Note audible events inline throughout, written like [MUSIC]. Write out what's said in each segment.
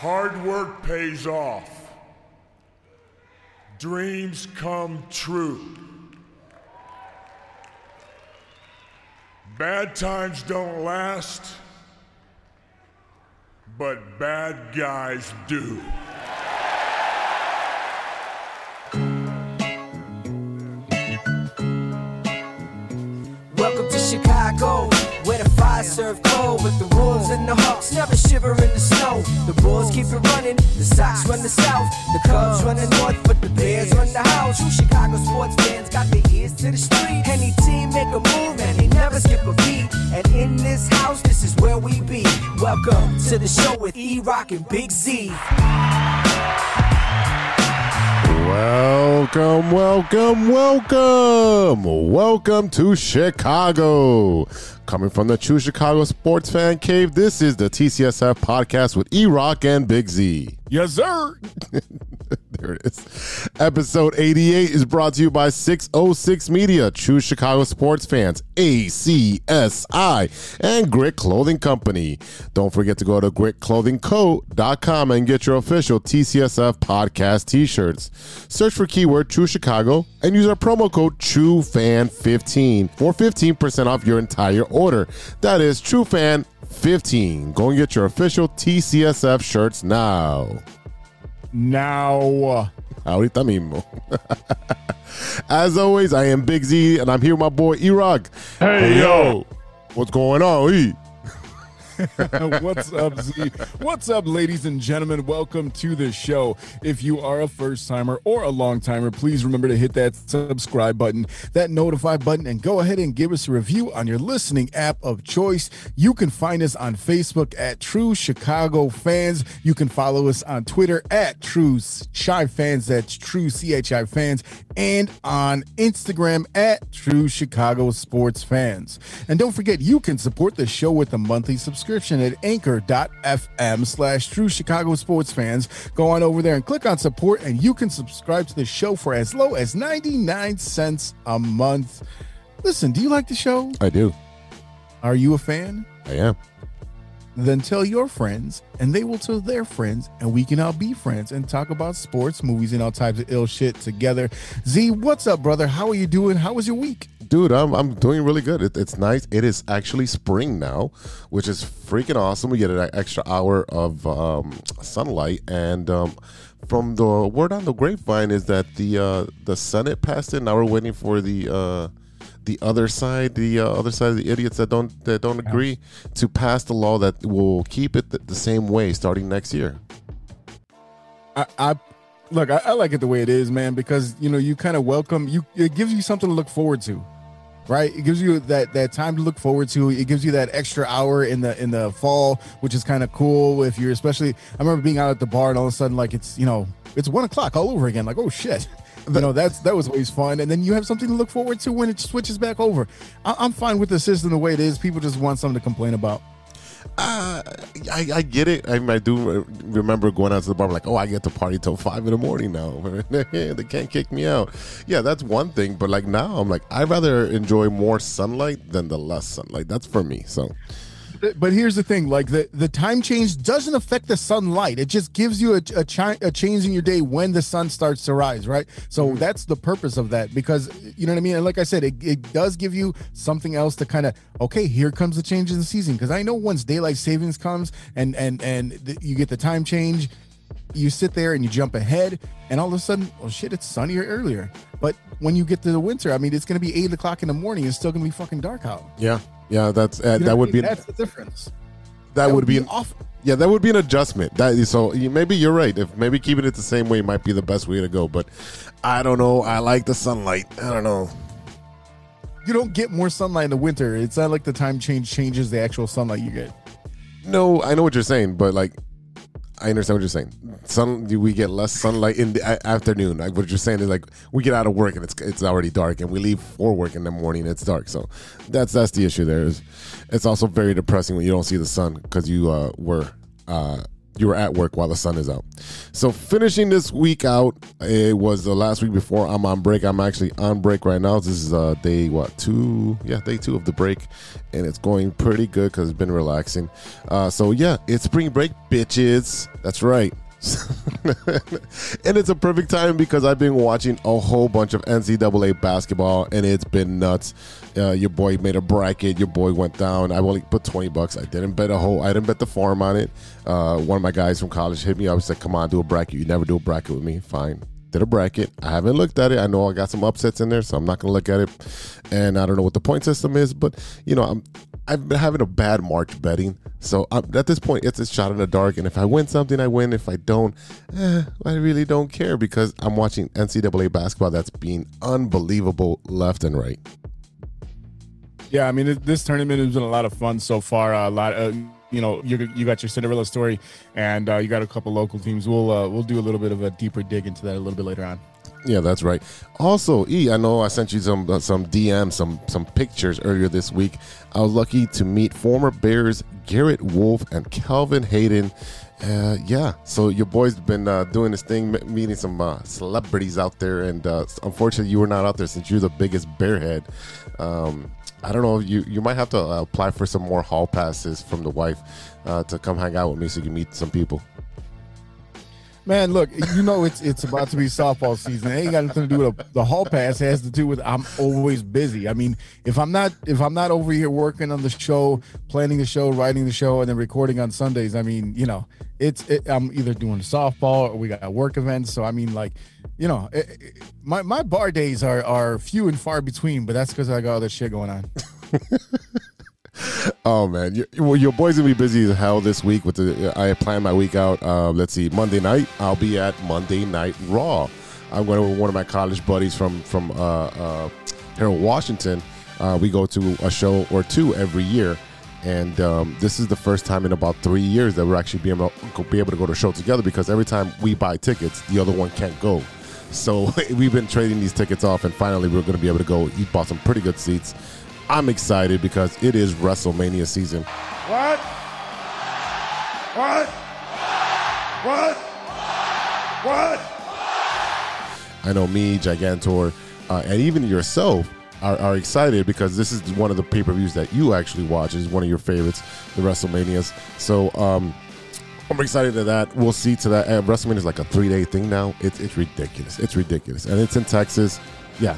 Hard work pays off. Dreams come true. Bad times don't last, but bad guys do. Welcome to Chicago, where the fire serve cold, but the And the Hawks never shiver in the snow. The Bulls keep it running, the Sox run the South, the Cubs run the North, but the Bears run the house. Chicago sports fans got their ears to the street. Any team make a move and they never skip a beat. And in this house, this is where we be. Welcome to the show with E Rock and Big Z. Welcome, welcome, welcome. Welcome to Chicago. Coming from the True Chicago Sports Fan Cave, this is the TCSF podcast with E Rock and Big Z. Yes, sir. [LAUGHS] there it is. Episode 88 is brought to you by 606 Media, True Chicago Sports Fans, ACSI, and Grit Clothing Company. Don't forget to go to gritclothingco.com and get your official TCSF podcast t shirts. Search for keyword True Chicago and use our promo code TrueFan15 for 15% off your entire order. That is TrueFan15. Go and get your official TCSF shirts now. Now, uh, Ahorita mismo. [LAUGHS] As always, I am Big Z, and I'm here with my boy E-Rock. Hey, yo. What's going on, E? [LAUGHS] what's up, Z? What's up, ladies and gentlemen? Welcome to the show. If you are a first timer or a long timer, please remember to hit that subscribe button, that notify button, and go ahead and give us a review on your listening app of choice. You can find us on Facebook at True Chicago Fans. You can follow us on Twitter at True Chi Fans. That's True CHI Fans. And on Instagram at True Chicago Sports Fans. And don't forget, you can support the show with a monthly subscription at anchor.fm slash true Chicago sports fans. Go on over there and click on support, and you can subscribe to the show for as low as 99 cents a month. Listen, do you like the show? I do. Are you a fan? I am. Then tell your friends, and they will tell their friends, and we can all be friends and talk about sports, movies, and all types of ill shit together. Z, what's up, brother? How are you doing? How was your week? Dude, I'm, I'm doing really good. It, it's nice. It is actually spring now, which is freaking awesome. We get an extra hour of um, sunlight. And um, from the word on the grapevine is that the uh, the Senate passed it. Now we're waiting for the uh, the other side, the uh, other side of the idiots that don't that don't agree, to pass the law that will keep it the, the same way starting next year. I, I look, I, I like it the way it is, man, because you know you kind of welcome you. It gives you something to look forward to, right? It gives you that that time to look forward to. It gives you that extra hour in the in the fall, which is kind of cool. If you're especially, I remember being out at the bar and all of a sudden, like it's you know it's one o'clock all over again. Like oh shit. You know that's that was always fun, and then you have something to look forward to when it switches back over. I, I'm fine with the system the way it is. People just want something to complain about. I, I get it. I, I do remember going out to the bar like, oh, I get to party till five in the morning now. [LAUGHS] they can't kick me out. Yeah, that's one thing. But like now, I'm like, I'd rather enjoy more sunlight than the less sunlight. That's for me. So but here's the thing like the, the time change doesn't affect the sunlight. It just gives you a, a, chi- a change in your day when the sun starts to rise right? So mm-hmm. that's the purpose of that because you know what i mean? And like i said it, it does give you something else to kind of okay here comes the change in the season. Because i know once daylight savings comes and and and th- you get the time change you sit there and you jump ahead and all of a sudden oh shit it's sunnier earlier but when you get to the winter i mean it's going to be eight o'clock in the morning it's still going to be fucking dark out yeah, yeah, that's uh, You know that would I be mean? that's the difference that, would be an off Yeah, that would be an adjustment. That is so you- maybe you're right. If maybe keeping it the same way might be the best way to go. But I don't know. I like the sunlight. I don't know. you don't get more sunlight in the winter. It's not like the time change changes the actual sunlight you get. No, I know what you're saying, but like, I understand what you're saying. Sun, we get less sunlight in the afternoon. Like what you're saying is like we get out of work and it's it's already dark, and we leave for work in the morning. It's dark, so that's that's the issue. There is, it's also very depressing when you don't see the sun because you uh were uh you were at work while the sun is out. So finishing this week out, it was the last week before I'm on break. I'm actually on break right now. This is uh, day what two? Yeah, day two of the break, and it's going pretty good because it's been relaxing. Uh, so yeah, it's spring break, bitches. That's right. [LAUGHS] and it's a perfect time because I've been watching a whole bunch of NCAA basketball, and it's been nuts. Uh, your boy made a bracket. Your boy went down. I only put twenty bucks. I didn't bet a whole. I didn't bet the farm on it. Uh, one of my guys from college hit me. I was like, "Come on, do a bracket. You never do a bracket with me. Fine." Did a bracket. I haven't looked at it. I know I got some upsets in there, so I'm not gonna look at it. And I don't know what the point system is, but you know, I'm I've been having a bad March betting. So I'm, at this point, it's a shot in the dark. And if I win something, I win. If I don't, eh, I really don't care because I'm watching NCAA basketball that's being unbelievable left and right. Yeah, I mean, this tournament has been a lot of fun so far. Uh, a lot, uh, you know, you you got your Cinderella story, and uh, you got a couple local teams. We'll uh, we'll do a little bit of a deeper dig into that a little bit later on. Yeah, that's right. Also, E, I know I sent you some uh, some DMs, some some pictures earlier this week. I was lucky to meet former Bears Garrett Wolfe and Kelvin Hayden. Uh, yeah, so your boy's been uh, doing this thing, meeting some uh, celebrities out there, and uh, unfortunately, you were not out there since you're the biggest bearhead. Um, I don't know. You you might have to uh, apply for some more hall passes from the wife uh, to come hang out with me so you can meet some people. Man, look, you know it's it's about to be softball season. It ain't got nothing to do with the hall pass. It has to do with I'm always busy. I mean, if I'm not if I'm not over here working on the show, planning the show, writing the show, and then recording on Sundays, I mean, you know, it's it, I'm either doing softball or we got work events. So I mean, like, you know, it, it, my my bar days are are few and far between. But that's because I got all this shit going on. [LAUGHS] Oh man, your, well, your boys gonna be busy as hell this week. With the, I plan my week out. Uh, let's see, Monday night I'll be at Monday Night Raw. I'm going with one of my college buddies from from uh, uh, Washington. Uh, we go to a show or two every year, and um, this is the first time in about three years that we're actually be able, be able to go to a show together because every time we buy tickets, the other one can't go. So [LAUGHS] we've been trading these tickets off, and finally we're going to be able to go. He bought some pretty good seats. I'm excited because it is WrestleMania season. What? What? What? What? I know me, Gigantor, uh, and even yourself are, are excited because this is one of the pay per views that you actually watch. It's one of your favorites, the WrestleManias. So um, I'm excited to that. We'll see to that. Uh, WrestleMania is like a three day thing now. It's it's ridiculous. It's ridiculous, and it's in Texas. Yeah.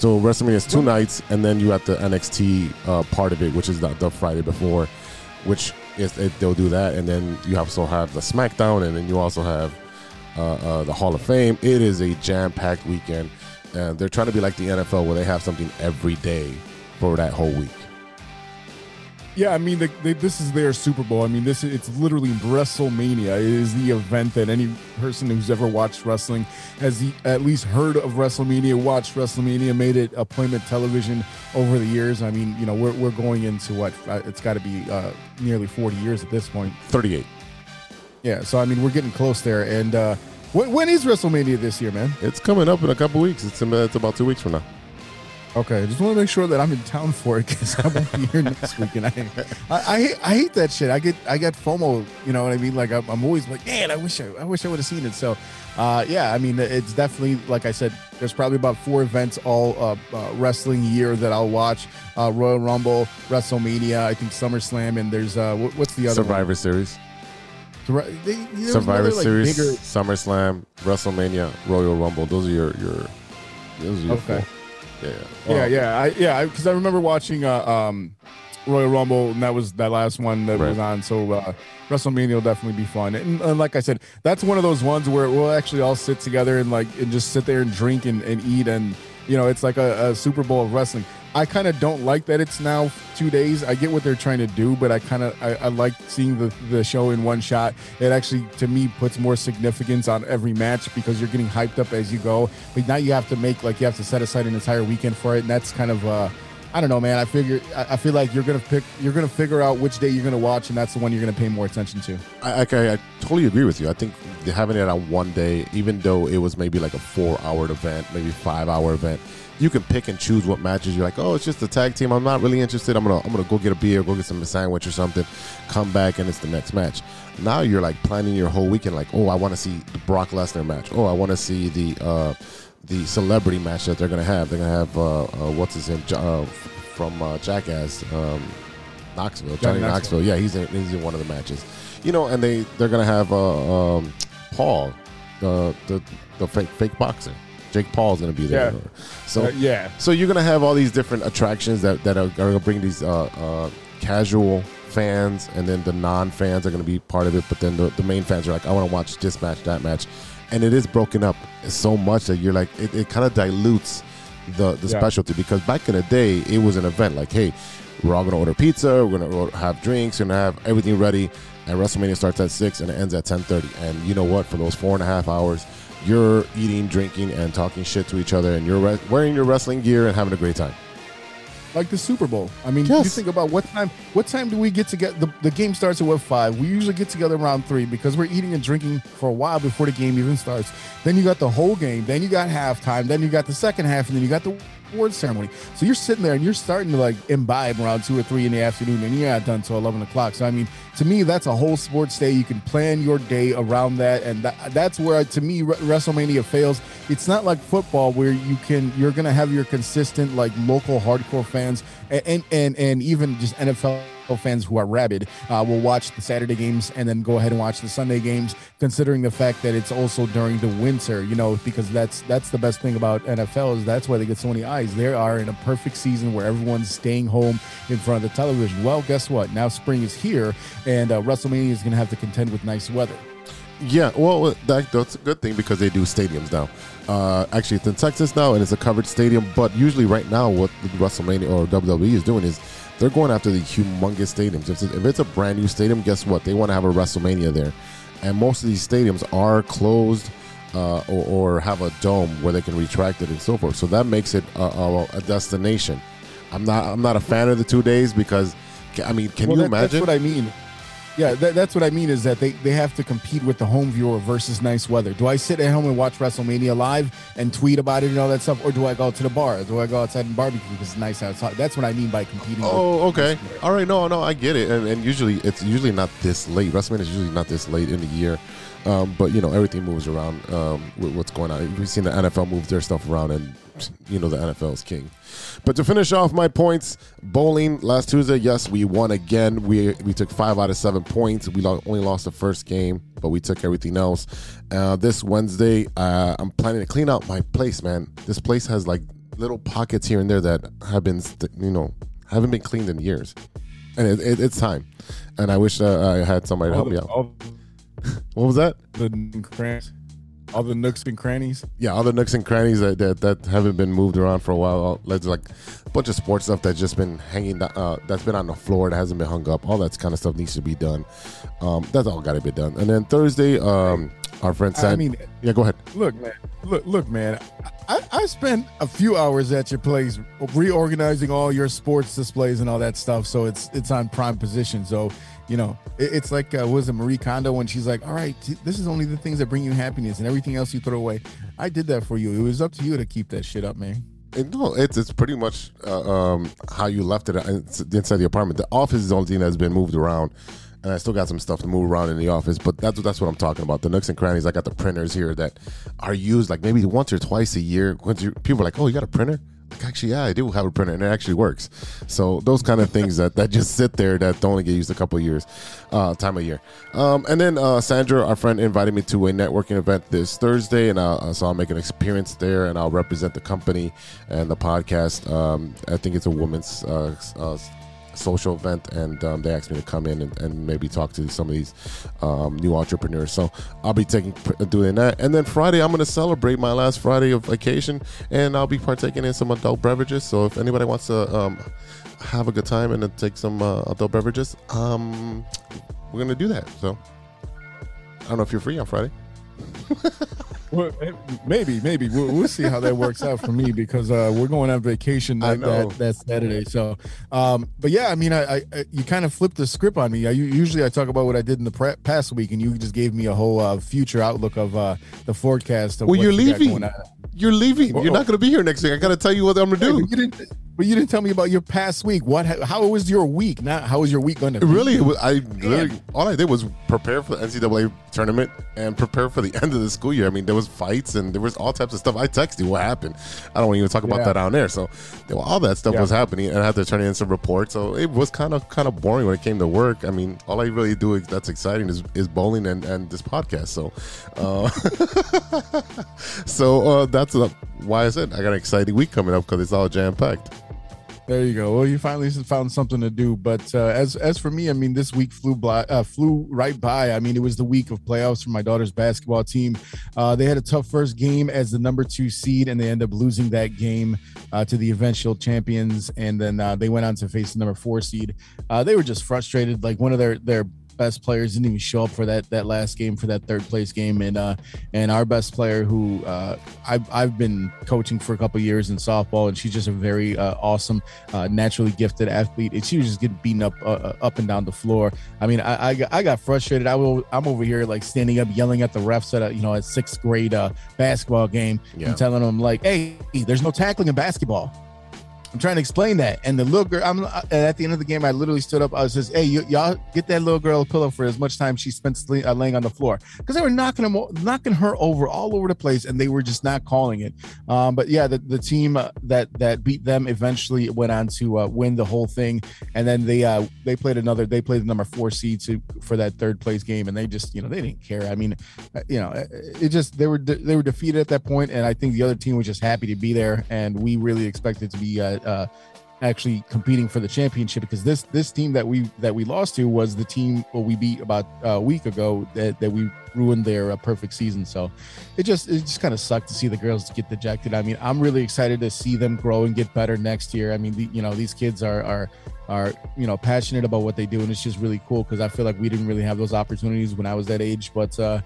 So WrestleMania is two nights, and then you have the NXT uh, part of it, which is the, the Friday before, which is it, they'll do that, and then you also have the SmackDown, and then you also have uh, uh, the Hall of Fame. It is a jam packed weekend, and they're trying to be like the NFL, where they have something every day for that whole week. Yeah, I mean, the, the, this is their Super Bowl. I mean, this it's literally WrestleMania. It is the event that any person who's ever watched wrestling has at least heard of WrestleMania, watched WrestleMania, made it a appointment television over the years. I mean, you know, we're, we're going into what uh, it's got to be uh, nearly 40 years at this point. 38. Yeah, so I mean, we're getting close there. And uh, when, when is WrestleMania this year, man? It's coming up in a couple weeks. It's, it's about two weeks from now. Okay, I just want to make sure that I'm in town for it because I won't be here next week, and I, I, I, hate, I hate that shit. I get, I get FOMO. You know what I mean? Like I'm, I'm always like, man, I wish I, I wish I would have seen it. So, uh, yeah, I mean, it's definitely like I said. There's probably about four events all uh, uh, wrestling year that I'll watch: uh, Royal Rumble, WrestleMania, I think SummerSlam, and there's uh, what's the other Survivor one? Series. They, Survivor another, like, Series, bigger- SummerSlam, WrestleMania, Royal Rumble. Those are your your. Those are your Okay. four. Yeah, yeah. Yeah, yeah, I, yeah. Because I, remember watching uh, um, Royal Rumble, and that was that last one that Right. was on. So uh, WrestleMania will definitely be fun. And, and like I said, that's one of those ones where we'll actually all sit together and like and just sit there and drink and, and eat, and you know, it's like a, a Super Bowl of wrestling. I kind of don't like that it's now two days. I get what they're trying to do, but I kind of I, I like seeing the the show in one shot. It actually to me puts more significance on every match because you're getting hyped up as you go. But now you have to make like you have to set aside an entire weekend for it, and that's kind of uh I don't know, man. I figure I I feel like you're gonna pick you're gonna figure out which day you're gonna watch, and that's the one you're gonna pay more attention to. I, I, I totally agree with you. I think having it on one day, even though it was maybe like a four-hour event, maybe five-hour event, you can pick and choose what matches you're like. Oh, it's just a tag team. I'm not really interested. I'm gonna I'm gonna go get a beer, go get some sandwich or something, come back, and it's the next match. Now you're like planning your whole weekend. Like, oh, I want to see the Brock Lesnar match. Oh, I want to see the uh, the celebrity match that they're gonna have. They're gonna have uh, uh, what's his name uh, from uh, Jackass, um, Knoxville, Johnny, Johnny Knoxville. Knoxville. Yeah, he's in, he's in one of the matches. You know, and they they're gonna have uh, um, Paul, the the fake fake boxer. Jake Paul's gonna be there. Yeah. So Uh, yeah. so you're gonna have all these different attractions that, that are, are gonna bring these uh, uh, casual fans, and then the non-fans are gonna be part of it. But then the, the main fans are like, I want to watch this match, that match, and it is broken up so much that you're like, it, it kind of dilutes the the Yeah. specialty because back in the day it was an event like, hey, we're all gonna order pizza, we're gonna have drinks, we're gonna have everything ready, and WrestleMania starts at six and it ends at ten thirty. And you know what? For those four and a half hours. You're eating, drinking, and talking shit to each other, and you're re- wearing your wrestling gear and having a great time. like the Super Bowl. I mean, Yes. you think about what time what time do we get to get the, the game starts at what five? We usually get together around three because we're eating and drinking for a while before the game even starts. Then you got the whole game, then you got halftime, then you got the second half, and then you got the award ceremony. So you're sitting there and you're starting to like imbibe around two or three in the afternoon, and you're not done till eleven o'clock. So I mean, to me, that's a whole sports day. You can plan your day around that, and that, that's where to me WrestleMania fails. It's not like football where you can you're gonna have your consistent like local hardcore fans and and and, even just NFL fans who are rabid uh, will watch the Saturday games and then go ahead and watch the Sunday games. Considering the fact that it's also during the winter, you know, because that's that's the best thing about NFL is that's why they get so many eyes. They are in a perfect season where everyone's staying home in front of the television. Well, guess what? Now spring is here, and uh, WrestleMania is going to have to contend with nice weather. Yeah, well, that, that's a good thing because they do stadiums now. Uh, actually, it's in Texas now, and it's a covered stadium. But usually, right now, what WrestleMania or WWE is doing is they're going after the humongous stadiums. If it's, if it's a brand new stadium, guess what? They want to have a WrestleMania there, and most of these stadiums are closed uh, or, or have a dome where they can retract it and so forth. So that makes it a, a, a destination. I'm not I'm not a fan of the two days because I mean, can well, you that- imagine? That's what I mean. Yeah, that, that's what I mean is that they, they have to compete with the home viewer versus nice weather. Do I sit at home and watch WrestleMania live and tweet about it and all that stuff, or do I go to the bar? Do I go outside and barbecue because it's nice outside? That's what I mean by competing. with- Oh, okay. All right. No, no, I get it. And, and usually, it's usually not this late. WrestleMania is usually not this late in the year. Um, but you know, everything moves around um, with what's going on. We've seen the NFL move their stuff around, and you know the NFL is king. But to finish off my points, bowling last Tuesday, yes, we won again. We we took five out of seven points. We only lost the first game, but we took everything else. Uh, this Wednesday, uh, I'm planning to clean out my place, man. This place has like little pockets here and there that have been, st- you know, haven't been cleaned in years, and it, it, it's time. And I wish uh, I had somebody to help me out. all [LAUGHS] What was that? the crannies, all the nooks and crannies. Yeah, all the nooks and crannies that, that, that haven't been moved around for a while. There's like a bunch of sports stuff that's just been hanging, uh, that's been on the floor that hasn't been hung up. All that kind of stuff needs to be done. Um, that's all got to be done. And then Thursday, um, our friend I said, mean, "Yeah, go ahead." Look, man. Look, look, man. I, I spent a few hours at your place reorganizing all your sports displays and all that stuff. So it's it's on prime position. So you know, it, it's like uh, was it Marie Kondo when she's like, "All right, this is only the things that bring you happiness, and everything else you throw away." I did that for you. It was up to you to keep that shit up, man. And no, it's it's pretty much uh, um, how you left it inside the apartment. The office is the only thing that's been moved around, and I still got some stuff to move around in the office. But that's that's what I'm talking about. The nooks and crannies. I got the printers here that are used like maybe once or twice a year. People are like, "Oh, you got a printer?" Like, actually, yeah, I do have a printer, and it actually works. So those kind of [LAUGHS] things that, that just sit there that only get used a couple of years, uh, time of year. Um, and then uh, Sandra, our friend, invited me to a networking event this Thursday, and uh, so I'll make an appearance there, and I'll represent the company and the podcast. Um, I think it's a women's uh, uh, social event, and um, they asked me to come in and, and maybe talk to some of these um, new entrepreneurs. So I'll be taking doing that, and then Friday I'm going to celebrate my last Friday of vacation, and I'll be partaking in some adult beverages. So if anybody wants to um, have a good time and take some uh, adult beverages, um, we're going to do that. So I don't know if you're free on Friday. [LAUGHS] Well, maybe, maybe we'll, we'll, see how that works out for me because uh, we're going on vacation that, that, that Saturday. So, um, but yeah, I mean, I, I, you kind of flipped the script on me. I usually I talk about what I did in the pre- past week, and you just gave me a whole uh, future outlook of uh, the forecast. Of well, you're you leaving. You're leaving. You're not going to be here next week. I got to tell you what I'm going to do. You didn't, but you didn't tell me about your past week. What? How was your week? Not how was your week going to? Be? Really, was, I literally all I did was prepare for the NCAA tournament and prepare for the [LAUGHS] end of the school year. I mean, there was fights and there was all types of stuff. I texted you what happened. I don't want to even talk about yeah. that on there. So, were, all that stuff yeah. was happening, and I had to turn in some reports. So it was kind of kind of boring when it came to work. I mean, all I really do that's exciting is, is bowling and, and this podcast. So, uh, [LAUGHS] so uh, that's why I said I got an exciting week coming up because it's all jam packed. There you go. Well, you finally found something to do. But uh, as as for me, I mean, this week flew by, uh, flew right by. I mean, it was the week of playoffs for my daughter's basketball team. Uh, they had a tough first game as the number two seed, and they end up losing that game uh, to the eventual champions. And then uh, they went on to face the number four seed. Uh, they were just frustrated. Like one of their their best players didn't even show up for that that last game for that third place game, and uh, and our best player who uh, I've I've been coaching for a couple years in softball, and she's just a very uh, awesome, uh, naturally gifted athlete, and she was just getting beaten up uh, uh, up and down the floor. I mean, I I got, I got frustrated. I will I'm over here like standing up yelling at the refs at a you know a sixth grade uh, basketball game yeah. and telling them like, hey, there's no tackling in basketball. I'm trying to explain that. And the little girl, I'm at the end of the game, I literally stood up. I was just, hey, y- y'all get that little girl a pillow for as much time she spent uh, laying on the floor because they were knocking knocking her over all over the place, and they were just not calling it. Um, but yeah, the, the team uh, that that beat them eventually went on to uh, win the whole thing, and then they uh, they played another. They played the number four seed to for that third place game, and they just you know they didn't care. I mean, uh, you know, it just they were de- they were defeated at that point, and I think the other team was just happy to be there, and we really expected to be uh, uh, actually competing for the championship because this this team that we that we lost to was the team we beat about a week ago that, that we ruined their uh, perfect season. So it just it just kind of sucked to see the girls get dejected. I mean i'm really excited to see them grow and get better next year. I mean the, you know these kids are are are you know passionate about what they do and it's just really cool because i feel like we didn't really have those opportunities when i was that age. But uh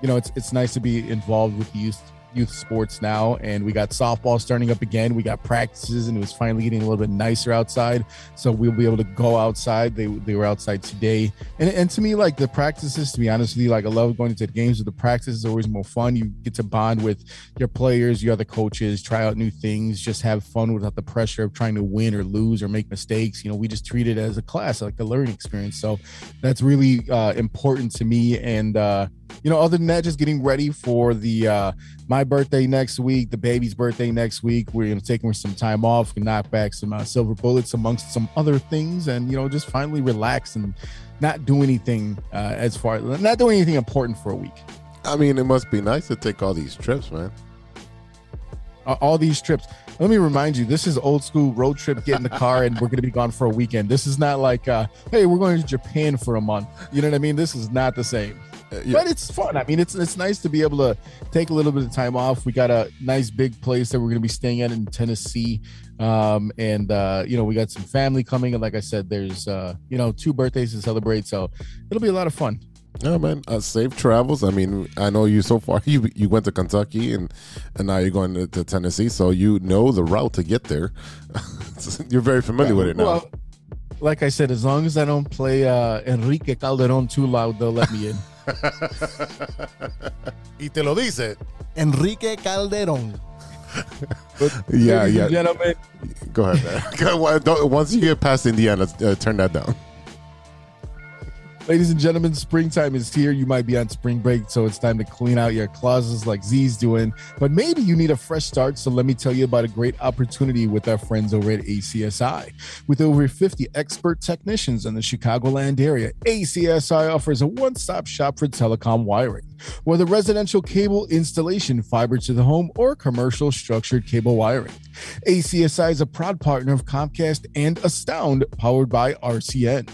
you know it's it's nice to be involved with youth youth sports now, and we got softball starting up again. We got practices, and it was finally getting a little bit nicer outside, so we'll be able to go outside. They they were outside today, and and to me, like the practices, to be honest with you, like I love going to the games. But the practice is always more fun. You get to bond with your players, your other coaches, try out new things, just have fun without the pressure of trying to win or lose or make mistakes. You know, we just treat it as a class, like a learning experience. So that's really uh, important to me, and. uh you know, other than that, just getting ready for the uh my birthday next week, the baby's birthday next week. We're gonna take some time off and knock back some uh, silver bullets amongst some other things, and you know, just finally relax and not do anything uh, as far not doing anything important for a week. I mean, it must be nice to take all these trips, man. all these trips. Let me remind you, this is old school road trip. Get in the car and we're going to be gone for a weekend. This is not like, uh, hey, we're going to Japan for a month. You know what I mean? This is not the same. Uh, yeah. But it's fun. I mean, it's it's nice to be able to take a little bit of time off. We got a nice big place that we're going to be staying at in Tennessee, um, and uh, you know we got some family coming. And like I said, there's uh, you know two birthdays to celebrate, so it'll be a lot of fun. Yeah, man. Uh, safe travels. I mean, I know you so far. [LAUGHS] You you went to Kentucky and and now you're going to, to Tennessee, so you know the route to get there. [LAUGHS] you're very familiar yeah, with it now. Well, like I said, as long as I don't play uh, Enrique Calderon too loud, they'll let me in. [LAUGHS] y te lo dice Enrique Calderón. yeah, yeah. Gentlemen. Go ahead. Man. Once you get past Indiana, uh, turn that down. Ladies and gentlemen, springtime is here. You might be on spring break, so it's time to clean out your closets like Z's doing. But maybe you need a fresh start, so let me tell you about a great opportunity with our friends over at ACSI. With over 50 expert technicians in the Chicagoland area, ACSI offers a one stop shop for telecom wiring. Whether residential cable installation, fiber to the home, or commercial structured cable wiring. ACSI is a proud partner of Comcast and Astound, powered by RCN.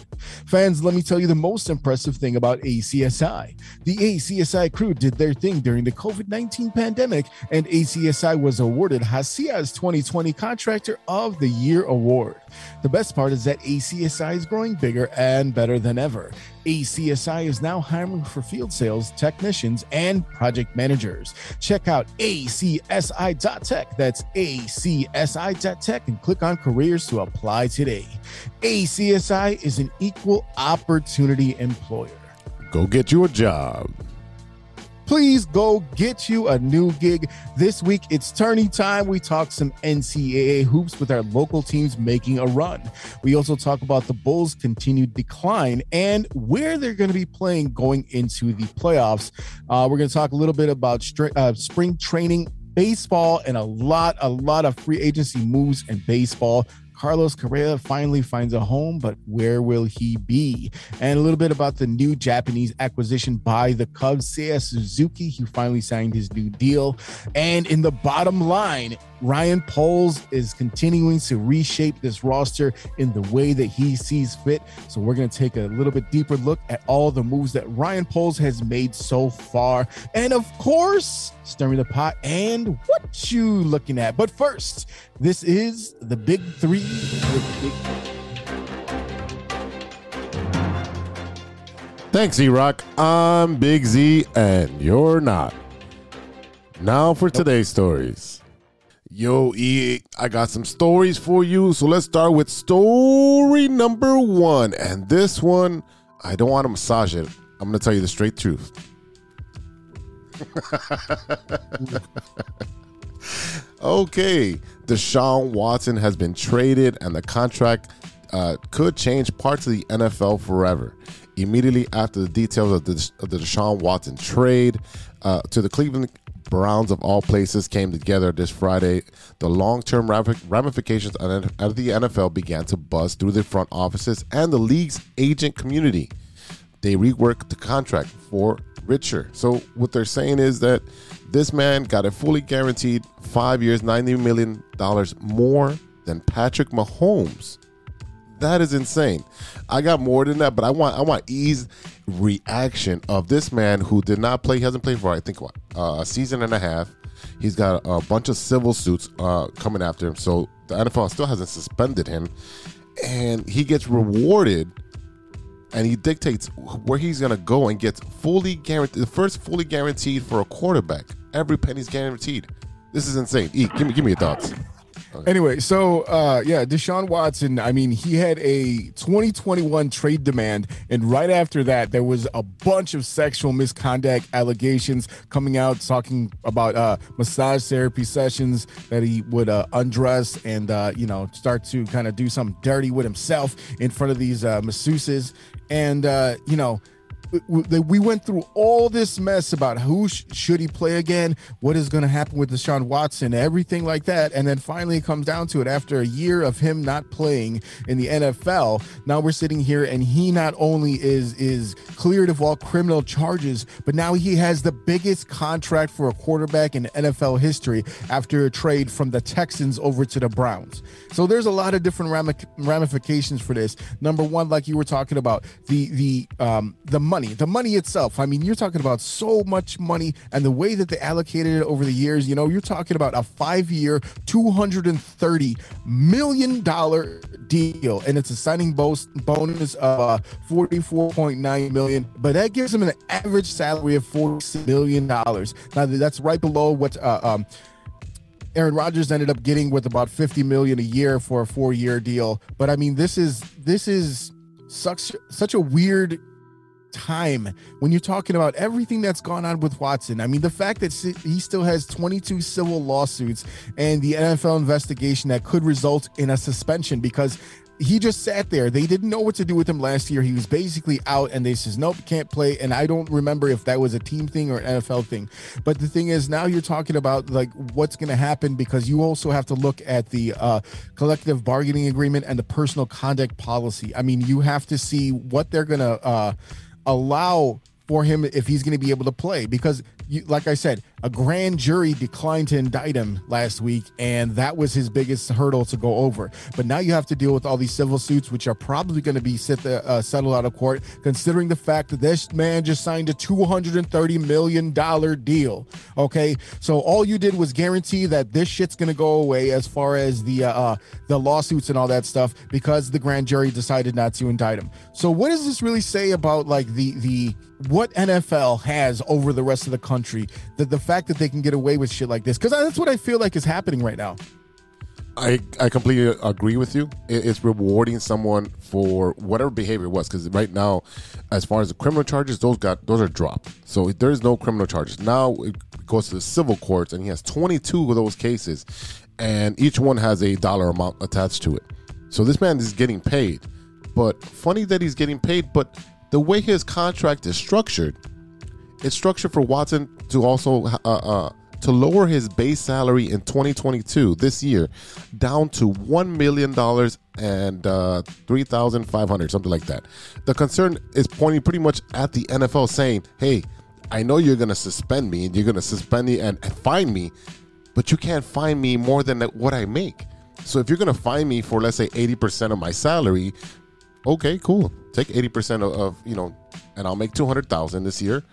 Fans, let me tell you the most impressive thing about ACSI. The ACSI crew did their thing during the COVID 19 pandemic, and ACSI was awarded Hacia's 2020 Contractor of the Year award. The best part is that ACSI is growing bigger and better than ever. ACSI is now hiring for field sales technicians and project managers. Check out acsi.tech. That's acsi.tech and click on careers to apply today. ACSI is an equal opportunity employer. Go get you a job please go get you a new gig. This week, it's tourney time. We talk some NCAA hoops with our local teams making a run. We also talk about the Bulls' continued decline and where they're going to be playing going into the playoffs. Uh, we're going to talk a little bit about uh, spring training baseball and a lot, a lot of free agency moves in baseball. Carlos Correa finally finds a home, but where will he be? And a little bit about the new Japanese acquisition by the Cubs, Seiya Suzuki, who finally signed his new deal. And in the bottom line, Ryan Poles is continuing to reshape this roster in the way that he sees fit. So we're going to take a little bit deeper look at all the moves that Ryan Poles has made so far. And of course, stirring the pot and what you looking at. But first, this is the big three Thanks, E Rock. I'm Big Z, and you're not. Now for today's stories. Yo, E, I got some stories for you. So let's start with story number one. And this one, I don't want to massage it. I'm going to tell you the straight truth. [LAUGHS] okay, Deshaun Watson has been traded, and the contract uh, could change parts of the NFL forever. Immediately after the details of the, of the Deshaun Watson trade uh, to the Cleveland Browns of all places came together this Friday, the long-term ramifications of the NFL began to buzz through the front offices and the league's agent community. They reworked the contract for richer. So what they're saying is that this man got a fully guaranteed five years, ninety million dollars more than Patrick Mahomes. That is insane. I got more than that, but I want I want E's reaction of this man who did not play. He hasn't played for I think what, uh, a season and a half. He's got a bunch of civil suits uh, coming after him, so the NFL still hasn't suspended him, and he gets rewarded and he dictates where he's going to go and gets fully guaranteed the first fully guaranteed for a quarterback. Every penny's guaranteed. This is insane. E, give me give me your thoughts. Anyway, so uh, yeah, Deshaun Watson. I mean, he had a 2021 trade demand, and right after that, there was a bunch of sexual misconduct allegations coming out, talking about uh, massage therapy sessions that he would uh, undress and uh, you know start to kind of do something dirty with himself in front of these uh, masseuses, and uh, you know we went through all this mess about who sh- should he play again, what is going to happen with Deshaun Watson, everything like that, and then finally it comes down to it after a year of him not playing in the NFL. Now we're sitting here, and he not only is is cleared of all criminal charges, but now he has the biggest contract for a quarterback in NFL history after a trade from the Texans over to the Browns. So there's a lot of different ramifications for this. Number one, like you were talking about, the the um, the money money, the money itself. I mean, you're talking about so much money and the way that they allocated it over the years. You know, you're talking about a five year, $230 million deal, and it's a signing bonus of uh, 44.9 million, but that gives him an average salary of $46 million. Now, that's right below what. Uh, um, Aaron Rodgers ended up getting with about 50 million a year for a four-year deal. But I mean, this is this is such such a weird time when you're talking about everything that's gone on with Watson. I mean, the fact that he still has 22 civil lawsuits and the NFL investigation that could result in a suspension because he just sat there. They didn't know what to do with him last year. He was basically out, and they says, "Nope, can't play." And I don't remember if that was a team thing or an NFL thing. But the thing is, now you're talking about like what's going to happen because you also have to look at the uh, collective bargaining agreement and the personal conduct policy. I mean, you have to see what they're going to. Uh, allow for him if he's going to be able to play. Because you, like I said, a grand jury declined to indict him last week, and that was his biggest hurdle to go over. But now you have to deal with all these civil suits, which are probably going to be set, uh, settled out of court, considering the fact that this man just signed a $230 million deal. Okay. So all you did was guarantee that this shit's going to go away as far as the, uh, uh, the lawsuits and all that stuff because the grand jury decided not to indict him. So what does this really say about like the, the, what NFL has over the rest of the country, that the fact that they can get away with shit like this, because that's what I feel like is happening right now. I, I completely agree with you. It's rewarding someone for whatever behavior it was because right now, as far as the criminal charges, those got those are dropped. So there is no criminal charges now. It goes to the civil courts, and he has 22 of those cases, and each one has a dollar amount attached to it. So this man is getting paid, but funny that he's getting paid. But the way his contract is structured, it's structured for Watson to also uh, uh, to lower his base salary in 2022 this year down to one million dollars and uh, three thousand five hundred, something like that. The concern is pointing pretty much at the NFL, saying, "Hey, I know you're going to suspend me, and you're going to suspend me and, and fine me, but you can't fine me more than what I make." So if you're going to fine me for let's say 80% of my salary, okay, cool. Take 80% of, of you know, and I'll make 200,000 this year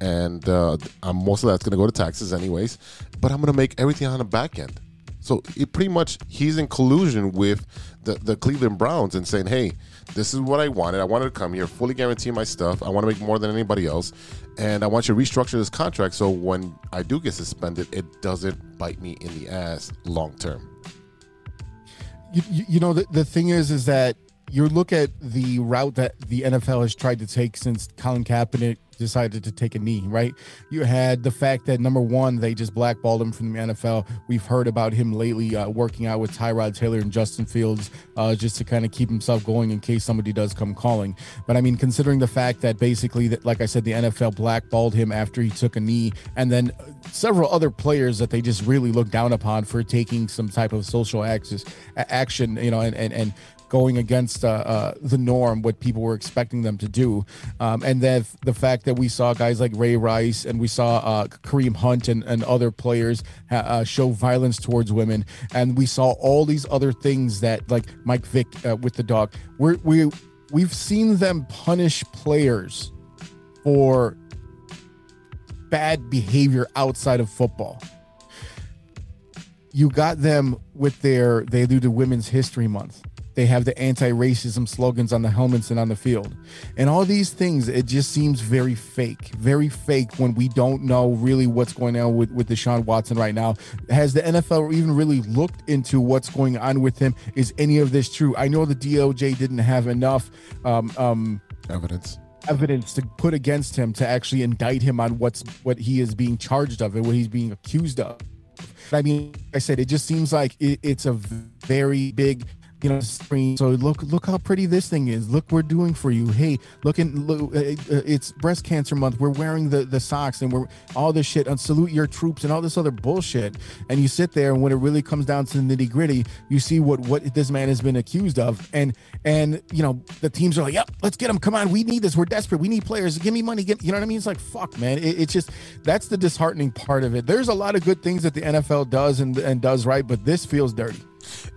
and uh, I'm most of that's going to go to taxes anyways. But I'm going to make everything on the back end. So it pretty much he's in collusion with the, the Cleveland Browns and saying, "Hey, this is what I wanted. I wanted to come here, fully guarantee my stuff. I want to make more than anybody else, and I want you to restructure this contract so when I do get suspended, it doesn't bite me in the ass long term." You, you know the, the thing is is that you look at the route that the NFL has tried to take since Colin Kaepernick decided to take a knee, right? You had the fact that number one, they just blackballed him from the NFL. We've heard about him lately uh, working out with Tyrod Taylor and Justin Fields uh, just to kind of keep himself going in case somebody does come calling. But I mean, considering the fact that basically, that, like I said, the NFL blackballed him after he took a knee, and then several other players that they just really looked down upon for taking some type of social access, action, you know, and, and, and going against uh, uh, the norm, what people were expecting them to do. Um, and then the fact that we saw guys like Ray Rice and we saw uh, Kareem Hunt and, and other players uh, show violence towards women. And we saw all these other things that, like Mike Vick uh, with the dog, we're, we, we've seen them punish players for bad behavior outside of football you got them with their they do the women's history month they have the anti-racism slogans on the helmets and on the field. And all these things, it just seems very fake, very fake when we don't know really what's going on with, with Deshaun Watson right now. Has the NFL even really looked into what's going on with him? Is any of this true? I know the DOJ didn't have enough um, um, evidence evidence to put against him to actually indict him on what's what he is being charged of and what he's being accused of. I mean, I said it just seems like it, it's a very big you know screen. So look look how pretty this thing is. Look we're doing for you. Hey look look uh, uh, it's breast cancer month. We're wearing the the socks and we're all this shit and salute your troops and all this other bullshit. And you sit there and when it really comes down to the nitty gritty you see what what this man has been accused of. And and you know the teams are like yep let's get him. Come on we need this. We're desperate. We need players. Give me money. Get you know what i mean? It's like fuck man. It, it's just that's the disheartening part of it. There's a lot of good things that the nfl does and and does right but this feels dirty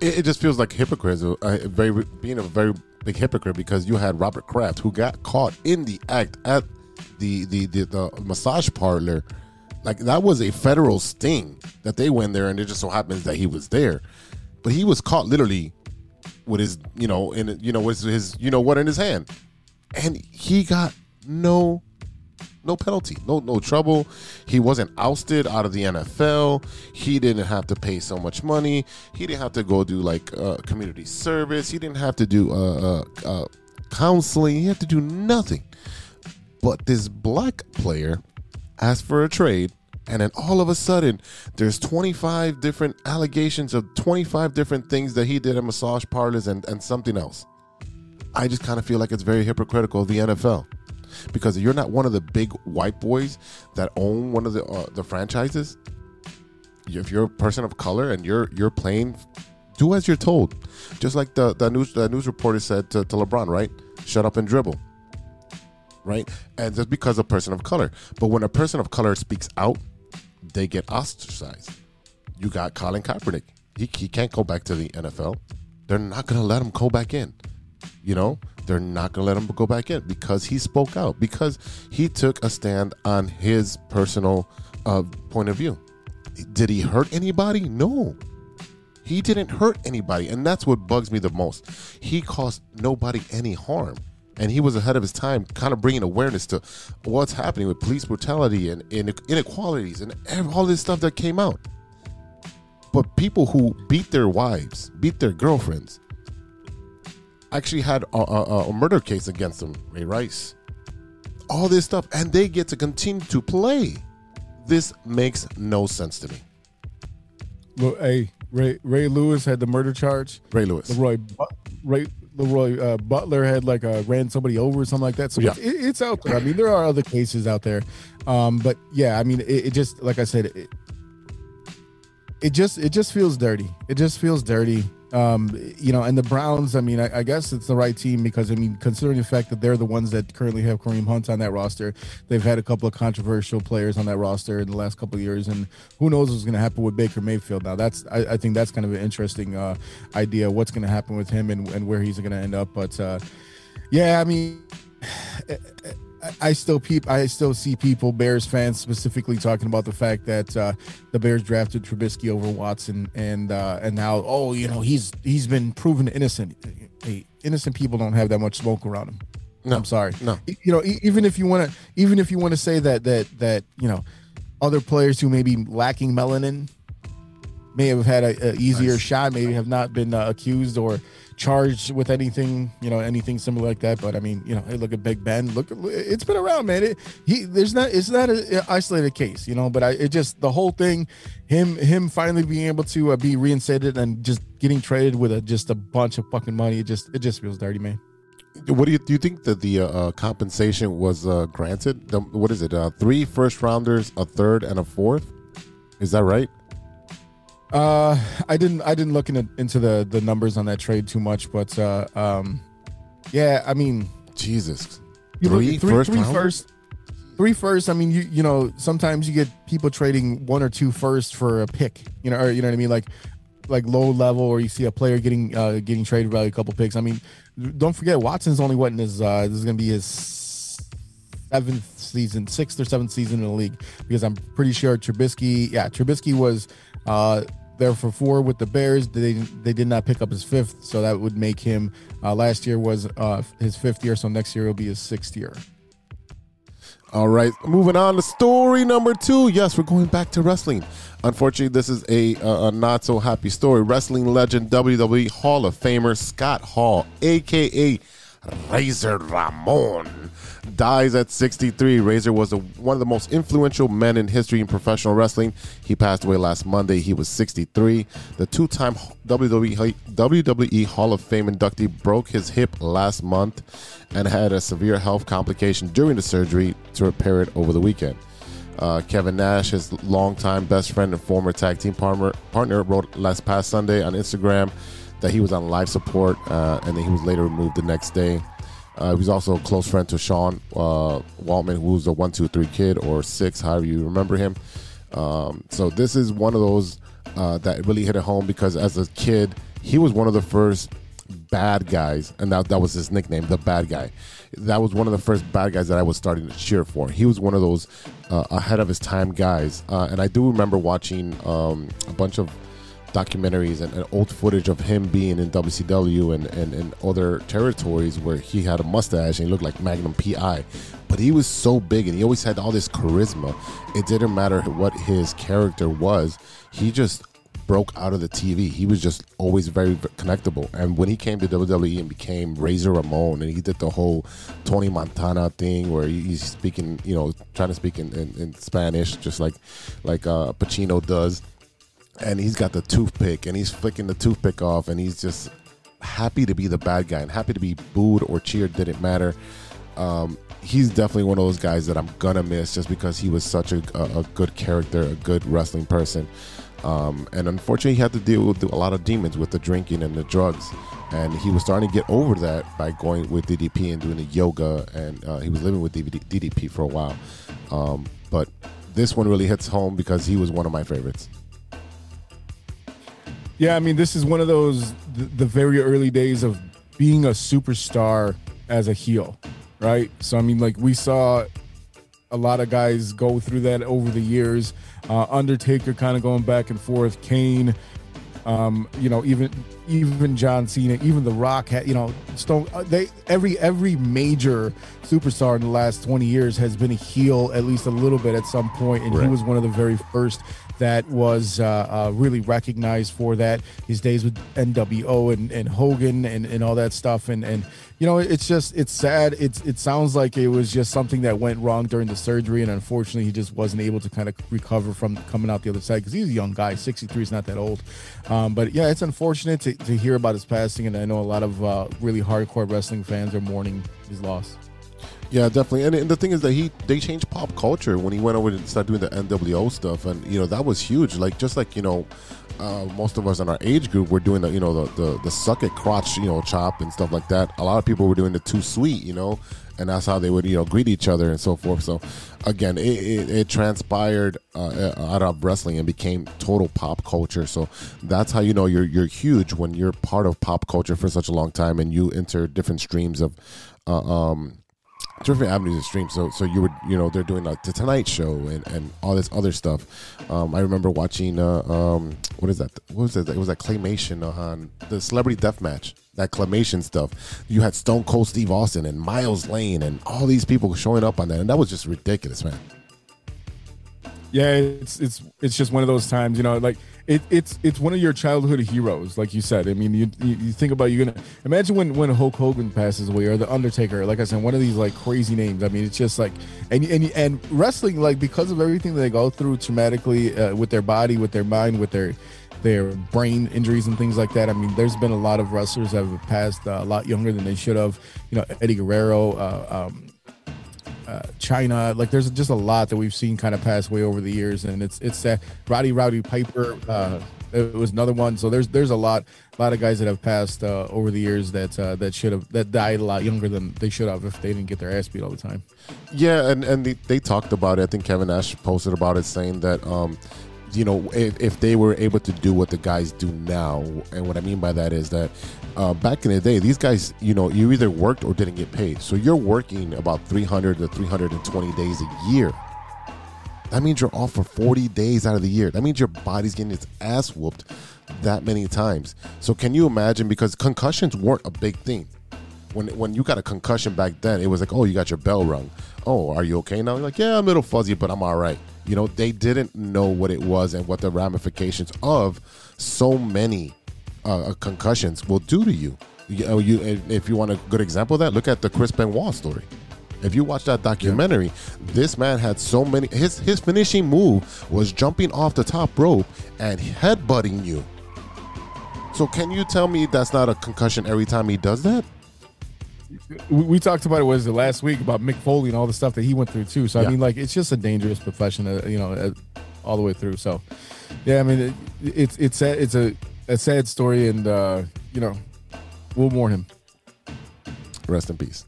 it, it just feels like hypocrites, uh, very being a very big hypocrite because you had Robert Kraft who got caught in the act at the the the, the massage parlor. Like that was a federal sting that they went there, and it just so happens that he was there, but he was caught literally with his you know in you know with his you know what in his hand, and he got no no penalty, no no trouble. He wasn't ousted out of the NFL. He didn't have to pay so much money. He didn't have to go do like uh, community service. He didn't have to do uh, uh, uh, counseling. He had to do nothing. But this black player asked for a trade, and then all of a sudden, there's 25 different allegations of 25 different things that he did at massage parlors and, and something else. I just kind of feel like it's very hypocritical of the NFL because you're not one of the big white boys that own one of the uh, the franchises. If you're a person of color and you're you're playing, do as you're told. Just like the the news the news reporter said to, to LeBron, right? Shut up and dribble. Right, and just because a person of color, but when a person of color speaks out, they get ostracized. You got Colin Kaepernick. He, he can't go back to the NFL. They're not going to let him go back in. You know, they're not going to let him go back in because he spoke out, because he took a stand on his personal uh, point of view. Did he hurt anybody? No. He didn't hurt anybody. And that's what bugs me the most. He caused nobody any harm. And he was ahead of his time, kind of bringing awareness to what's happening with police brutality and, inequalities and all this stuff that came out. But people who beat their wives, beat their girlfriends, actually had a, a, a murder case against him, Ray Rice. All this stuff, and they get to continue to play. This makes no sense to me. Look, hey, Ray Ray Lewis had the murder charge. Ray Lewis. Leroy, Ray, Leroy uh, Butler had like uh, ran somebody over or something like that. So Yeah. it's, it, it's out there. I mean, there are other cases out there, um, but yeah, I mean, it, it just like I said, it, it just it just feels dirty. It just feels dirty. Um, you know, and the Browns. I mean, I, I guess it's the right team because I mean, considering the fact that they're the ones that currently have Kareem Hunt on that roster, they've had a couple of controversial players on that roster in the last couple of years, and who knows what's going to happen with Baker Mayfield. Now, that's I, I think that's kind of an interesting uh, idea. What's going to happen with him and, and where he's going to end up, but uh, yeah, I mean. [SIGHS] I- still peep. I still see people, Bears fans specifically, talking about the fact that uh, the Bears drafted Trubisky over Watson, and uh, and now, oh, you know, he's he's been proven innocent. Hey, innocent people don't have that much smoke around them. No, I'm sorry. no. You know, even if you want to, even if you want to say that that that you know, other players who may be lacking melanin may have had a, a easier Nice. shot, maybe have not been uh, accused or charged with anything, you know, anything similar like that. But I mean, you know, hey, look at Big Ben. Look, it's been around, man. It, he there's not it's not an isolated case, you know. But I it just the whole thing, him him finally being able to uh, be reinstated and just getting traded with a just a bunch of fucking money. It just it just feels dirty, man. What do you do? You think that the uh, uh, compensation was uh, granted? The, what is it? Uh, three first rounders, a third, and a fourth. Is that right? Uh, I didn't I didn't look into into the the numbers on that trade too much, but uh, um, yeah, I mean, Jesus, three three, first three first- three first. I mean, you you know, sometimes you get people trading one or two first for a pick. You know, or you know what I mean, like like low level, or you see a player getting uh getting traded by a couple picks. I mean, don't forget Watson's only what in his uh this is gonna be his seventh season, sixth or seventh season in the league because I'm pretty sure Trubisky, yeah, Trubisky was uh there for four with the Bears. They they did not pick up his fifth, so that would make him uh last year was uh his fifth year, so next year will be his sixth year. All right, moving on to story number two. Yes, we're going back to wrestling. Unfortunately, this is a, a, a not so happy story. Wrestling legend, WWE Hall of Famer Scott Hall, aka Razor Ramon, dies at 63. Razor was a, one of the most influential men in history in professional wrestling. He passed away last Monday. He was 63. The two-time WWE WWE Hall of Fame inductee broke his hip last month and had a severe health complication during the surgery to repair it over the weekend. Uh, Kevin Nash, his longtime best friend and former tag team partner, partner, wrote last past Sunday on Instagram that he was on life support uh, and then he was later removed the next day. Uh, he was also a close friend to Sean uh, Waltman, who was a one, two, three kid or six, however you remember him. Um, so this is one of those uh, that really hit it home because as a kid, he was one of the first bad guys, and that that was his nickname, the bad guy. That was one of the first bad guys that I was starting to cheer for. He was one of those uh, ahead of his time guys, uh, and I do remember watching um, a bunch of documentaries and, and old footage of him being in WCW and, and, and other territories where he had a mustache and he looked like Magnum PI. But he was so big and he always had all this charisma. It didn't matter what his character was, he just broke out of the TV. He was just always very connectable. And when he came to WWE and became Razor Ramon, and he did the whole Tony Montana thing where he's speaking, you know, trying to speak in, in, in Spanish, just like like uh, Pacino does. And he's got the toothpick, and he's flicking the toothpick off, and he's just happy to be the bad guy and happy to be booed or cheered. Didn't matter. Um, he's definitely one of those guys that I'm gonna miss just because he was such a, a, a good character, a good wrestling person. Um, and unfortunately, he had to deal with a lot of demons with the drinking and the drugs. And he was starting to get over that by going with DDP and doing the yoga. And uh, he was living with DDP for a while. Um, but this one really hits home because he was one of my favorites. Yeah, I mean, this is one of those the, the very early days of being a superstar as a heel, right? So I mean, like we saw a lot of guys go through that over the years. Uh, Undertaker kind of going back and forth. Kane, um, you know, even even John Cena, even The Rock had, you know, Stone. uh, They every every major superstar in the last twenty years has been a heel at least a little bit at some point, and he was one of the very first that was uh, uh, really recognized for that. His days with NWO and, and Hogan and, and all that stuff, and and you know, it's just it's sad. It's it sounds like it was just something that went wrong during the surgery, and unfortunately, he just wasn't able to kind of recover from coming out the other side because he's a young guy. Sixty three is not that old, um, but yeah, it's unfortunate to, to hear about his passing, and I know a lot of uh, really hardcore wrestling fans are mourning his loss. Yeah, definitely. And, and the thing is that he they changed pop culture when he went over and started doing the NWO stuff, and you know that was huge. Like just like you know, uh, most of us in our age group were doing the you know the, the the suck it crotch you know chop and stuff like that. A lot of people were doing the too sweet, you know, and that's how they would you know greet each other and so forth. So again, it, it, it transpired uh, out of wrestling and became total pop culture. So that's how you know you're you're huge when you're part of pop culture for such a long time and you enter different streams of. Uh, um, different avenues of stream. So so you would you know they're doing like the Tonight Show and, and all this other stuff. Um, I remember watching uh, um, what is that? What was it? It was that claymation on the Celebrity Death Match. That claymation stuff. You had Stone Cold Steve Austin and Mills Lane and all these people showing up on that, and that was just ridiculous, man. Yeah, it's it's it's just one of those times, you know, like it, it's it's one of your childhood heroes, like you said. I mean, you you, think about you're gonna imagine when when Hulk Hogan passes away or the Undertaker, like I said, one of these like crazy names. I mean, it's just like and and and wrestling, like because of everything they go through traumatically uh, with their body, with their mind, with their their brain injuries and things like that. I mean, there's been a lot of wrestlers that have passed uh, a lot younger than they should have. You know, Eddie Guerrero. Uh, um, uh, Chyna. Like there's just a lot that we've seen kind of pass away over the years, and it's it's uh, Roddy Rowdy Piper. Uh, it was another one. So there's there's a lot a lot of guys that have passed uh, over the years that uh, that should have that died a lot younger than they should have if they didn't get their ass beat all the time. Yeah, and and they, they talked about it. I think Kevin Nash posted about it, saying that um, you know, if, if they were able to do what the guys do now, and what I mean by that is that uh, back in the day, these guys, you know, you either worked or didn't get paid. So you're working about 300 to 320 days a year. That means you're off for 40 days out of the year. That means your body's getting its ass whooped that many times. So can you imagine? Because concussions weren't a big thing. When when you got a concussion back then, it was like, oh, you got your bell rung. Oh, are you okay now? You're like, yeah, I'm a little fuzzy, but I'm all right. You know, they didn't know what it was and what the ramifications of so many uh, concussions will do to you. You know, you if you want a good example of that, look at the Chris Benoit story. If you watch that documentary, this man had so many. His his finishing move was jumping off the top rope and headbutting you. So can you tell me that's not a concussion every time he does that? We, we talked about it was it last week about Mick Foley and all the stuff that he went through too. So Yeah. I mean, like it's just a dangerous profession, uh, you know, uh, all the way through. So yeah, I mean, it, it's it's a, it's a a sad story, and uh, you know, we'll mourn him. Rest in peace.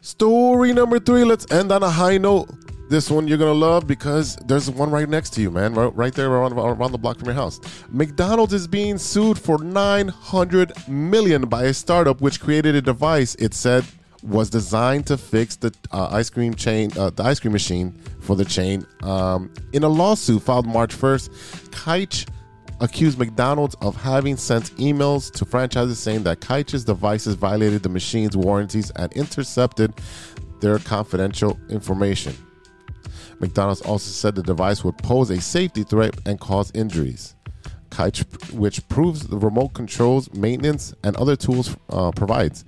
Story number three. Let's end on a high note. This one you're gonna love because there's one right next to you, man. Right, right there around, around the block from your house. McDonald's is being sued for 900 million by a startup which created a device. It said was designed to fix the uh, ice cream chain, uh, the ice cream machine for the chain. Um, in a lawsuit filed March 1st, Kytch accused McDonald's of having sent emails to franchises saying that Kytch's devices violated the machine's warranties and intercepted their confidential information. McDonald's also said the device would pose a safety threat and cause injuries. Which proves the remote controls, maintenance, and other tools uh, provides.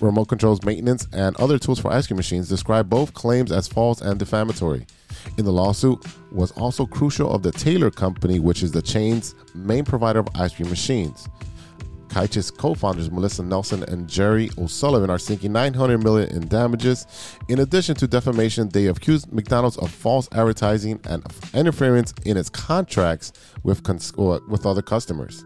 Remote controls, maintenance, and other tools for ice cream machines describe both claims as false and defamatory. In the lawsuit was also crucial of the Taylor Company, which is the chain's main provider of ice cream machines. Kytch's co-founders Melissa Nelson and Jerry O'Sullivan are seeking 900 million in damages. In addition to defamation, they accused McDonald's of false advertising and interference in its contracts with cons- uh, with other customers.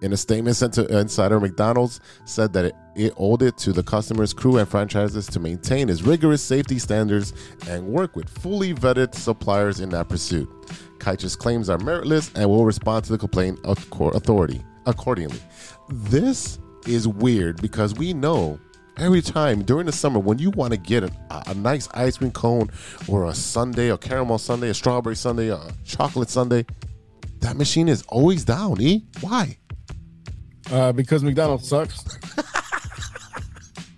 In a statement sent to Insider, McDonald's said that it, it owed it to the customers, crew, and franchises to maintain its rigorous safety standards and work with fully vetted suppliers in that pursuit. Kytch's claims are meritless and will respond to the complaint of court authority accordingly. This is weird because we know every time during the summer when you want to get a, a, nice ice cream cone or a sundae, a caramel sundae, a strawberry sundae, a chocolate sundae, that machine is always down. E, why? Uh, because McDonald's sucks.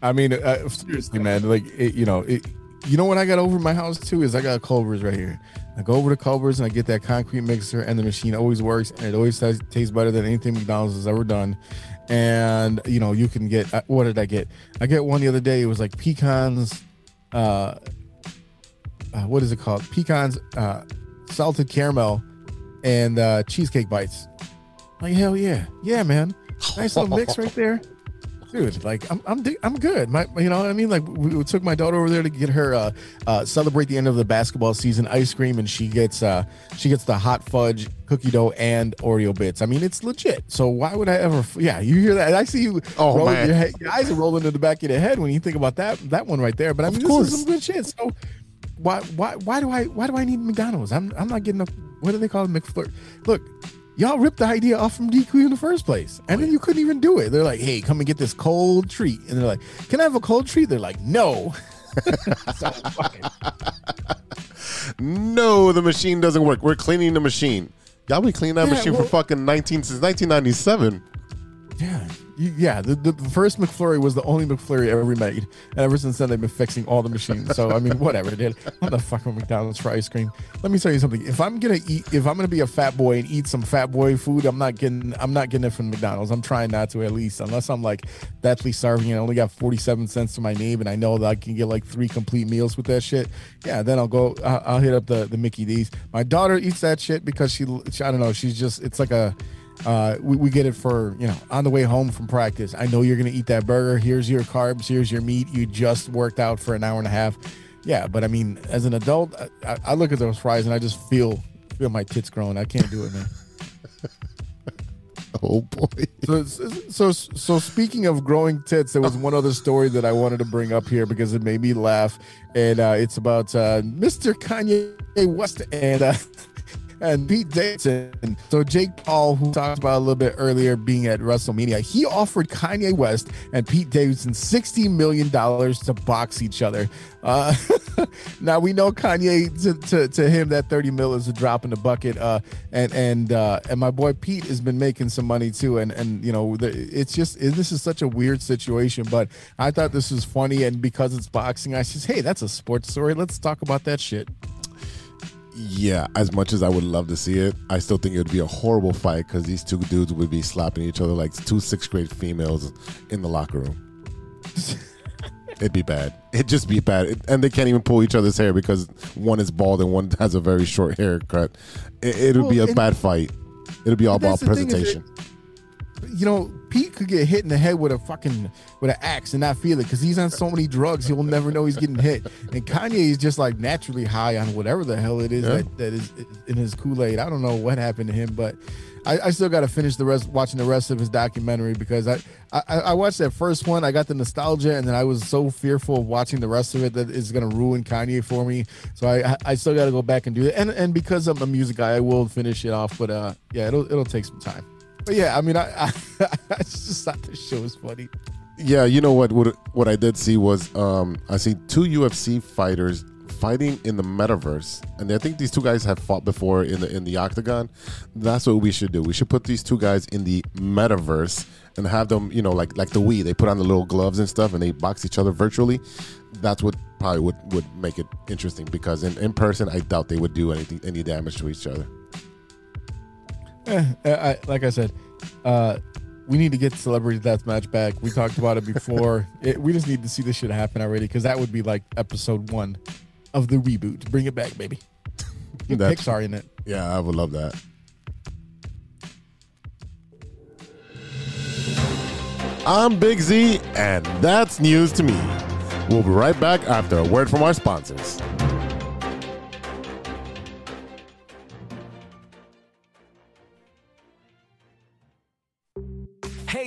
I mean, uh, seriously, man. Like, it, you know, it, you know what I got over my house too is I got Culver's right here. I go over to Culver's and I get that concrete mixer, and the machine always works, and it always tastes, better than anything McDonald's has ever done. And you know, you can get uh, what did I get? I get one the other day. It was like pecans. Uh, uh what is it called? Pecans, uh, salted caramel, and uh, cheesecake bites. Like hell yeah, yeah, man. Nice little mix right there dude like i'm i'm i'm good. My you know i mean? Like we took my daughter over there to get her uh, uh celebrate the end of the basketball season ice cream and she gets uh she gets the hot fudge cookie dough and oreo bits. I mean it's legit. So why would i ever yeah you hear that? I see you oh rolling, man. Your, head, your eyes are rolling in the back of your head when you think about that that one right there. But i mean this is some good shit. So why why why do i why do i need mcdonald's? I'm i'm not getting a what do they call it? Mcflirt look y'all ripped the idea off from DQ in the first place. And then oh, you couldn't even do it. They're like, hey, come and get this cold treat. And they're like, can I have a cold treat? They're like, no. [LAUGHS] no, the machine doesn't work. We're cleaning the machine. Y'all been cleaning that yeah, machine well, for fucking 19 since 1997. Yeah, yeah, the, the, first McFlurry was the only McFlurry ever made, and ever since then they've been fixing all the machines. So I mean, whatever, dude. I'm the fucking McDonald's for ice cream. Let me tell you something. If I'm gonna eat, if I'm gonna be a fat boy and eat some fat boy food, I'm not getting, I'm not getting it from McDonald's. I'm trying not to at least, unless I'm like deathly starving and I only got 47 cents to my name, and I know that I can get like three complete meals with that shit. Yeah, then I'll go. I'll, I'll hit up the the Mickey D's. My daughter eats that shit because she, I don't know, she's just, it's like a uh, we, we get it for you know on the way home from practice. I know you're gonna eat that burger. Here's your carbs. Here's your meat. You just worked out for an hour and a half. Yeah, but I mean, as an adult, I, I look at those fries and I just feel feel my tits growing. I can't do it, man. [LAUGHS] oh boy. So, so so speaking of growing tits, there was one other story that I wanted to bring up here because it made me laugh, and uh, it's about uh, Mr. Kanye West and. Uh, and Pete Davidson. So Jake Paul, who talked about a little bit earlier being at WrestleMania, he offered Kanye West and Pete Davidson sixty million dollars to box each other. Uh, [LAUGHS] now we know Kanye to, to, to, him that thirty mil is a drop in the bucket. Uh, and and uh, and my boy Pete has been making some money too. And and you know it's just this is such a weird situation. But I thought this was funny, and because it's boxing, I says, hey, that's a sports story. Let's talk about that shit yeah, as much as I would love to see it, I still think it would be a horrible fight because these two dudes would be slapping each other like two sixth grade females in the locker room. [LAUGHS] It'd be bad. It'd just be bad. It, and they can't even pull each other's hair because one is bald and one has a very short haircut. It, would well, be a bad fight. It'd be all about presentation you know, Pete could get hit in the head with a fucking with an axe and not feel it because he's on so many drugs he'll never know he's getting hit. And Kanye is just like naturally high on whatever the hell it is yeah. that, that is in his Kool Aid. I don't know what happened to him, but I, I still got to finish the rest watching the rest of his documentary because I, I I watched that first one. I got the nostalgia, and then I was so fearful of watching the rest of it that it's gonna ruin Kanye for me. So I I still got to go back and do it. And and because I'm a music guy, I will finish it off. But uh, yeah, it'll it'll take some time. But yeah, I mean, I, I, [LAUGHS] I just thought the show was funny. Yeah, you know what? What what I did see was um, I see two UFC fighters fighting in the metaverse, and I think these two guys have fought before in the in the octagon. That's what we should do. We should put these two guys in the metaverse and have them, you know, like like the Wii. They put on the little gloves and stuff, and they box each other virtually. That's what probably would would make it interesting because in in person, I doubt they would do anything any damage to each other. Eh, I, like I said, uh, we need to get Celebrity Death Match back. We talked about it before. [LAUGHS] it, we just need to see this shit happen already because that would be like episode one of the reboot. Bring it back, baby. Get Pixar in it. Yeah, I would love that. I'm Big Z, and that's news to me. We'll be right back after a word from our sponsors. Hey,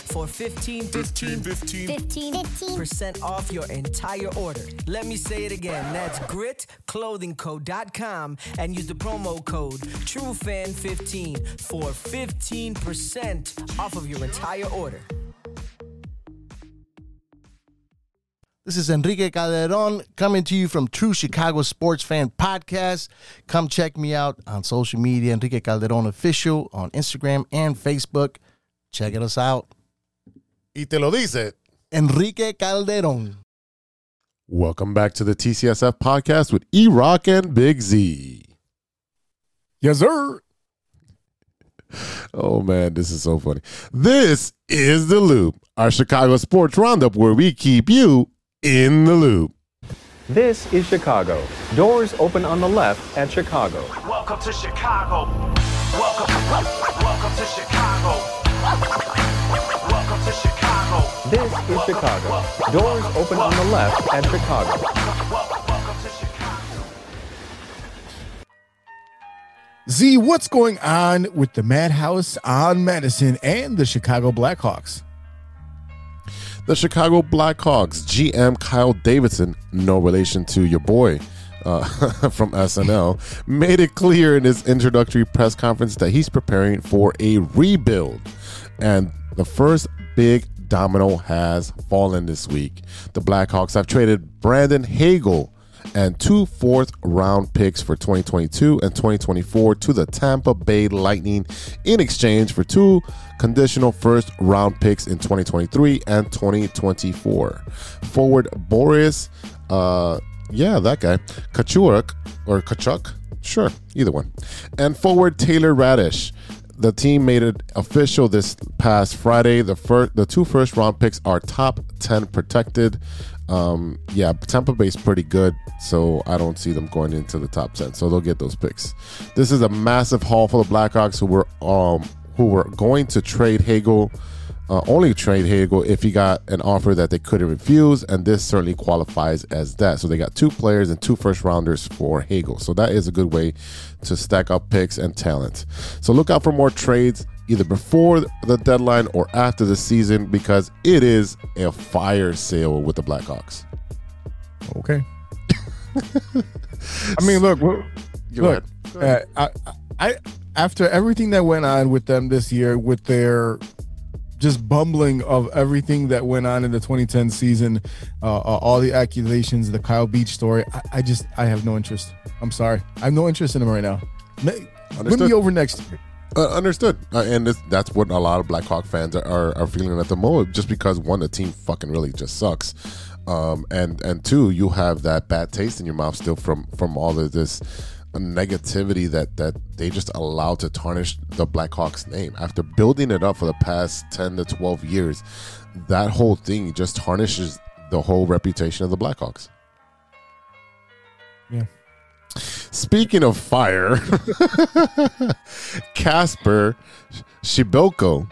for 15 15 15 15 15% off your entire order. Let me say it again. That's gritclothingco.com and use the promo code TrueFan15 for 15% off of your entire order. This is Enrique Calderon coming to you from True Chicago Sports Fan Podcast. Come check me out on social media, Enrique Calderon Official on Instagram and Facebook. Check it us out. Y te lo dice. Enrique Calderon. Welcome back to the TCSF podcast with E Rock and Big Z. Yes, sir. [LAUGHS] Oh man, this is so funny. This is the loop, our Chicago sports roundup where we keep you in the loop. This is Chicago. Doors open on the left at Chicago. Welcome to Chicago. Welcome, welcome to Chicago. Welcome to Chicago. This is Chicago. Doors open on the left at Chicago. Welcome to Chicago. Z, what's going on with the Madhouse on Madison and the Chicago Blackhawks? The Chicago Blackhawks GM Kyle Davidson, no relation to your boy uh, [LAUGHS] from SNL, made it clear in his introductory press conference that he's preparing for a rebuild. And the first big domino has fallen this week. The Blackhawks have traded Brandon Hagel and two fourth round picks for 2022 and 2024 to the Tampa Bay Lightning in exchange for two conditional first round picks in 2023 and 2024. Forward Boris, uh, yeah, that guy, Kachuruk or Katchouk, sure, either one, and forward Taylor Raddysh the team made it official this past Friday. The first, the two first round picks are top ten protected. Um, yeah, Tampa Bay's pretty good, so I don't see them going into the top ten. So they'll get those picks. This is a massive haul for the Blackhawks, who were um, who were going to trade Hagel. Uh, only trade Hagel if he got an offer that they couldn't refuse, and this certainly qualifies as that. So they got two players and two first rounders for Hagel. So that is a good way to stack up picks and talent. So look out for more trades either before the deadline or after the season because it is a fire sale with the Blackhawks. Okay. [LAUGHS] I mean, look, look. Uh, I, I, after everything that went on with them this year, with their just bumbling of everything that went on in the 2010 season, uh, uh, all the accusations, the Kyle Beach story, I, I just, I have no interest. I'm sorry, I have no interest in them right now. Ma- Win Understood. me over next year. Uh, understood, uh, and this, that's what a lot of Blackhawk fans are, are, are feeling at the moment. Just because one, the team fucking really just sucks, um, and and two, you have that bad taste in your mouth still from from all of this negativity that that they just allowed to tarnish the Blackhawks name after building it up for the past ten to twelve years. That whole thing just tarnishes the whole reputation of the Blackhawks. Yeah. Speaking of fire, [LAUGHS] Casper Przybylko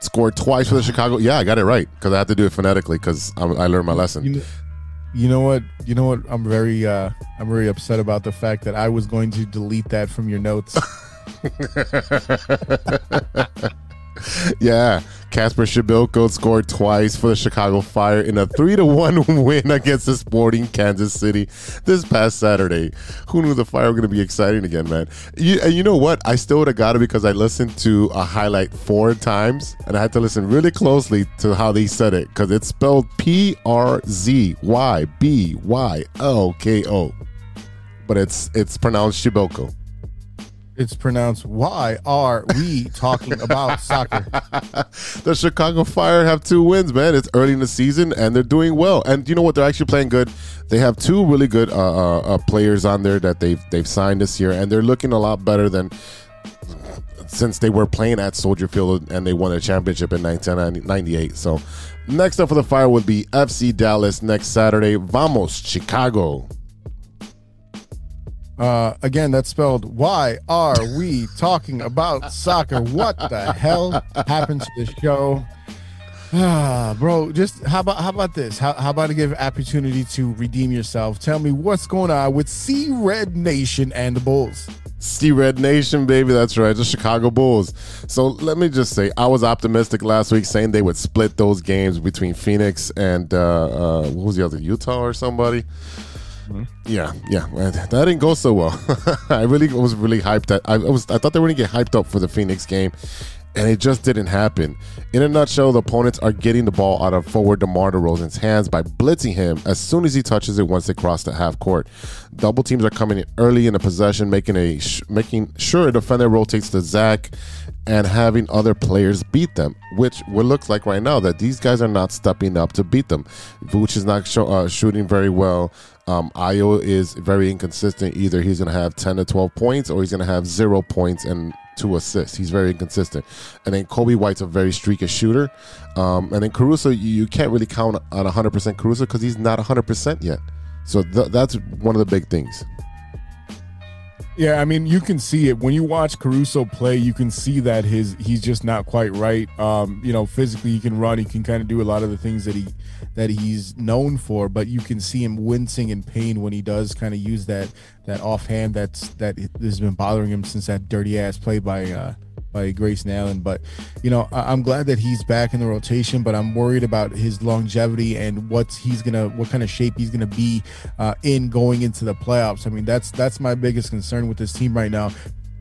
scored twice for the Chicago. Yeah, I got it right because I had to do it phonetically because I learned my lesson. You know, what? You know what? I'm very, uh, I'm very upset about the fact that I was going to delete that from your notes. [LAUGHS] [LAUGHS] yeah, Casper Przybylko scored twice for the Chicago Fire in a three to one [LAUGHS] win against the Sporting Kansas City this past Saturday. Who knew the Fire were going to be exciting again, man? You, and you know what? I still would have got it because I listened to a highlight four times, and I had to listen really closely to how they said it because it's spelled P R Z Y B Y L K O, but it's it's pronounced Shibilko. It's pronounced. Why are we talking about soccer? [LAUGHS] the Chicago Fire have two wins, man. It's early in the season and they're doing well. And you know what? They're actually playing good. They have two really good uh, uh, uh, players on there that they've they've signed this year, and they're looking a lot better than since they were playing at Soldier Field and they won a championship in 1998. So, next up for the Fire would be FC Dallas next Saturday. Vamos, Chicago. Uh, again, that's spelled. Why are we talking about soccer? What the hell happened to the show? Ah, bro, just how about how about this? How, how about to give opportunity to redeem yourself? Tell me what's going on with See Red Nation and the Bulls. See Red Nation, baby. That's right. The Chicago Bulls. So let me just say, I was optimistic last week saying they would split those games between Phoenix and uh, uh, what was the other, Utah or somebody. Mm-hmm. Yeah, yeah, that didn't go so well. [LAUGHS] I really was really hyped. At, I was, I thought they were gonna get hyped up for the Phoenix game, and it just didn't happen. In a nutshell, the opponents are getting the ball out of forward DeMar DeRozan's hands by blitzing him as soon as he touches it once they cross the half court. Double teams are coming in early in the possession, making a making sure a defender rotates to Zach and having other players beat them, which what looks like right now that these guys are not stepping up to beat them. Vooch is not show, uh, shooting very well. Um, Ayo is very inconsistent. Either he's going to have 10 to 12 points or he's going to have zero points and two assists. He's very inconsistent. And then Coby White's a very streaky shooter. Um, and then Caruso, you, you can't really count on 100% Caruso because he's not 100% yet. So th- that's one of the big things. Yeah, I mean, you can see it when you watch Caruso play. You can see that his he's just not quite right. Um, you know, physically he can run, he can kind of do a lot of the things that he that he's known for, but you can see him wincing in pain when he does kind of use that that offhand that's that has been bothering him since that dirty ass play by uh, by Grayson Allen. But you know, I- I'm glad that he's back in the rotation. But I'm worried about his longevity and what he's gonna, what kind of shape he's gonna be uh, in going into the playoffs. I mean, that's that's my biggest concern with this team right now.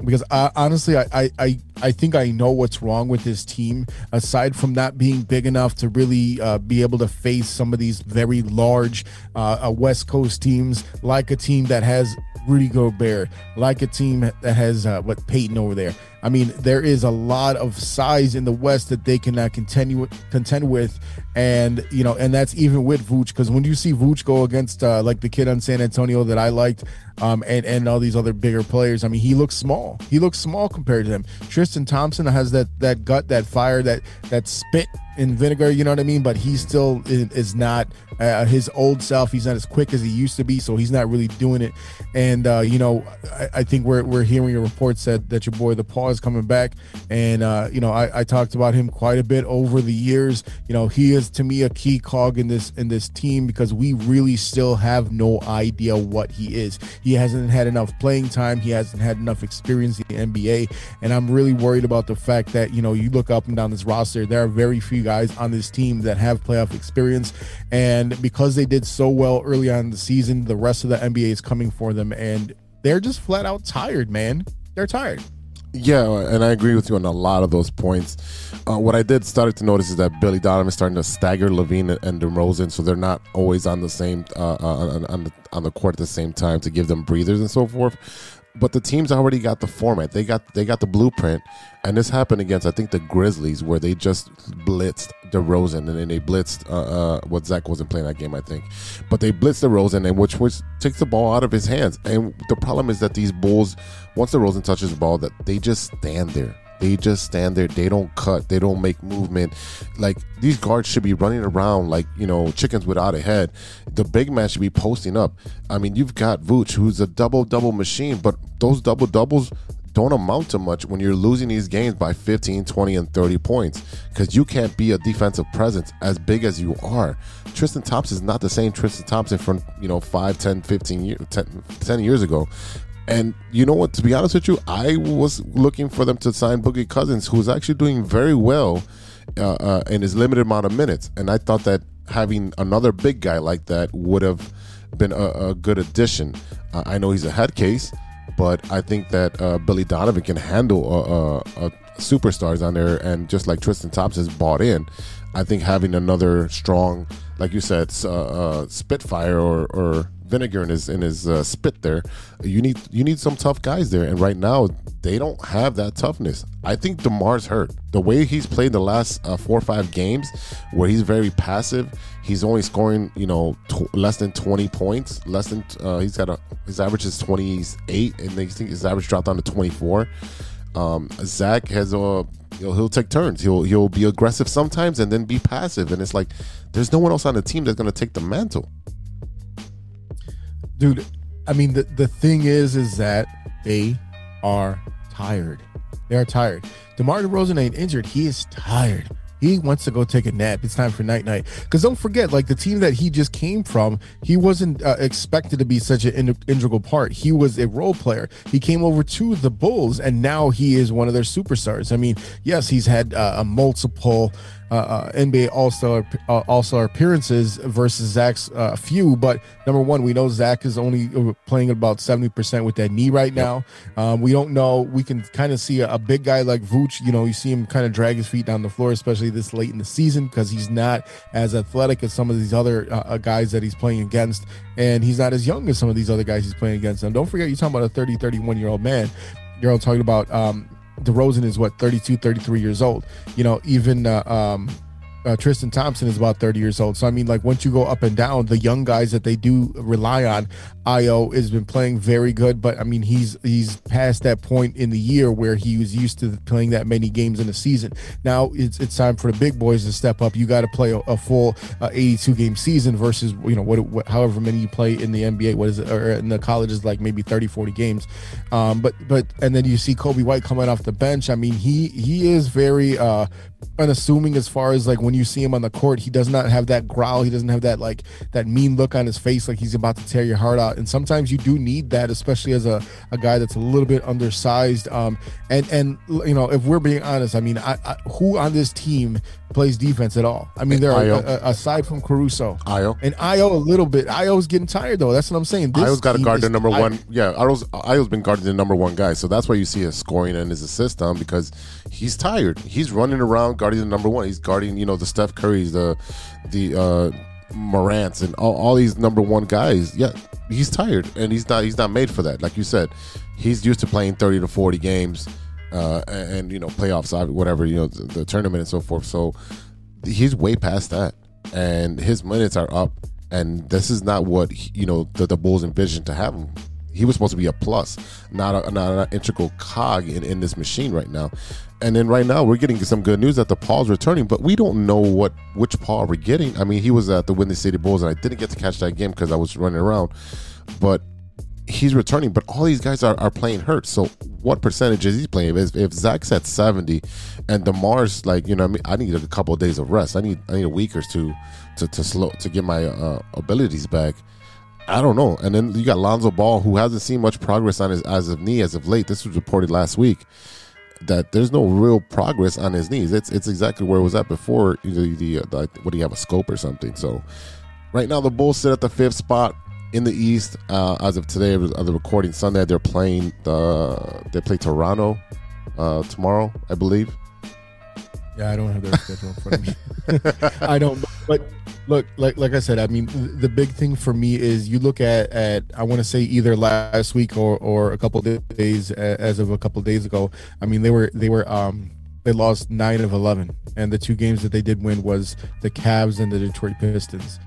Because I, honestly, I, I I I think I know what's wrong with this team. Aside from not being big enough to really uh, be able to face some of these very large uh, uh, West Coast teams, like a team that has Rudy Gobert, like a team that has uh, what Peyton over there. I mean, there is a lot of size in the West that they cannot continue contend with, and you know, and that's even with Vooch. Because when you see Vooch go against uh, like the kid on San Antonio that I liked, um, and and all these other bigger players, I mean, he looks small. He looks small compared to them. Tristan Thompson has that that gut, that fire, that that spit in vinegar. You know what I mean? But he still is, not uh, his old self. He's not as quick as he used to be, so he's not really doing it. And uh, you know, I, I think we're we're hearing a report said that your boy the Paw is coming back, and uh, you know, I, I talked about him quite a bit over the years. You know, he is to me a key cog in this in this team because we really still have no idea what he is. He hasn't had enough playing time. He hasn't had enough experience in the NBA, and I'm really worried about the fact that you know you look up and down this roster, there are very few guys on this team that have playoff experience, and because they did so well early on in the season, the rest of the NBA is coming for them, and they're just flat out tired, man. They're tired. Yeah, and I agree with you on a lot of those points. Uh, what I did started to notice is that Billy Donovan is starting to stagger LaVine and DeRozan, so they're not always on the same uh, on, on, the, on the court at the same time to give them breathers and so forth. But the teams already got the format. They got they got the blueprint, and this happened against I think the Grizzlies where they just blitzed DeRozan and then they blitzed uh, uh, what Zach wasn't playing that game I think, but they blitzed DeRozan and which which takes the ball out of his hands. And the problem is that these Bulls, once DeRozan touches the ball, that they just stand there. They just stand there. They don't cut. They don't make movement. Like these guards should be running around like you know chickens without a head. The big man should be posting up. I mean, you've got Vooch, who's a double double machine, but those double doubles don't amount to much when you're losing these games by 15, 20, and 30 points because you can't be a defensive presence as big as you are. Tristan Thompson is not the same Tristan Thompson from, you know, 5, 10, 15 years, 10, 10 years ago. And you know what? To be honest with you, I was looking for them to sign Boogie Cousins, who's actually doing very well uh, uh, in his limited amount of minutes. And I thought that having another big guy like that would have been a, a good addition. Uh, I know he's a head case, but I think that uh, Billy Donovan can handle superstars on there. And just like Tristan Thompson's bought in, I think having another strong, like you said, uh, uh, Spitfire or, or vinegar in his in his uh, spit there. You need you need some tough guys there, and right now they don't have that toughness. I think Demar's hurt. The way he's played the last uh, four or five games, where he's very passive, he's only scoring you know tw- less than twenty points. Less than uh, he's got a his average is twenty eight, and they think his average dropped down to twenty four. Um, Zach has a he'll, he'll take turns. He'll he'll be aggressive sometimes and then be passive, and it's like there's no one else on the team that's going to take the mantle. Dude i mean the, the thing is is that they are tired. They are tired. Demar DeRozan ain't injured. He is tired. He wants to go take a nap. It's time for night night. Because don't forget like the team that he just came from he wasn't uh, expected to be such an in- integral part. He was a role player. He came over to the bulls and now he is one of their superstars. I mean yes he's had uh, a multiple uh, uh, NBA All Star uh, All Star appearances versus Zach's uh, few. But number one, we know Zach is only uh, playing about seventy percent with that knee right now. Um, we don't know. We can kind of see a, a big guy like Vooch. You know, you see him kind of drag his feet down the floor, especially this late in the season, because he's not as athletic as some of these other uh, uh, guys that he's playing against, and he's not as young as some of these other guys he's playing against. And don't forget, you're talking about a 30, 31 year old man. You're all talking about um, DeRozan is what 32, 33 years old. You know, even uh, um, uh, Tristan Thompson is about 30 years old. So I mean, like once you go up and down, the young guys that they do rely on, Ayo has been playing very good, but I mean he's he's past that point in the year where he was used to playing that many games in a season. Now it's it's time for the big boys to step up. You got to play a, a full uh, 82 game season versus you know what, what however many you play in the NBA. What is it? Or in the colleges like maybe 30 40 games. Um, but but and then you see Coby White coming off the bench. I mean he he is very uh unassuming as far as like when you see him on the court he does not have that growl he doesn't have that like that mean look on his face like he's about to tear your heart out and sometimes you do need that especially as a, a guy that's a little bit undersized um and and you know if we're being honest i mean I, I, who on this team plays defense at all i mean there are uh, aside from caruso Ayo. and ayo a little bit ayo's getting tired though that's what i'm saying This Ayo's got to guard the number tired. one. Yeah, Ayo's, Ayo's been guarding the number one guy, so that's why you see his scoring and his assist on because he's tired. He's running around guarding the number one. He's guarding, you know, the Steph Currys, the the uh, Morants, and all, all these number one guys. Yeah, he's tired, and he's not he's not made for that. Like you said, he's used to playing thirty to forty games, uh, and, and you know playoffs, whatever you know, the, the tournament and so forth. So he's way past that, and his minutes are up. And this is not what you know the, the Bulls envisioned to have him. He was supposed to be a plus, not a, not an integral cog in, in this machine right now. And then right now we're getting some good news that the Paul's returning, but we don't know what which Paul we're getting. I mean, he was at the Windy City Bulls, and I didn't get to catch that game because I was running around. But he's returning, but all these guys are, are playing hurt. So what percentage is he playing? If, if Zach's at seventy, and Demar's like, you know, I mean, I need a couple of days of rest. I need I need a week or two to to slow to get my uh, abilities back. I don't know. And then you got Lonzo Ball, who hasn't seen much progress on his as of knee as of late. This was reported last week that there's no real progress on his knees. It's it's exactly where it was at before. The, the, uh, the what do you have a scope or something? So right now the Bulls sit at the fifth spot in the East uh, as of today of the recording Sunday. They're playing the they play Toronto uh, tomorrow, I believe. Yeah, I don't have their schedule in front of me. I don't. But look, like like I said, I mean, the big thing for me is you look at at I want to say either last week or or a couple days as of a couple of days ago. I mean, they were they were um they lost nine of eleven, and the two games that they did win was the Cavs and the Detroit Pistons.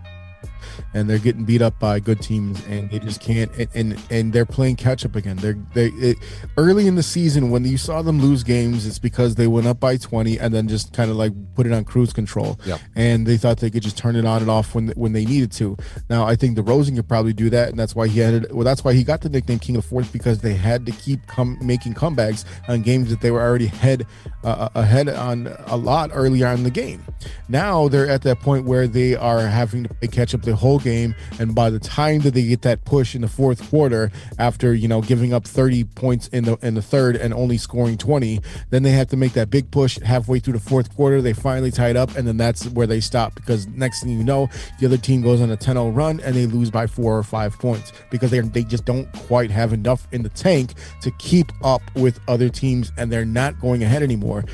And they're getting beat up by good teams, and they just can't. And and, and they're playing catch up again. They're they it, early in the season when you saw them lose games, it's because they went up by twenty and then just kind of like put it on cruise control. Yep. And they thought they could just turn it on and off when when they needed to. Now I think DeRozan could probably do that, and that's why he had well, that's why he got the nickname King of Fourth because they had to keep come making comebacks on games that they were already head uh, ahead on a lot earlier on in the game. Now they're at that point where they are having to play catch up the whole game, and by the time that they get that push in the fourth quarter, after you know giving up 30 points in the in the third and only scoring 20, then they have to make that big push halfway through the fourth quarter. They finally tied up, and then that's where they stop because next thing you know, the other team goes on a 10-0 run and they lose by four or five points because they they just don't quite have enough in the tank to keep up with other teams, and they're not going ahead anymore.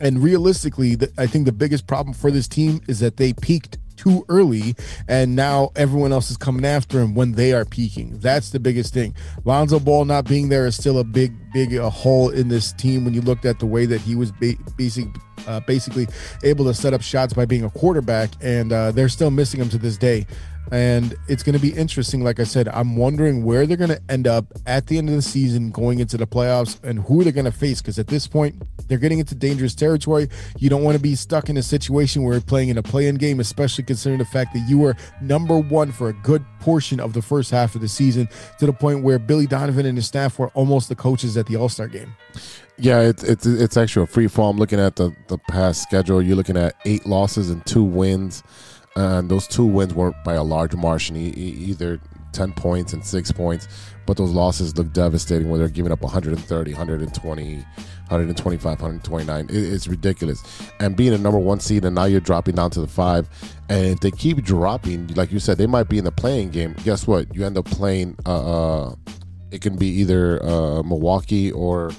And realistically, the, I think the biggest problem for this team is that they peaked too early and now everyone else is coming after him when they are peaking. That's the biggest thing. Lonzo ball not being there is still a big big hole in this team when you looked at the way that he was ba- basic uh, basically able to set up shots by being a quarterback and uh, they're still missing him to this day and it's going to be interesting. Like I said, I'm wondering where they're going to end up at the end of the season, going into the playoffs, and who they're going to face. Because at this point, they're getting into dangerous territory. You don't want to be stuck in a situation where you're playing in a play-in game, especially considering the fact that you were number one for a good portion of the first half of the season, to the point where Billy Donovan and his staff were almost the coaches at the All Star game. Yeah, it's it's it's actually a free fall. I'm looking at the the past schedule. You're looking at eight losses and two wins, and those two wins weren't by a large margin, e- either ten points and six points. But those losses look devastating when they're giving up 130, 120, 125, 129. It, it's ridiculous. And being a number one seed, and now you're dropping down to the five. And if they keep dropping, like you said, they might be in the playing game. Guess what? You end up playing. Uh, uh, it can be either uh, Milwaukee or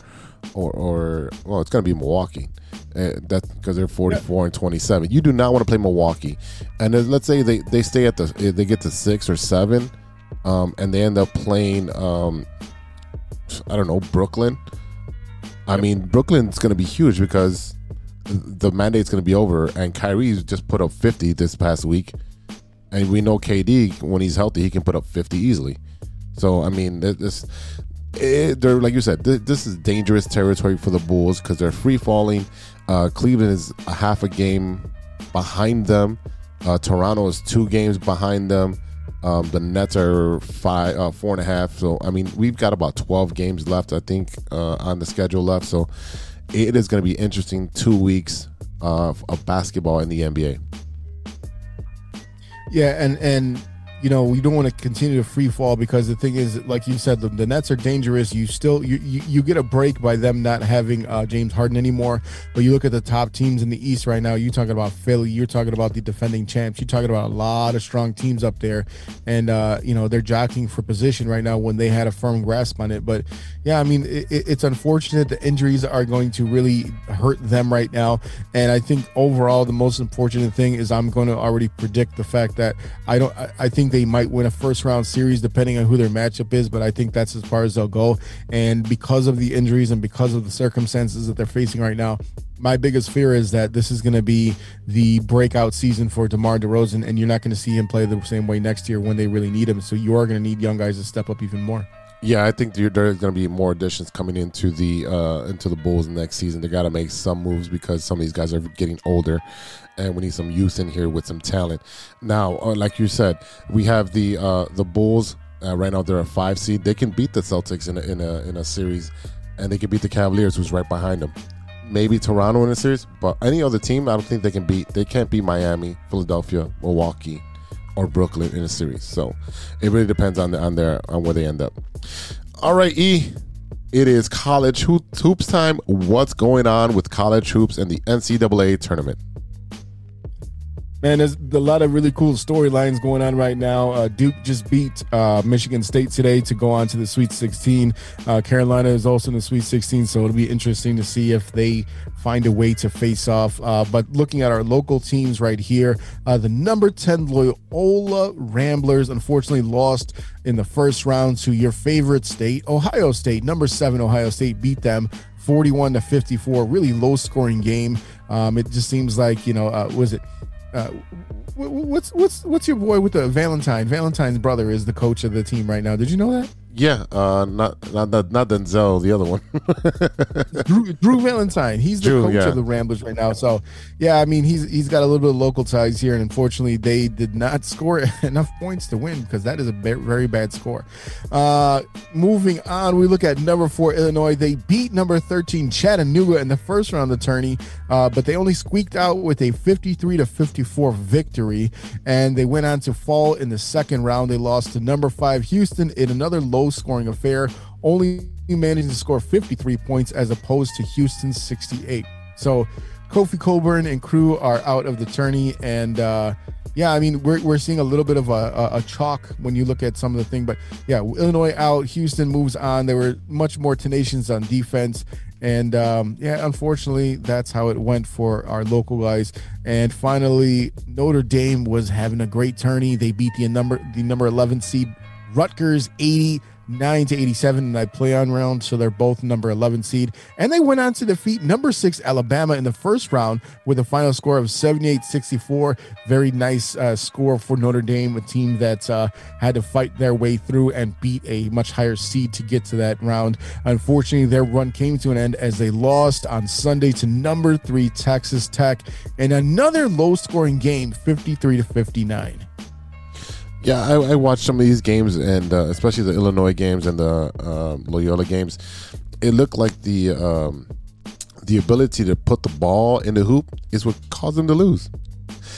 or, or well, it's going to be Milwaukee. Uh, that's because they're 44 and 27. You do not want to play Milwaukee. And let's say they, they stay at the they get to six or seven, um, and they end up playing um, I don't know Brooklyn. I mean Brooklyn's going to be huge because the mandate's going to be over, and Kyrie's just put up 50 this past week, and we know KD when he's healthy he can put up 50 easily. So I mean, this it, they're like you said, th- this is dangerous territory for the Bulls because they're free falling. Uh, Cleveland is a half a game behind them. Uh, Toronto is two games behind them. Um, the Nets are five, uh, four and a half. So I mean, we've got about twelve games left, I think, uh, on the schedule left. So it is going to be interesting two weeks of, of basketball in the NBA. Yeah, and and you know we don't want to continue to free fall because the thing is, like you said, the, the Nets are dangerous. You still you, you you get a break by them not having uh, James Harden anymore. But you look at the top teams in the East right now. You're talking about Philly. You're talking about the defending champs. You're talking about a lot of strong teams up there, and uh, you know they're jockeying for position right now when they had a firm grasp on it. But yeah, I mean it, it's unfortunate. The injuries are going to really hurt them right now, and I think overall the most unfortunate thing is I'm going to already predict the fact that I don't. I, I think they might win a first round series depending on who their matchup is, but I think that's as far as they'll go. And because of the injuries and because of the circumstances that they're facing right now, my biggest fear is that this is going to be the breakout season for DeMar DeRozan, and you're not going to see him play the same way next year when they really need him. So you are going to need young guys to step up even more. Yeah, I think there's going to be more additions coming into the uh, into the Bulls next season. They got to make some moves because some of these guys are getting older, and we need some youth in here with some talent. Now, uh, like you said, we have the uh, the Bulls uh, right now. They're a five seed. They can beat the Celtics in a, in a in a series, and they can beat the Cavaliers, who's right behind them. Maybe Toronto in a series, but any other team, I don't think they can beat. They can't beat Miami, Philadelphia, Milwaukee, or Brooklyn in a series. So it really depends on the, on their on where they end up. All right, E. It is college hoops time. What's going on with college hoops and the NCAA tournament? Man, there's a lot of really cool storylines going on right now. Uh, Duke just beat uh, Michigan State today to go on to the Sweet 16. Uh, Carolina is also in the Sweet 16, so it'll be interesting to see if they find a way to face off. Uh, but looking at our local teams right here, uh, the number 10 Loyola Ramblers unfortunately lost in the first round to your favorite state, Ohio State. Number seven, Ohio State beat them 41 to 54. Really low scoring game. Um, it just seems like, you know, uh, was it? Uh, wh- wh- what's what's what's your boy with the Valentine? Valentine's brother is the coach of the team right now. Did you know that? Yeah, uh, not not not, Denzel, the other one. [LAUGHS] Drew, Drew Valentine. He's the Drew, coach yeah. of the Ramblers right now. So, yeah, I mean, he's he's got a little bit of local ties here, and unfortunately, they did not [LAUGHS] score enough points to win because that is a very bad score. Uh, moving on, we look at number four Illinois. They beat number thirteen Chattanooga in the first round of the tourney, uh, but they only squeaked out with a fifty-three to fifty-four victory, and they went on to fall in the second round. They lost to number five Houston in another low-scoring affair, only managing to score 53 points as opposed to Houston's 68. So Kofi Cockburn and crew are out of the tourney, and uh, yeah, I mean we're, we're seeing a little bit of a, a, a chalk when you look at some of the thing, but yeah, Illinois out, Houston moves on. They were much more tenacious on defense, and um, yeah, unfortunately, that's how it went for our local guys. And finally, Notre Dame was having a great tourney. They beat the number the number 11 seed Rutgers 80 89 to 87 in that play on round. So they're both number 11 seed. And they went on to defeat number six Alabama in the first round with a final score of 78 64. Very nice uh, score for Notre Dame, a team that uh, had to fight their way through and beat a much higher seed to get to that round. Unfortunately, their run came to an end as they lost on Sunday to number three Texas Tech in another low scoring game, 53 to 59. Yeah, I, I watched some of these games, and uh, especially the Illinois games and the um, Loyola games. It looked like the um, the ability to put the ball in the hoop is what caused them to lose.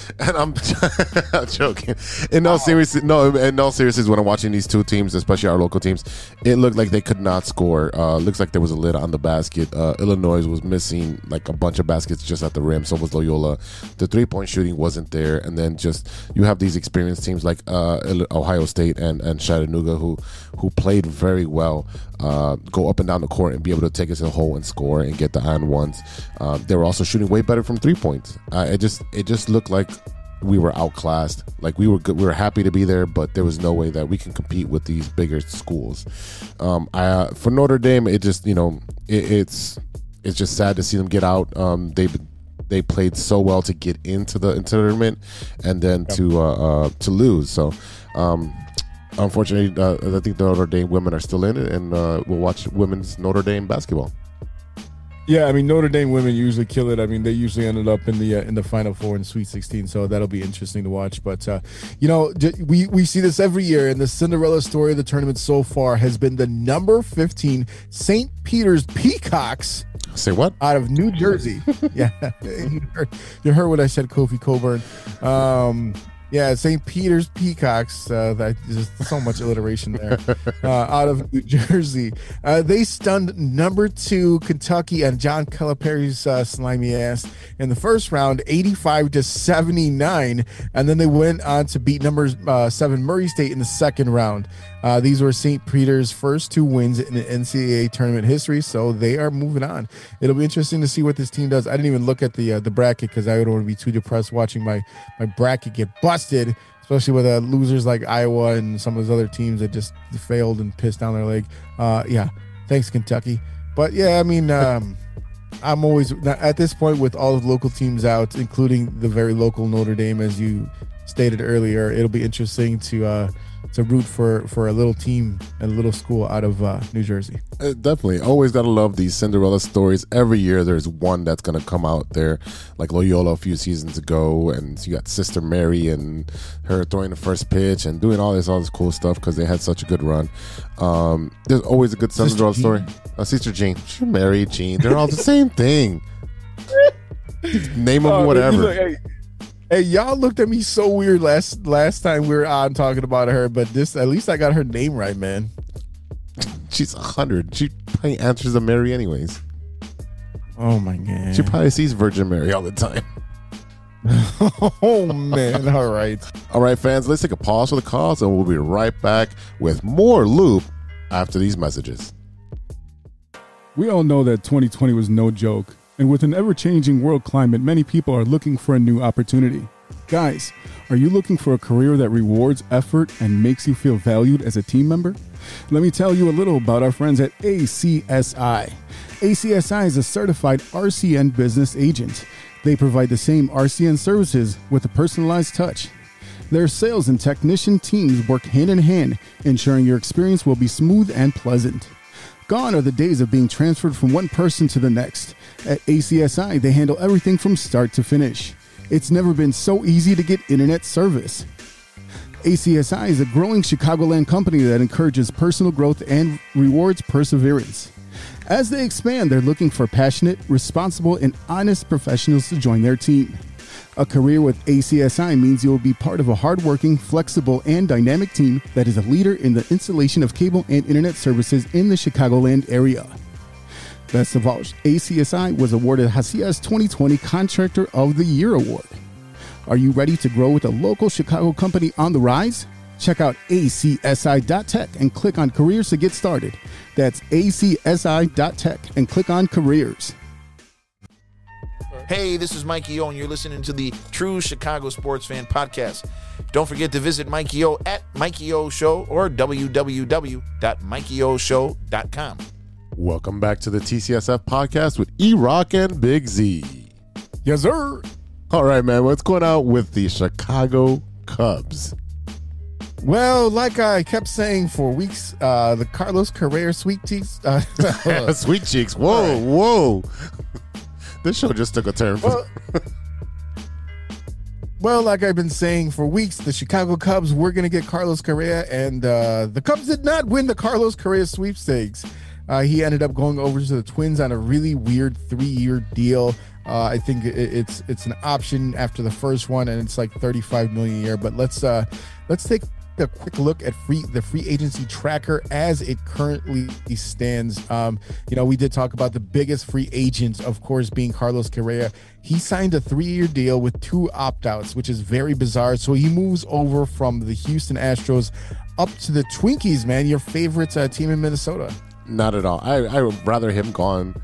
[LAUGHS] And I'm [LAUGHS] joking. In all seriousness, no. In all seriousness, when I'm watching these two teams, especially our local teams, it looked like they could not score. Uh, looks like there was a lid on the basket. Uh, Illinois was missing like a bunch of baskets just at the rim. So was Loyola. The three point shooting wasn't there, and then just you have these experienced teams like uh, Ohio State and and Chattanooga who who played very well. Uh, go up and down the court and be able to take us to the hole and score and get the iron ones. Uh, they were also shooting way better from three points. Uh, it just it just looked like we were outclassed. Like we were good, we were happy to be there, but there was no way that we can compete with these bigger schools. Um, I, uh, for Notre Dame, it just you know it, it's it's just sad to see them get out. Um, they they played so well to get into the tournament, and then to uh, uh, to lose. So. Um, Unfortunately, uh, I think the Notre Dame women are still in it, and uh, we'll watch women's Notre Dame basketball. Yeah, I mean Notre Dame women usually kill it. I mean they usually ended up in the uh, in the Final Four and Sweet 16, so that'll be interesting to watch. But uh, you know, we we see this every year, and the Cinderella story of the tournament so far has been the number 15 St. Peter's Peacocks Say what? out of New Jersey. [LAUGHS] yeah, [LAUGHS] you heard, you heard what I said, Kofi Cockburn. Um, yeah, St. Peter's Peacocks. Uh, that just so much alliteration there. [LAUGHS] Uh, out of New Jersey, uh, they stunned number two Kentucky and John Calipari's uh, slimy ass in the first round, eighty-five to seventy-nine, and then they went on to beat number uh, seven Murray State in the second round. Uh, these were St. Peter's first two wins in the NCAA tournament history, so they are moving on. It'll be interesting to see what this team does. I didn't even look at the uh, the bracket because I would want to be too depressed watching my my bracket get busted, especially with uh, losers like Iowa and some of those other teams that just failed and pissed down their leg. Uh, yeah, thanks Kentucky. But yeah, I mean. Um, I'm always at this point with all the local teams out, including the very local Notre Dame, as you stated earlier. It'll be interesting to uh, to root for for a little team and a little school out of uh, New Jersey. Uh, definitely. Always gotta love these Cinderella stories. Every year there's one that's gonna come out there, like Loyola a few seasons ago, and you got Sister Mary and her throwing the first pitch and doing all this all this cool stuff because they had such a good run. Um, there's always a good Cinderella Jean. story. Uh, Sister Jean, Mary Jean, they're all the same thing. [LAUGHS] Name them Oh, whatever. Look, Hey, hey, y'all looked at me so weird last last time we were on talking about her, but this at least I got her name right, man. She's a hundred. She probably answers to Mary anyways. Oh my god. She probably sees Virgin Mary all the time. [LAUGHS] oh man. [LAUGHS] All right. All right, fans, let's take a pause for the cause and we'll be right back with more Loop after these messages. We all know that 2020 was no joke, and with an ever changing world climate, many people are looking for a new opportunity. Guys, are you looking for a career that rewards effort and makes you feel valued as a team member? Let me tell you a little about our friends at ACSI. ACSI is a certified RCN business agent. They provide the same RCN services with a personalized touch. Their sales and technician teams work hand in hand, ensuring your experience will be smooth and pleasant. Gone are the days of being transferred from one person to the next. At ACSI, they handle everything from start to finish. It's never been so easy to get internet service. ACSI is a growing Chicagoland company that encourages personal growth and rewards perseverance. As they expand, they're looking for passionate, responsible, and honest professionals to join their team. A career with ACSI means you will be part of a hardworking, flexible, and dynamic team that is a leader in the installation of cable and internet services in the Chicagoland area. Best of all, ACSI was awarded Hacia's 2020 Contractor of the Year award. Are you ready to grow with a local Chicago company on the rise? Check out acsi.tech and click on careers to get started. That's acsi.tech and click on careers. Hey, this is Mikey O, and you're listening to the True Chicago Sports Fan Podcast. Don't forget to visit Mikey O at Mikey O Show or www.mikeyoshow.com. Welcome back to the TCSF podcast with E Rock and Big Z. Yes, sir. All right, man. What's going on with the Chicago Cubs? Well, like I kept saying for weeks, uh, the Carlos Correa sweet cheeks. Uh, [LAUGHS] Sweet cheeks. Whoa, whoa. This show just took a turn. well, well, like I've been saying for weeks, the Chicago Cubs were going to get Carlos Correa, and uh, the Cubs did not win the Carlos Correa sweepstakes. Uh, he ended up going over to the Twins on a really weird three-year deal. Uh, I think it, it's it's an option after the first one, and it's like 35 million a year. But let's uh, let's take a quick look at free the free agency tracker as it currently stands. Um, you know, we did talk about the biggest free agent, of course, being Carlos Correa. He signed a three-year deal with two opt-outs, which is very bizarre. So he moves over from the Houston Astros up to the Twinkies, man, your favorite uh, team in Minnesota. Not at all. I I would rather him gone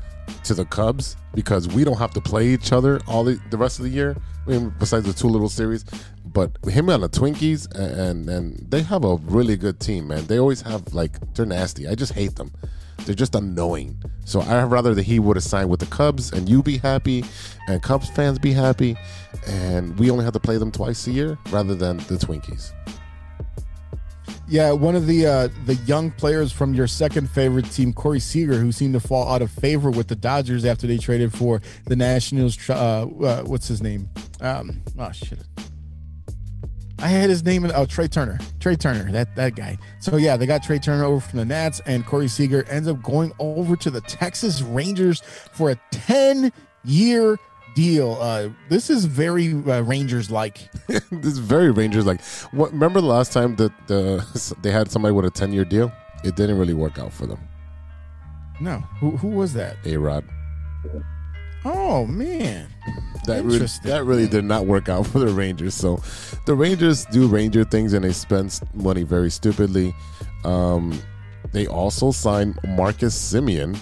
to the Cubs because we don't have to play each other all the, the rest of the year. Besides the two little series, but him and the Twinkies and and they have a really good team, man. They always have like they're nasty. I just hate them. They're just annoying. So I'd rather that he would have signed with the Cubs and you be happy and Cubs fans be happy and we only have to play them twice a year rather than the Twinkies. Yeah, one of the uh, the young players from your second favorite team, Corey Seager, who seemed to fall out of favor with the Dodgers after they traded for the Nationals. Uh, uh, what's his name? Um, oh shit. I had his name. In, oh, Trea Turner. Trea Turner. That that guy. So yeah, they got Trea Turner over from the Nats, and Corey Seager ends up going over to the Texas Rangers for a ten year deal. Uh, this is very uh, Rangers like. [LAUGHS] this is very Rangers like. What? Remember the last time that the [LAUGHS] they had somebody with a ten year deal? It didn't really work out for them. No, who who was that? A Rod. Oh man, That really, that really did not work out [LAUGHS] for the Rangers. So, the Rangers do Ranger things and they spend money very stupidly. Um, they also signed Marcus Semien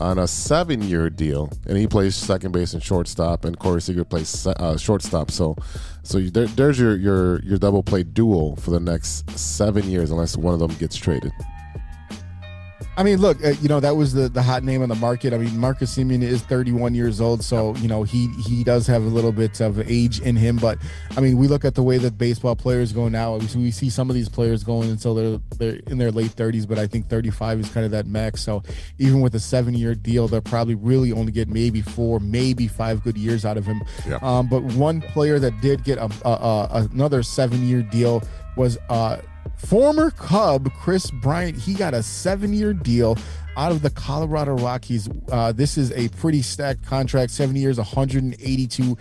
on a seven-year deal, and he plays second base and shortstop, and Corey Seager plays uh, shortstop. So, so there, there's your your your double play duo for the next seven years, unless one of them gets traded. I mean, look, uh, you know that was the the hot name on the market. I mean, Marcus Semien is 31 years old, so you know he he does have a little bit of age in him. But I mean, we look at the way that baseball players go now. We we see some of these players going until they're they're in their late 30s, but I think 35 is kind of that max. So even with a seven year deal, they'll probably really only get maybe four, maybe five good years out of him. Yeah. Um, but one player that did get a, a, a another seven year deal was uh former Cub Kris Bryant. He got a seven year deal out of the Colorado Rockies. Uh, this is a pretty stacked contract, seven years, 182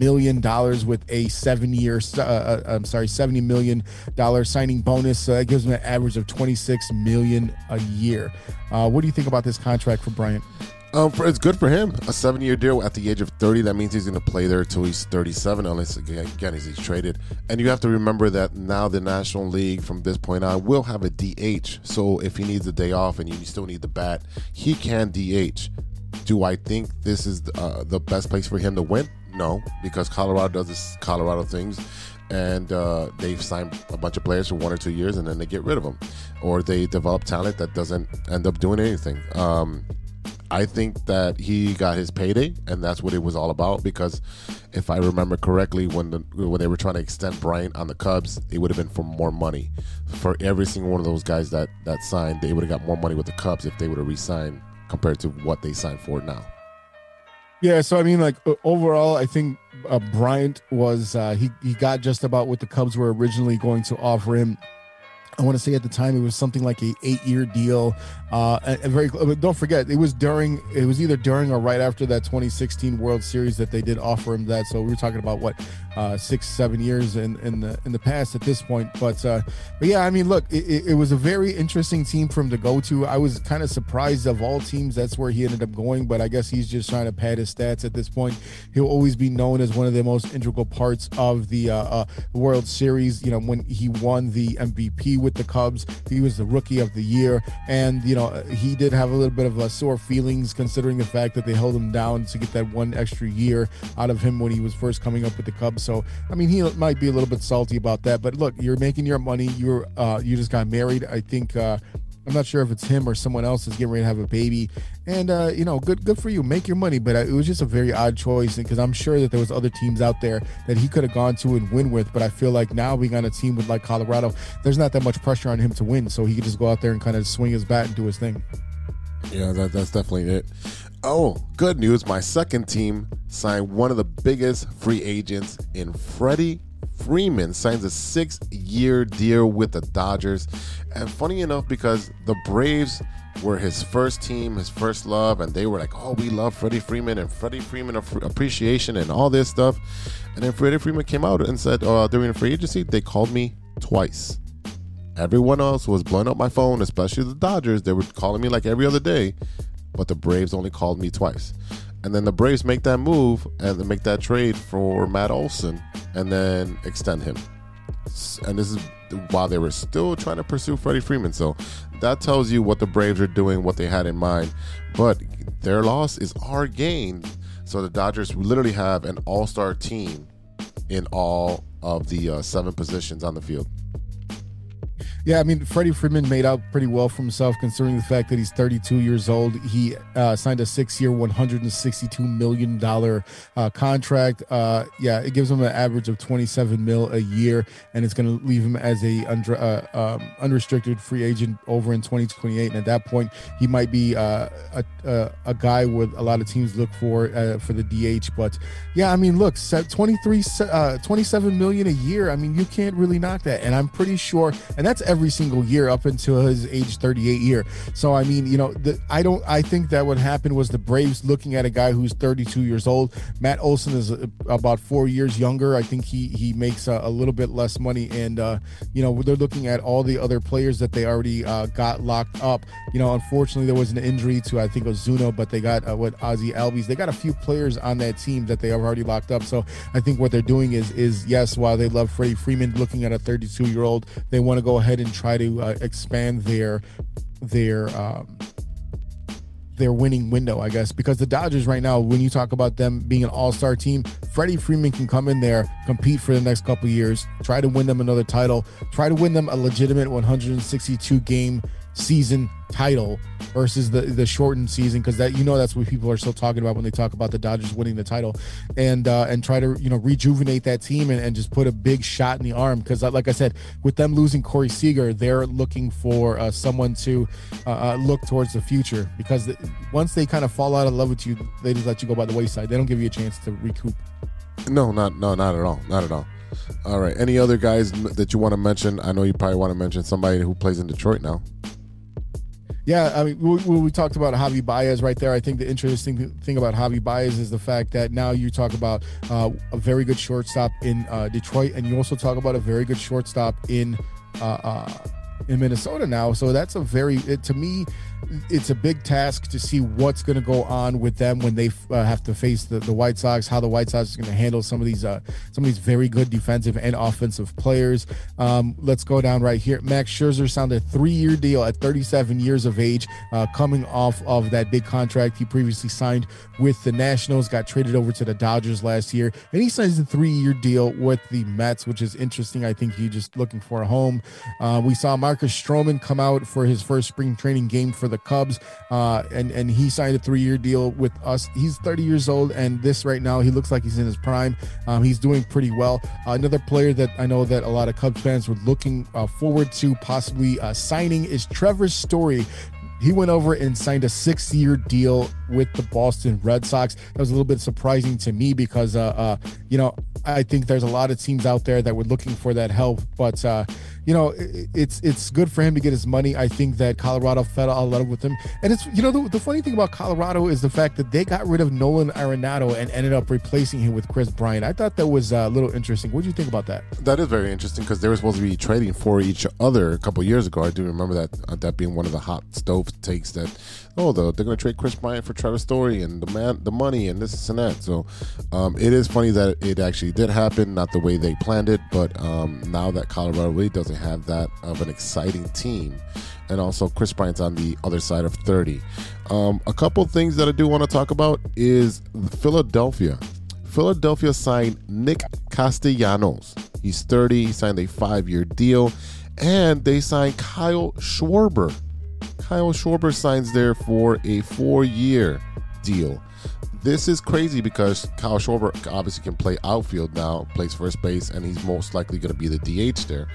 million dollars with a seven year, uh, uh, I'm sorry, 70 million dollar signing bonus. So that gives him an average of 26 million a year. Uh, what do you think about this contract for Bryant? Um, for, it's good for him. A seven-year deal at the age of 30. That means he's going to play there till he's 37, unless again, again he's, he's traded. And you have to remember that now the National League, from this point on, will have a DH. So if he needs a day off and you still need the bat, he can DH. Do I think this is uh, the best place for him to win? No, because Colorado does this Colorado things, and uh, they've signed a bunch of players for one or two years, and then they get rid of them, or they develop talent that doesn't end up doing anything. Um, I think that he got his payday, and that's what it was all about. Because if I remember correctly, when the when they were trying to extend Bryant on the Cubs, it would have been for more money. For every single one of those guys that that signed, they would have got more money with the Cubs if they would have re-signed compared to what they signed for now. Yeah, so I mean, like overall, I think uh, Bryant was uh, he he got just about what the Cubs were originally going to offer him. I want to say at the time it was something like a eight year deal. Uh, and, and very, don't forget it was during it was either during or right after that 2016 World Series that they did offer him that. So we were talking about what uh, six seven years in in the in the past at this point. But uh, but yeah, I mean, look, it, it- was a very interesting team for him to go to. I was kind of surprised of all teams that's where he ended up going. But I guess he's just trying to pad his stats at this point. He'll always be known as one of the most integral parts of the uh, uh, World Series. You know, when he won the MVP with the Cubs. He was the rookie of the year, and you know he did have a little bit of uh, sore feelings considering the fact that they held him down to get that one extra year out of him when he was first coming up with the Cubs. So I mean, he might be a little bit salty about that. But look, you're making your money. You're uh, you just got married. I think. Uh, I'm not sure if it's him or someone else is getting ready to have a baby, and uh, you know, good good for you, make your money. But it was just a very odd choice because I'm sure that there was other teams out there that he could have gone to and win with. But I feel like now being on a team with like Colorado, there's not that much pressure on him to win, so he could just go out there and kind of swing his bat and do his thing. Yeah, that, that's definitely it. Oh, good news. My second team signed one of the biggest free agents in Freddie Freeman signs a six year deal with the Dodgers. And funny enough, because the Braves were his first team, his first love, and they were like, oh, we love Freddie Freeman and Freddie Freeman appreciation and all this stuff. And then Freddie Freeman came out and said uh, during the free agency, they called me twice. Everyone else was blowing up my phone, especially the Dodgers. They were calling me like every other day, but the Braves only called me twice. And then the Braves make that move and make that trade for Matt Olson and then extend him. And this is while they were still trying to pursue Freddie Freeman. So that tells you what the Braves are doing, what they had in mind. But their loss is our gain. So the Dodgers literally have an all star team in all of the uh, seven positions on the field. Yeah, I mean, Freddie Freeman made out pretty well for himself considering the fact that he's 32 years old. He uh, signed a six year, $162 million uh, contract. Uh, yeah, it gives him an average of 27 mil a year, and it's going to leave him as a under, uh, um, unrestricted free agent over in 2028. And at that point, he might be uh, a, a, a, guy with a lot of teams look for uh, for the DH. But yeah, I mean, look, 23, 27 million a year. I mean, you can't really knock that. And I'm pretty sure, and that's every single year up until his age 38 year. So I mean, you know, the, I don't. I think that what happened was the Braves looking at a guy who's 32 years old. Matt Olson is uh, about four years younger. I think he he makes a, a little bit less money, and uh, you know they're looking at all the other players that they already uh, got locked up. You know, unfortunately there was an injury to I think Ozuna, but they got uh, what Ozzie Albies. They got a few players on that team that they have already locked up. So I think what they're doing is is yes, while they love Freddie Freeman, looking at a 32 year old, they want to go ahead and and try to uh, expand their their um, their winning window, I guess, because the Dodgers right now, when you talk about them being an all-star team, Freddie Freeman can come in there, compete for the next couple years, try to win them another title, try to win them a legitimate 162 game season title versus the the shortened season because that you know that's what people are still talking about when they talk about the Dodgers winning the title and uh, and try to you know rejuvenate that team and, and just put a big shot in the arm because uh, like I said with them losing Corey Seager they're looking for uh, someone to uh, uh look towards the future because once they kind of fall out of love with you they just let you go by the wayside they don't give you a chance to recoup. No, not no, not at all, not at all. All right. Any other guys that you want to mention? I know you probably want to mention somebody who plays in Detroit now. Yeah, I mean, we, we, talked about Javi Baez right there. I think the interesting thing about Javi Baez is the fact that now you talk about uh, a very good shortstop in uh, Detroit, and you also talk about a very good shortstop in uh, uh in Minnesota now. So that's a very, it, to me, it's a big task to see what's going to go on with them when they uh, have to face the, the White Sox. How the White Sox is going to handle some of these uh, some of these very good defensive and offensive players. Um, let's go down right here. Max Scherzer signed a three year deal at 37 years of age, uh, coming off of that big contract he previously signed with the Nationals. Got traded over to the Dodgers last year, and he signs a three year deal with the Mets, which is interesting. I think he's just looking for a home. Uh, we saw Marcus Stroman come out for his first spring training game for the Cubs, uh, and and he signed a three year deal with us. He's 30 years old, and this right now he looks like he's in his prime. Um, he's doing pretty well. Uh, another player that I know that a lot of Cubs fans were looking uh, forward to possibly uh, signing is Trevor Story he went over and signed a six year deal with the Boston Red Sox. That was a little bit surprising to me because, uh, uh, you know, I think there's a lot of teams out there that were looking for that help. But, uh, you know, it's it's good for him to get his money. I think that Colorado fell out of love with him, and it's you know the, the, funny thing about Colorado is the fact that they got rid of Nolan Arenado and ended up replacing him with Kris Bryant. I thought that was a little interesting. What do you think about that? That is very interesting because they were supposed to be trading for each other a couple years ago. I do remember that uh, that being one of the hot stove takes that oh the, they're going to trade Kris Bryant for Trevor Story and the man the money and this and that. So um, it is funny that it actually did happen, not the way they planned it, but um, now that Colorado really doesn't have that of an exciting team. And also, Kris Bryant's on the other side of 30. Um, a couple things that I do want to talk about is Philadelphia. Philadelphia signed Nick Castellanos. He's 30. He signed a five year deal. And they signed Kyle Schwarber. Kyle Schwarber signs there for a four year deal. This is crazy because Kyle Schwarber obviously can play outfield now, plays first base, and he's most likely going to be the DH there.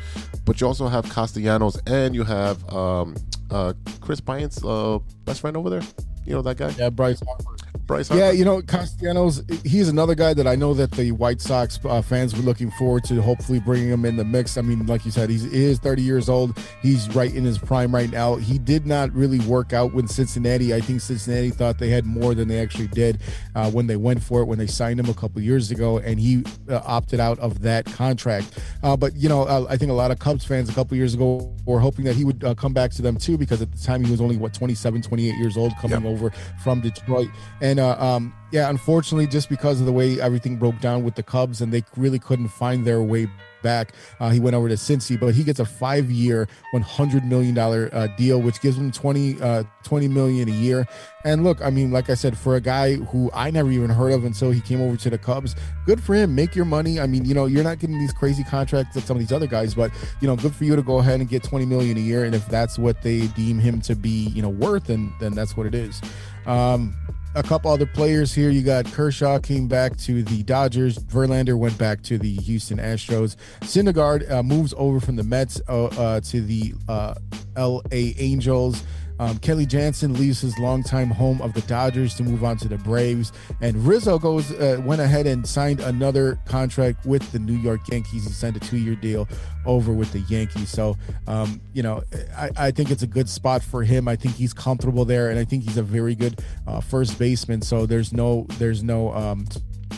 But you also have Castellanos and you have um, uh, Kris Bryant's uh, best friend over there. You know that guy? Yeah, Bryce Harper. Bryce Yeah, you know, Castellanos, he's another guy that I know that the White Sox uh, fans were looking forward to hopefully bringing him in the mix. I mean, like you said, he's, he is 30 years old. He's right in his prime right now. He did not really work out with Cincinnati. I think Cincinnati thought they had more than they actually did uh, when they went for it, when they signed him a couple years ago, and he uh, opted out of that contract. Uh, but, you know, uh, I think a lot of Cubs fans a couple years ago were hoping that he would uh, come back to them too, because at the time he was only, what, 27, 28 years old coming over from Detroit. And, uh, um, yeah, unfortunately, just because of the way everything broke down with the Cubs and they really couldn't find their way back, uh, he went over to Cincy. But he gets a five-year, one hundred million dollar uh, deal, which gives him 20, uh, 20 million a year. And look, I mean, like I said, for a guy who I never even heard of until he came over to the Cubs, good for him. Make your money. I mean, you know, you're not getting these crazy contracts that some of these other guys, but you know, good for you to go ahead and get 20 million a year. And if that's what they deem him to be, you know, worth, then then that's what it is. Um, a couple other players here. You got Kershaw came back to the Dodgers. Verlander went back to the Houston Astros. Syndergaard uh, moves over from the Mets uh, uh, to the uh, L.A. Angels. Um, Kenley Jansen leaves his longtime home of the Dodgers to move on to the Braves, and Rizzo goes uh, went ahead and signed another contract with the New York Yankees. He signed a two-year deal over with the Yankees. So, um, you know, I, I think it's a good spot for him. I think he's comfortable there, and I think he's a very good uh, first baseman. So there's no there's no um,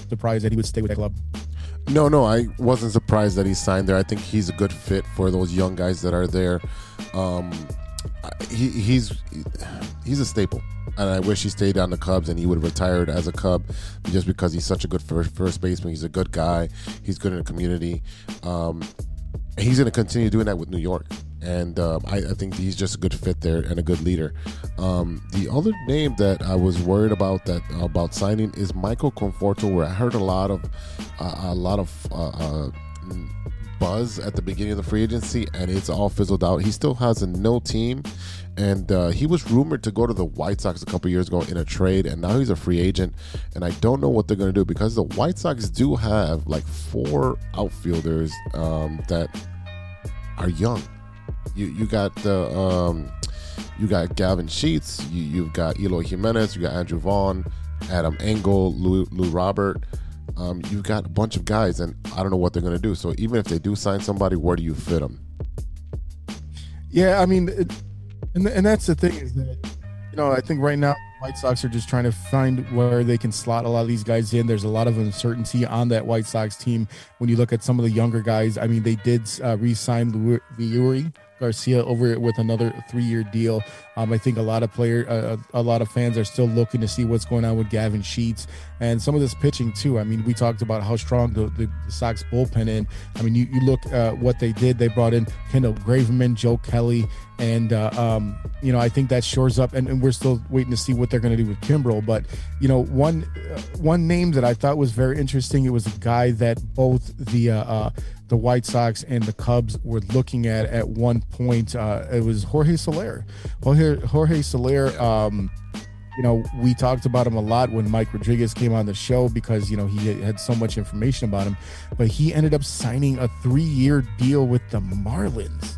surprise that he would stay with the club. No, no, I wasn't surprised that he signed there. I think he's a good fit for those young guys that are there. Um, he, he's he's a staple, and I wish he stayed on the Cubs and he would have retired as a Cub, just because he's such a good first, first baseman. He's a good guy. He's good in the community. Um, he's going to continue doing that with New York, and um, I, I think he's just a good fit there and a good leader. Um, the other name that I was worried about that about signing is Michael Conforto, where I heard a lot of uh, a lot of. Uh, uh, buzz at the beginning of the free agency and it's all fizzled out. He still has a no team and uh, he was rumored to go to the White Sox a couple years ago in a trade and now he's a free agent and I don't know what they're going to do because the White Sox do have like four outfielders um, that are young. You you got the um, you got Gavin Sheets, you, you've got Eloy Jimenez, you got Andrew Vaughn, Adam Engel, Lou, Lou Robert. Um, you've got a bunch of guys, and I don't know what they're going to do. So even if they do sign somebody, where do you fit them? Yeah, I mean, it, and and that's the thing is that you know I think right now White Sox are just trying to find where they can slot a lot of these guys in. There's a lot of uncertainty on that White Sox team. When you look at some of the younger guys, I mean, they did uh, re-sign Leury Garcia over it with another three-year deal. Um, I think a lot of player, uh, a lot of fans are still looking to see what's going on with Gavin Sheets and some of this pitching too. I mean, we talked about how strong the, the, the Sox bullpen in. I mean, you, you look uh, what they did. They brought in Kendall Graveman, Joe Kelly, and uh, um, you know I think that shores up. And, and we're still waiting to see what they're going to do with Kimbrel. But you know, one uh, one name that I thought was very interesting. It was a guy that both the uh, uh, the White Sox and the Cubs were looking at at one point. Uh, it was Jorge Soler. Jorge, Jorge Soler. Um, you know, we talked about him a lot when Mike Rodriguez came on the show because, you know, he had so much information about him. But he ended up signing a three year deal with the Marlins.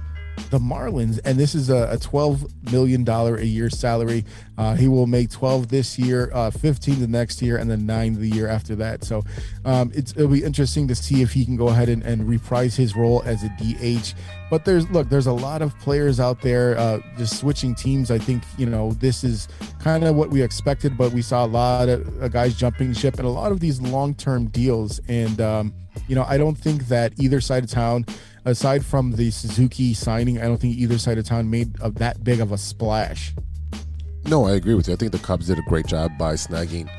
The Marlins, and this is a, a $12 million a year salary. Uh, he will make 12 this year, uh, 15 the next year, and then nine the year after that. So um, it's, it'll be interesting to see if he can go ahead and, and reprise his role as a DH. But there's look, there's a lot of players out there uh, just switching teams. I think you know this is kind of what we expected, but we saw a lot of uh, guys jumping ship and a lot of these long-term deals. And um, you know, I don't think that either side of town, aside from the Suzuki signing, I don't think either side of town made a, that big of a splash. No, I agree with you. I think the Cubs did a great job by snagging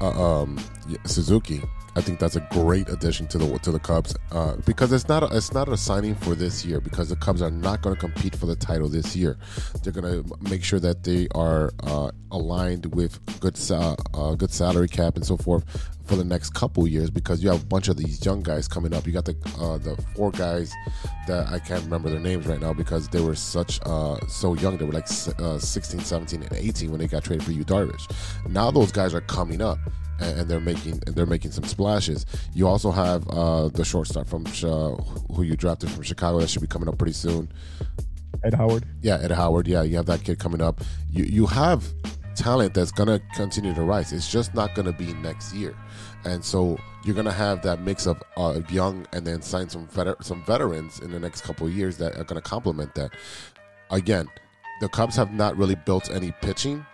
uh, um, Suzuki. I think that's a great addition to the to the Cubs uh, because it's not a, it's not a signing for this year because the Cubs are not going to compete for the title this year. They're going to make sure that they are uh, aligned with good uh, good salary cap and so forth for the next couple years because you have a bunch of these young guys coming up. You got the uh, the four guys that I can't remember their names right now because they were such uh, so young. They were like uh, 16, 17, and 18 when they got traded for you, Darvish. Now those guys are coming up and, they're making they're making some splashes. You also have uh, the shortstop from Ch- who you drafted from Chicago that should be coming up pretty soon. Ed Howard. Yeah, Ed Howard. Yeah, you have that kid coming up. You you have talent that's gonna continue to rise. It's just not gonna be next year, and so you're gonna have that mix of uh, young and then sign some veter- some veterans in the next couple years that are gonna complement that. Again, the Cubs have not really built any pitching.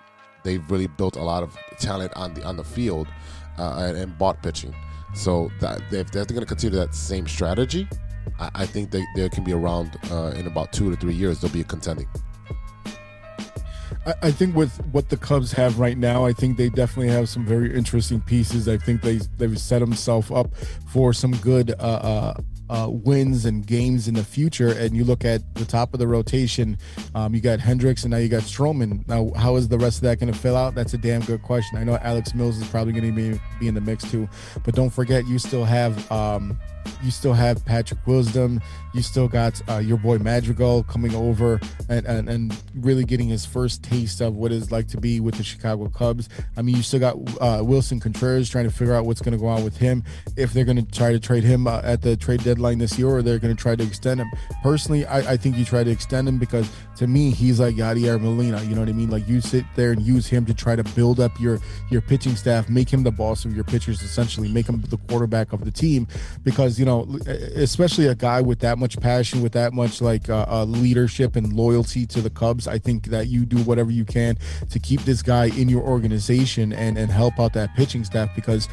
They've really built a lot of talent on the on the field uh, and, and bought pitching. So that if they're to continue that same strategy, I, I think they, they can be around uh, in about two to three years. They'll be a contending. I, think with what the Cubs have right now, I think they definitely have some very interesting pieces. I think they they've set themselves up for some good uh, uh, uh, wins and games in the future. And you look at the top of the rotation, um, you got Hendricks and now you got Stroman. Now, how is the rest of that going to fill out? That's a damn good question. I know Alex Mills is probably going to be be in the mix too, but don't forget you still have. Um, you still have Patrick Wisdom. You still got uh, your boy Madrigal coming over and, and, and really getting his first taste of what it's like to be with the Chicago Cubs. I mean, you still got uh, Willson Contreras trying to figure out what's going to go on with him. If they're going to try to trade him uh, at the trade deadline this year, or they're going to try to extend him. Personally, I, I think you try to extend him because to me, he's like Yadier Molina. You know what I mean? Like you sit there and use him to try to build up your your pitching staff, make him the boss of your pitchers, essentially, make him the quarterback of the team. Because you know, especially a guy with that much passion, with that much like uh, uh, leadership and loyalty to the Cubs, I think that you do whatever you can to keep this guy in your organization and and help out that pitching staff because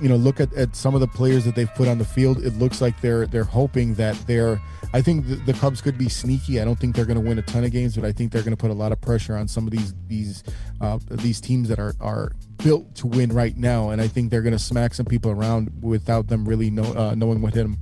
you know look at, at some of the players that they've put on the field it looks like they're they're hoping that they're i think the, the cubs could be sneaky. I don't think they're going to win a ton of games but i think they're going to put a lot of pressure on some of these these uh, these teams that are are built to win right now and i think they're going to smack some people around without them really know, uh, knowing what hit them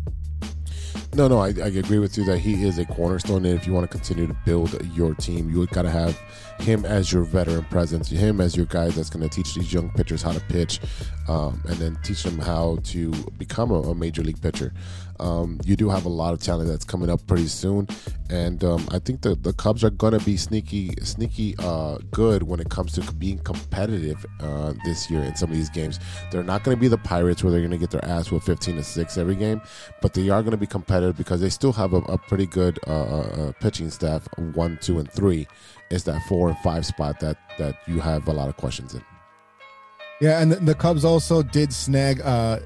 No, no, I, I agree with you that he is a cornerstone. And if you want to continue to build your team, you got to have him as your veteran presence, him as your guy that's going to teach these young pitchers how to pitch, um, and then teach them how to become a, a major league pitcher. Um, you do have a lot of talent that's coming up pretty soon, and um, I think that the Cubs are going to be sneaky, sneaky uh, good when it comes to being competitive uh, this year in some of these games. They're not going to be the Pirates where they're going to get their ass with 15 to six every game, but they are going to be competitive because they still have a, a pretty good uh, uh, pitching staff, one, two, and three. It's that four and five spot that that you have a lot of questions in. Yeah, and the, the Cubs also did snag uh,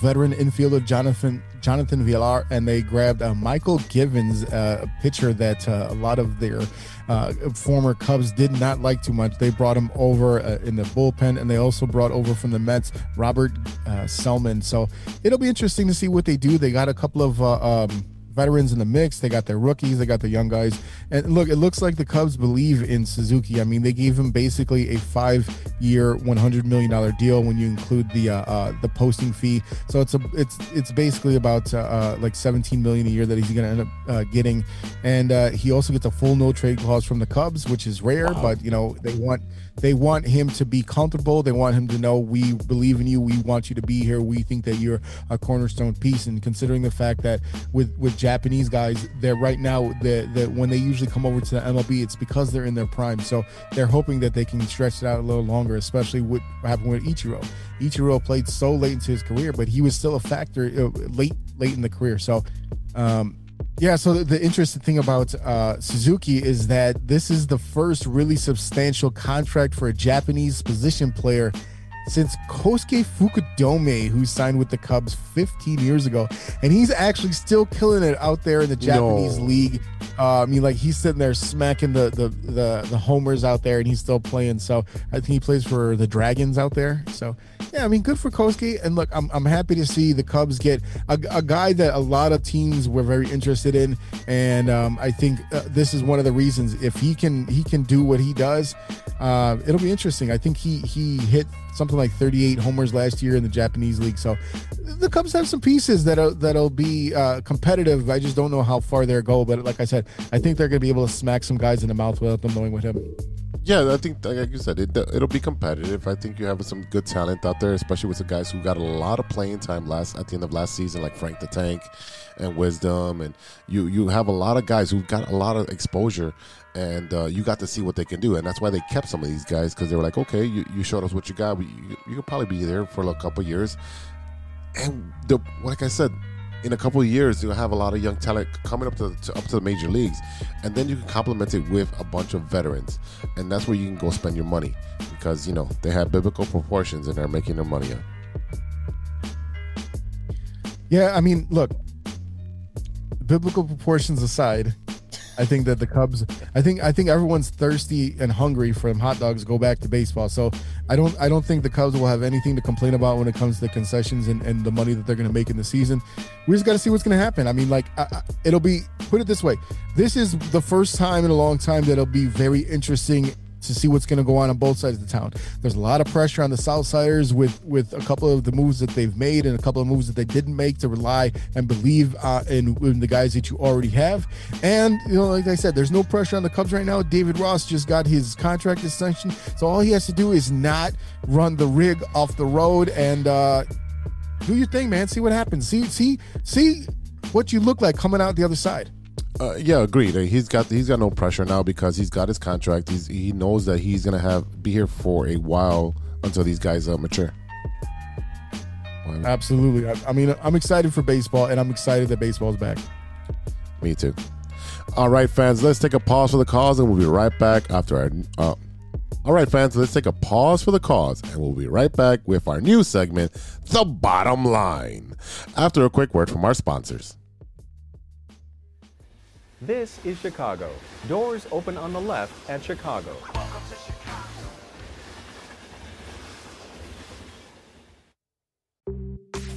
veteran infielder Jonathan Jonathan Villar, and they grabbed uh, Mychal Givens, uh, a pitcher that uh, a lot of their uh, former Cubs did not like too much. They brought him over uh, in the bullpen, and they also brought over from the Mets Robert uh, Gsellman. So it'll be interesting to see what they do. They got a couple of. Um, veterans in the mix. They got their rookies, they got the young guys. And look, it looks like the Cubs believe in Suzuki. I mean, they gave him basically a five-year, one hundred million dollar deal when you include the uh, uh, the posting fee. So it's a it's it's basically about uh, uh, like seventeen million a year that he's going to end up uh, getting. And uh, he also gets a full no trade clause from the Cubs, which is rare, but you know they want they want him to be comfortable. They want him to know we believe in you. We want you to be here. We think that you're a cornerstone piece. And considering the fact that with with Japanese guys, they're right now that that when they usually come over to the MLB, it's because they're in their prime. So they're hoping that they can stretch it out a little longer, especially what happened with Ichiro. Ichiro played so late into his career, but he was still a factor uh, late late in the career. So. Um, yeah, so the, the interesting thing about uh, Suzuki is that this is the first really substantial contract for a Japanese position player since Kosuke Fukudome, who signed with the Cubs 15 years ago, and he's actually still killing it out there in the Japanese No. league. Uh, I mean, like he's sitting there smacking the, the the the homers out there, and he's still playing. So I think he plays for the Dragons out there. So Yeah, I mean, good for Kosuke. And look, I'm, I'm happy to see the Cubs get a, a guy that a lot of teams were very interested in, and um, I think uh, this is one of the reasons. If he can he can do what he does, uh, it'll be interesting. I think he he hit something like 38 homers last year in the Japanese league. So the Cubs have some pieces that'll that'll be uh, competitive. I just don't know how far they'll go. But like I said, I think they're going to be able to smack some guys in the mouth without them knowing what him. Yeah, I think, like you said, it, it'll be competitive. I think you have some good talent out there, especially with the guys who got a lot of playing time last at the end of last season, like Frank the Tank and Wisdom, and you you have a lot of guys who got a lot of exposure, and uh, you got to see what they can do, and that's why they kept some of these guys because they were like, okay, you, you showed us what you got, we, you, you could probably be there for a couple years, and the like I said, in a couple of years you'll have a lot of young talent coming up to, to, up to the major leagues and then you can complement it with a bunch of veterans and that's where you can go spend your money because you know they have biblical proportions and they're making their money up. Yeah, I mean, look, biblical proportions aside, I think that the Cubs, I think, I think everyone's thirsty and hungry from hot dogs. Go back to baseball, so I don't, I don't think the Cubs will have anything to complain about when it comes to the concessions and, and the money that they're going to make in the season. We just got to see what's going to happen. I mean, like, I, I- it'll be put it this way: this is the first time in a long time that it'll be very interesting to see what's going to go on on both sides of the town. There's a lot of pressure on the Southsiders with with a couple of the moves that they've made and a couple of moves that they didn't make to rely and believe uh, in, in the guys that you already have. And you know, like I said, there's no pressure on the Cubs right now. David Ross just got his contract extension, so all he has to do is not run the rig off the road and uh, do your thing, man. See what happens. See see see what you look like coming out the other side. Uh, yeah, agreed. He's got he's got no pressure now because he's got his contract. He's he knows that he's gonna have be here for a while until these guys uh, mature. Absolutely. I, I mean, I'm excited for baseball, and I'm excited that baseball's back. Me too. All right, fans, let's take a pause for the cause, and we'll be right back after our. Uh, all right, fans, let's take a pause for the cause, and we'll be right back with our new segment, The Bottom Line, after a quick word from our sponsors. This is Chicago. Doors open on the left at Chicago.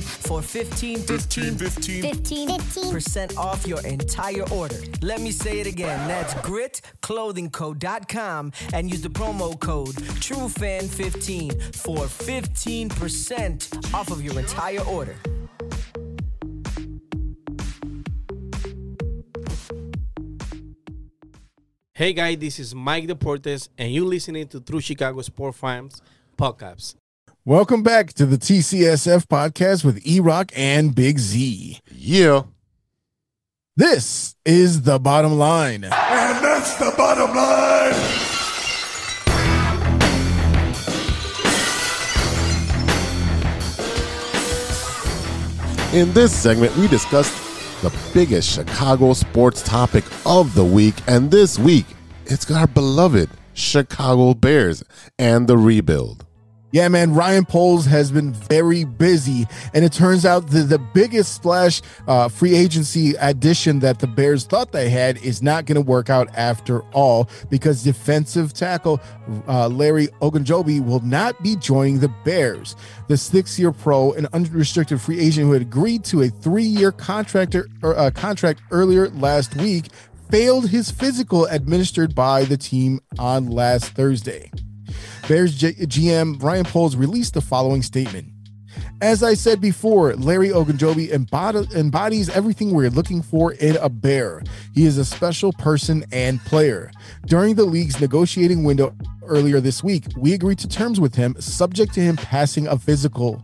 For 15, 15, 15, 15 15% off your entire order. Let me say it again. That's gritclothingco.com and use the promo code TrueFan15 for 15% off of your entire order. Hey guys, this is Mike Deportes, and you're listening to True Chicago Sport Fans podcast. Welcome back to the TCSF podcast with E Rock and Big Z. Yeah. This is the bottom line. And that's the bottom line. In this segment, we discussed the biggest Chicago sports topic of the week, and this week, it's our beloved Chicago Bears and the rebuild. Yeah, man, Ryan Poles has been very busy, and it turns out that the biggest splash uh, free agency addition that the Bears thought they had is not going to work out after all because defensive tackle uh, Larry Ogunjobi will not be joining the Bears. The six-year pro and unrestricted free agent who had agreed to a three-year contractor or, uh, contract earlier last week failed his physical administered by the team on last Thursday. Bears G- GM Ryan Poles released the following statement. As I said before, Larry Ogunjobi embody- embodies everything we're looking for in a bear. He is a special person and player. During the league's negotiating window earlier this week, we agreed to terms with him, subject to him passing a physical.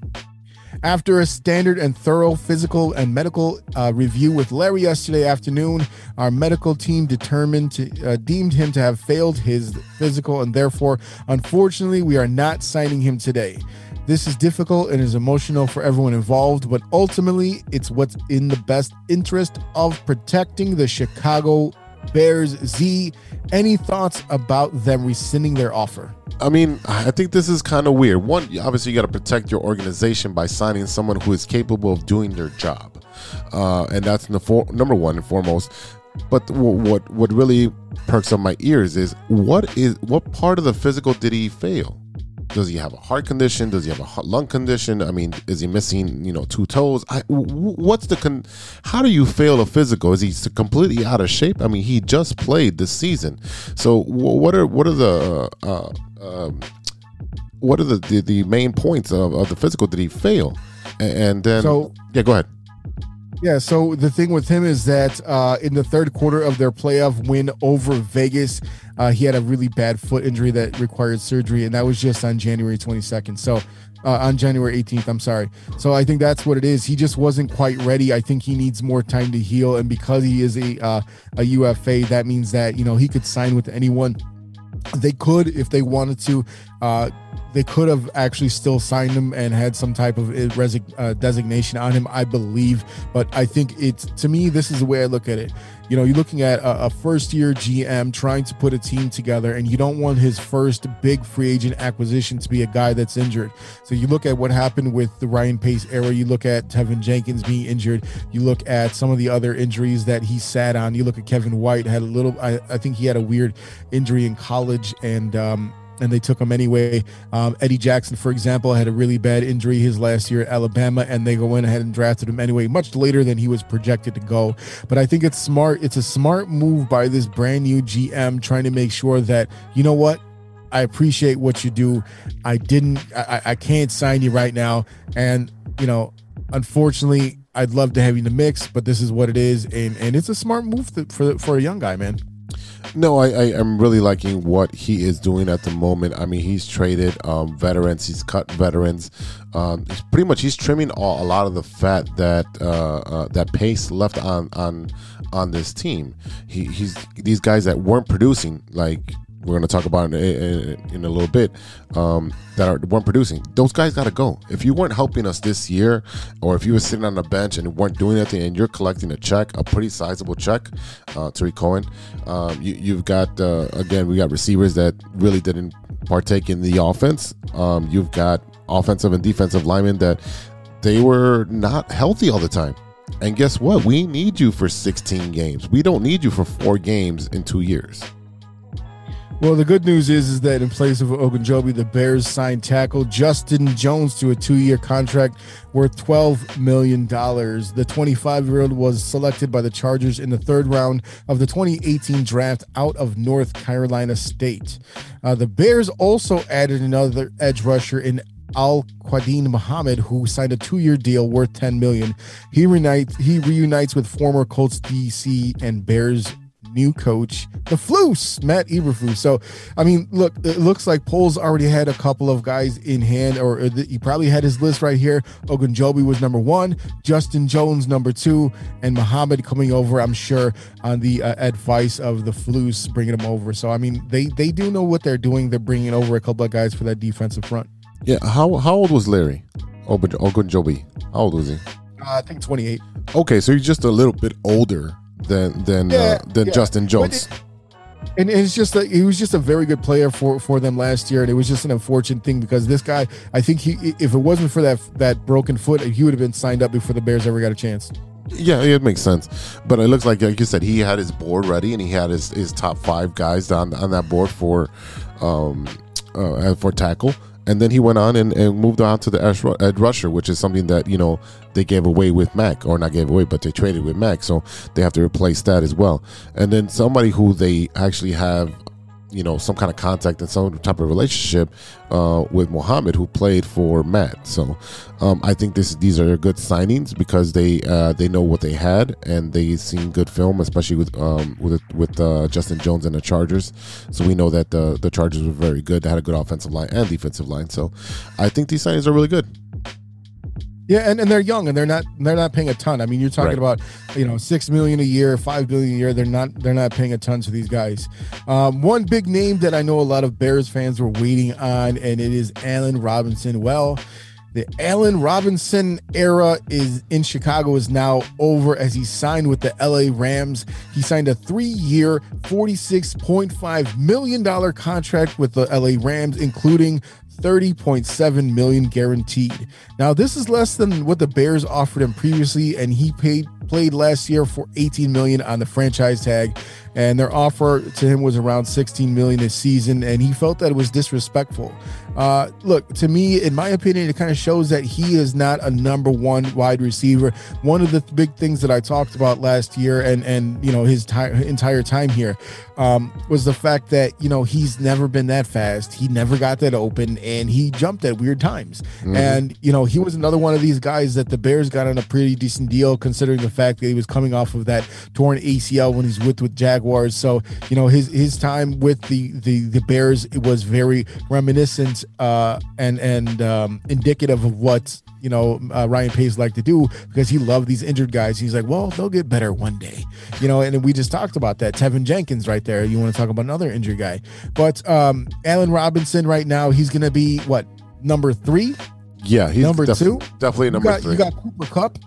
After a standard and thorough physical and medical uh, review with Larry yesterday afternoon, our medical team determined to uh, deemed him to have failed his physical, and therefore, unfortunately, we are not signing him today. This is difficult and is emotional for everyone involved, but ultimately, it's what's in the best interest of protecting the Chicago Bears. Z, any thoughts about them rescinding their offer? I mean, I think this is kind of weird. One, obviously, you got to protect your organization by signing someone who is capable of doing their job, uh, and that's for, number one and foremost. But what what really perks up my ears is what is what part of the physical did he fail? Does he have a heart condition? Does he have a lung condition? I mean, is he missing you know two toes? I, what's the con- how do you fail a physical? Is he completely out of shape? I mean, he just played this season. So what are what are the uh, um, what are the, the, the main points of, of the physical? Did he fail? A- And then So- yeah, go ahead. Yeah, so the thing with him is that uh, in the third quarter of their playoff win over Vegas, uh, he had a really bad foot injury that required surgery, and that was just on January 22nd. So, uh, on January 18th, I'm sorry. So, I think that's what it is. He just wasn't quite ready. I think he needs more time to heal, and because he is a uh, a UFA, that means that you know he could sign with anyone. They could, if they wanted to, uh, they could have actually still signed him and had some type of uh, uh, designation on him, I believe. But I think it's to me, this is the way I look at it. You know, you're looking at a, a first year GM trying to put a team together, and you don't want his first big free agent acquisition to be a guy that's injured. So you look at what happened with the Ryan Pace era, you look at Teven Jenkins being injured, you look at some of the other injuries that he sat on. You look at Kevin White had a little, I, I think he had a weird injury in college, and um, and they took him anyway. Um, Eddie Jackson, for example, had a really bad injury his last year at Alabama, and they go in ahead and drafted him anyway, much later than he was projected to go. But I think it's smart. It's a smart move by this brand new GM trying to make sure that you know what. I appreciate what you do. I didn't. I, I can't sign you right now, and you know, unfortunately, I'd love to have you in the mix, but this is what it is, and and it's a smart move for for a young guy, man. No, I, I am really liking what he is doing at the moment. I mean, he's traded um, veterans, he's cut veterans. Um, pretty much he's trimming all, a lot of the fat that uh, uh, that Pace left on on on this team. He, he's these guys that weren't producing like we're going to talk about in, in, in a little bit um, that are weren't producing. Those guys got to go. If you weren't helping us this year, or if you were sitting on the bench and weren't doing anything, and you're collecting a check, a pretty sizable check, uh, Tarik Cohen, um, you, you've got uh, again we got receivers that really didn't partake in the offense. Um, you've got offensive and defensive linemen that they were not healthy all the time. And guess what? We need you for 16 games. We don't need you for four games in two years. Well, the good news is, is that in place of Ogunjobi, the Bears signed tackle Justin Jones to a two-year contract worth $12 million. The 25-year-old was selected by the Chargers in the third round of the 2018 draft out of North Carolina State. Uh, the Bears also added another edge rusher in Al Quadin Muhammad, who signed a two-year deal worth 10 million. He reunites he reunites with former Colts DC and Bears new coach, the Floos, Matt Eberflus. So, I mean, look, it looks like Poles already had a couple of guys in hand, or uh, he probably had his list right here. Ogunjobi was number one, Justin Jones number two, and Muhammad coming over, I'm sure, on the uh, advice of the Floos, bringing him over. So, I mean, they they do know what they're doing. They're bringing over a couple of guys for that defensive front. Yeah, how how old was Larry Ogun- Ogunjobi? How old was he? Uh, I think 28. Okay, so he's just a little bit older than than Yeah, uh, than yeah. Justin Jones. And it's just that he was just a very good player for for them last year, and it was just an unfortunate thing because this guy, I think he, if it wasn't for that that broken foot, he would have been signed up before the Bears ever got a chance. Yeah, it makes sense. But it looks like, like you said, he had his board ready and he had his, his top five guys on on that board for um uh, for tackle. And then he went on and, and moved on to the ru- rusher, which is something that you know they gave away with Mac, or not gave away, but they traded with Mac, so they have to replace that as well. And then somebody who they actually have, you know, some kind of contact and some type of relationship uh, with Muhammad, who played for Matt. So um, I think this these are good signings because they uh, they know what they had and they seen good film, especially with um, with with uh, Justin Jones and the Chargers. So we know that the the Chargers were very good. They had a good offensive line and defensive line. So I think these signings are really good. Yeah, and, and they're young and they're not they're not paying a ton. I mean, you're talking Right. about you know six million a year, five billion a year. They're not they're not paying a ton to these guys. Um, one big name that I know a lot of Bears fans were waiting on, and it is Allen Robinson. Well, the Allen Robinson era is in Chicago is now over as he signed with the LA Rams. He signed a three-year, $46.5 million contract with the LA Rams, including 30.7 million guaranteed. Now, this is less than what the Bears offered him previously, and he paid played last year for 18 million on the franchise tag and their offer to him was around 16 million this season and he felt that it was disrespectful. Uh, look to me in my opinion it kind of shows that he is not a number one wide receiver. One of the big things that i talked about last year and and you know his ti- entire time here um, was the fact that you know he's never been that fast. He never got that open and he jumped at weird times. Mhm. and you know he was another one of these guys that the bears got on a pretty decent deal considering the fact that he was coming off of that torn acl when he's with with jaguars. So you know his his time with the the the bears it was very reminiscent uh and and um indicative of what you know uh, Ryan Pace like to do because he loved these injured guys. He's like, well, they'll get better one day, you know. And we just talked about that. Teven Jenkins right there. You want to talk about another injured guy, but um, Allen Robinson right now he's going to be what number three? Yeah, he's number def- two. definitely You number got, three. You got Cooper Kupp.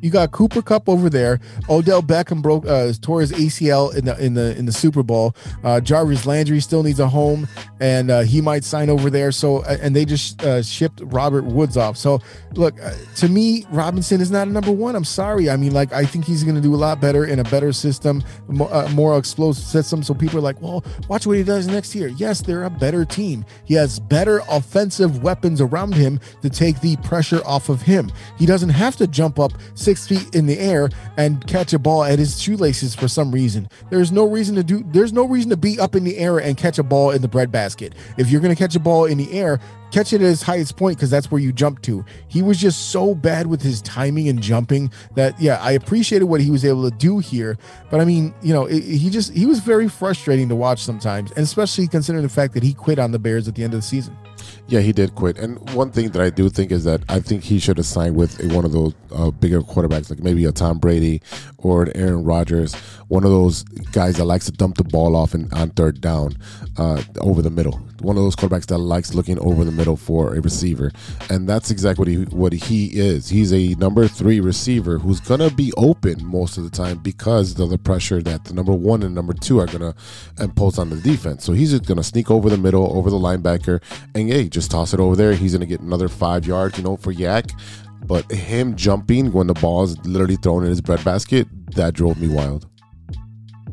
You got Cooper Kupp over there. Odell Beckham broke uh, tore his ACL in the in the in the Super Bowl. Uh, Jarvis Landry still needs a home, and uh, he might sign over there. So uh, and they just uh, shipped Robert Woods off. So look, uh, to me, Robinson is not a number one. I'm sorry. I mean, like I think he's going to do a lot better in a better system, uh, more explosive system. So people are like, well, watch what he does next year. Yes, they're a better team. He has better offensive weapons around him to take the pressure off of him. He doesn't have to jump up six feet in the air and catch a ball at his shoelaces for some reason. There's no reason to do. There's no reason to be up in the air and catch a ball in the breadbasket. If you're to catch a ball in the air, catch it at its highest point because that's where you jump to. He was just so bad with his timing and jumping that yeah, I appreciated what he was able to do here, but I mean, you know, it, he just he was very frustrating to watch sometimes, and especially considering the fact that he quit on the Bears at the end of the season. Yeah, he did quit. And one thing that I do think is that I think he should have signed with a, one of those uh, bigger quarterbacks, like maybe a Tom Brady or an Aaron Rodgers, one of those guys that likes to dump the ball off in, on third down uh, over the middle. One of those quarterbacks that likes looking over the middle for a receiver, and that's exactly what he what he is. He's a number three receiver who's gonna be open most of the time because of the pressure that the number one and number two are gonna impose on the defense. So he's just gonna sneak over the middle, over the linebacker, and hey, just toss it over there. He's gonna get another five yards, you know, for YAC. But him jumping when the ball is literally thrown in his breadbasket, that drove me wild.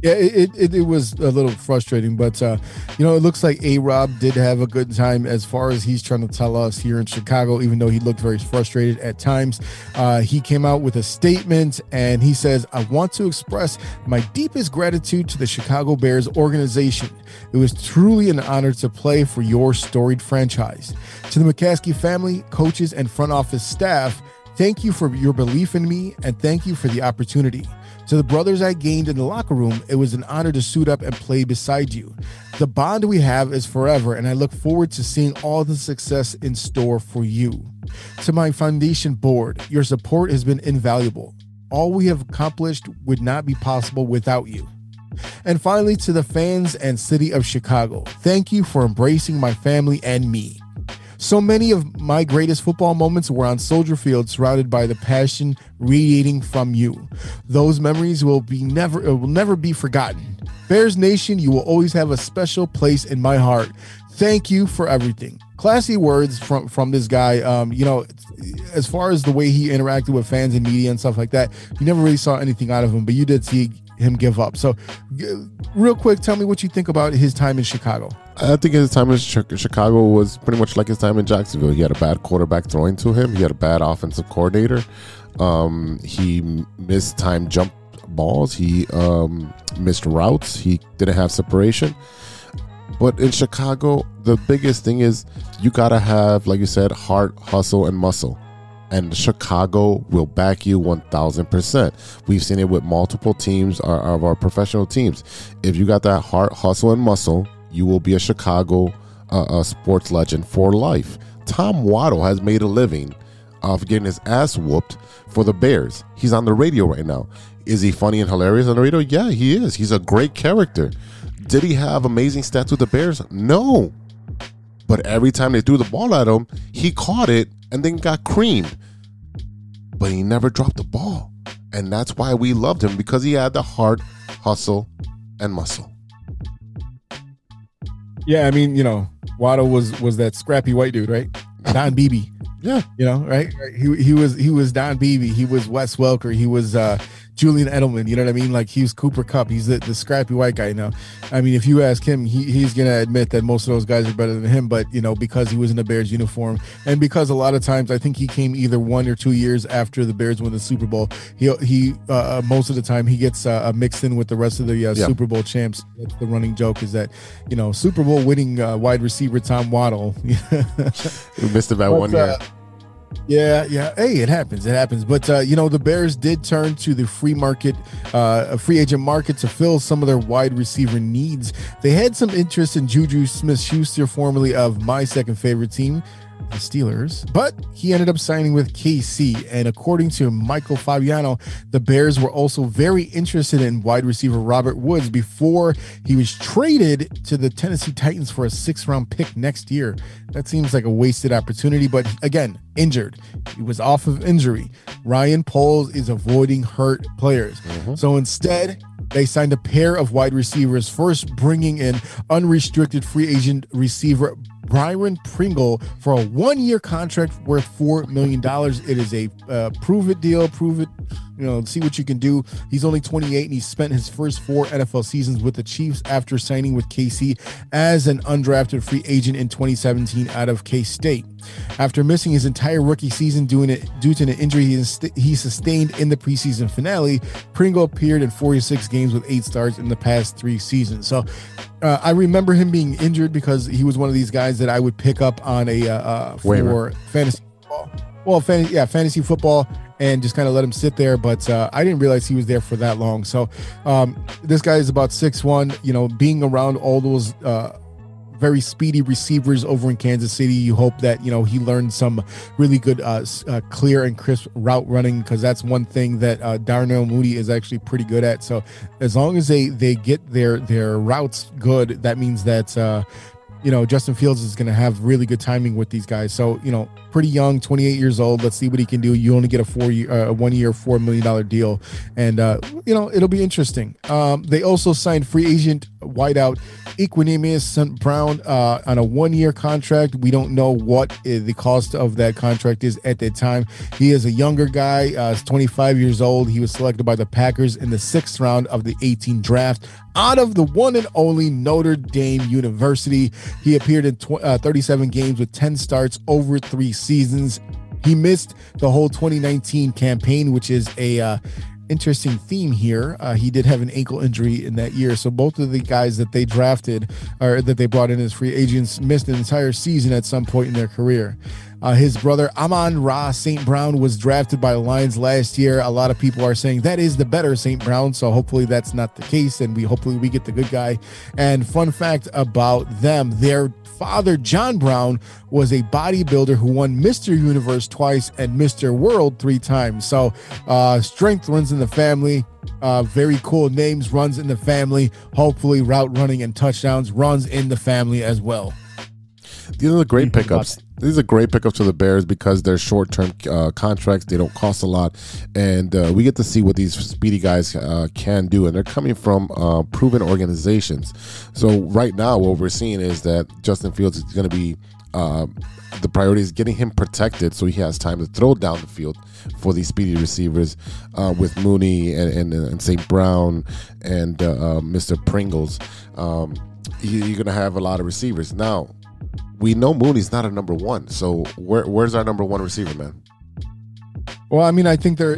Yeah, it, it, it was a little frustrating, but uh, you know, it looks like A Rob did have a good time as far as he's trying to tell us here in Chicago, even though he looked very frustrated at times. Uh, he came out with a statement and he says, I want to express my deepest gratitude to the Chicago Bears organization. It was truly an honor to play for your storied franchise. To the McCaskey family, coaches, and front office staff, thank you for your belief in me and thank you for the opportunity. To the brothers I gained in the locker room, it was an honor to suit up and play beside you. The bond we have is forever, and I look forward to seeing all the success in store for you. To my foundation board, your support has been invaluable. All we have accomplished would not be possible without you. And finally, to the fans and city of Chicago, thank you for embracing my family and me. So many of my greatest football moments were on Soldier Field, surrounded by the passion radiating from you. Those memories will be never uh, will never be forgotten. Bears Nation, you will always have a special place in my heart. Thank you for everything. Classy words from from this guy. Um, you know, as far as the way he interacted with fans and media and stuff like that, you never really saw anything out of him, but you did see him give up. So, real quick, tell me what you think about his time in Chicago. I think his time in Chicago was pretty much like his time in Jacksonville. He had a bad quarterback throwing to him. He had a bad offensive coordinator. Um, he missed time jump balls. He um, missed routes. He didn't have separation. But in Chicago, the biggest thing is you gotta have, like you said, heart, hustle, and muscle. And Chicago will back you 1000%. We've seen it with multiple teams of our professional teams. If you got that heart, hustle, and muscle, you will be a Chicago uh, a sports legend for life. Tom Waddle has made a living of getting his ass whooped for the Bears. He's on the radio right now. Is he funny and hilarious on the radio? Yeah, he is. He's a great character. Did he have amazing stats with the Bears? No. But every time they threw the ball at him, he caught it and then got creamed. But he never dropped the ball. And that's why we loved him because he had the heart, hustle, and muscle. Yeah, I mean, you know, Waddle was was that scrappy white dude, right? Don Beebe. Yeah. You know, right? Right. He he was he was Don Beebe. He was Wes Welker. He was uh Julian Edelman. You know what I mean? Like he was Cooper Kupp. He's the, the scrappy white guy now. I mean, if you ask him, he, he's gonna admit that most of those guys are better than him. But you know, because he was in the Bears uniform, and because a lot of times I think he came either one or two years after the Bears won the Super Bowl. He he uh, most of the time he gets uh, mixed in with the rest of the uh, Yeah. Super Bowl champs. That's the running joke is that you know Super Bowl winning uh, wide receiver Tom Waddle. [LAUGHS] We missed it by But, one year. Yeah, yeah. Hey, it happens. It happens. But uh, you know, the Bears did turn to the free market, uh, free agent market to fill some of their wide receiver needs. They had some interest in Juju Smith-Schuster, formerly of my second favorite team, the Steelers, but he ended up signing with KC. And according to Michael Fabiano, the Bears were also very interested in wide receiver Robert Woods before he was traded to the Tennessee Titans for a six round pick next year. That seems like a wasted opportunity, but again, injured. He was off of injury. Ryan Poles is avoiding hurt players. Mm-hmm. So instead, they signed a pair of wide receivers, first bringing in unrestricted free agent receiver Byron Pringle for a one year contract worth $4 million. It is a uh, prove it deal, prove it, you know, see what you can do. He's only 28 and he spent his first four NFL seasons with the Chiefs after signing with KC as an undrafted free agent in 2017 out of K State. After missing his entire rookie season doing it due to an injury he, he sustained in the preseason finale, Pringle appeared in 46 games with eight starts in the past three seasons. So uh, I remember him being injured because he was one of these guys that I would pick up on a uh, uh, for Waiver. fantasy football. Well, fan- yeah, fantasy football, and just kind of let him sit there. But uh, I didn't realize he was there for that long. So um, this guy is about six one. You know, being around all those. Uh, very speedy receivers over in Kansas City. You hope that you know he learned some really good, uh, uh, clear and crisp route running because that's one thing that uh, Darnell Mooney is actually pretty good at. So as long as they they get their their routes good, that means that uh, you know Justin Fields is going to have really good timing with these guys. So you know, pretty young, 28 years old. Let's see what he can do. You only get a four year, uh, one year, four million dollar deal, and uh, you know it'll be interesting. Um, they also signed free agent wideout Equanimeous St. Brown uh, on a one year contract. We don't know what uh, the cost of that contract is at that time. He is a younger guy, uh, he's 25 years old. He was selected by the Packers in the sixth round of the 18 draft out of the one and only Notre Dame University. He appeared in tw- uh, 37 games with 10 starts over three seasons. He missed the whole 2019 campaign, which is a uh, interesting theme here. Uh, he did have an ankle injury in that year, so both of the guys that they drafted or that they brought in as free agents missed an entire season at some point in their career. Uh, his brother Amon Ra St. Brown was drafted by the Lions last year. A lot of people are saying that is the better St. Brown, so hopefully that's not the case, and we hopefully we get the good guy. And fun fact about them: their father John Brown was a bodybuilder who won Mr. Universe twice and Mr. World three times. So uh, strength runs in the family. Uh, very cool names runs in the family. Hopefully, route running and touchdowns runs in the family as well. These are the great pickups. These are great pickups for the Bears because they're short term uh, contracts. They don't cost a lot, and uh, we get to see what these speedy guys uh, can do. And they're coming from uh, proven organizations. So right now, what we're seeing is that Justin Fields is going to be. Uh, the priority is getting him protected so he has time to throw down the field for these speedy receivers uh, with Mooney and, and, and St. Brown and uh, uh, Mr. Pringles. Um, you're going to have a lot of receivers. Now, we know Mooney's not a number one. So where, where's our number one receiver, man? Well, I mean, I think they're.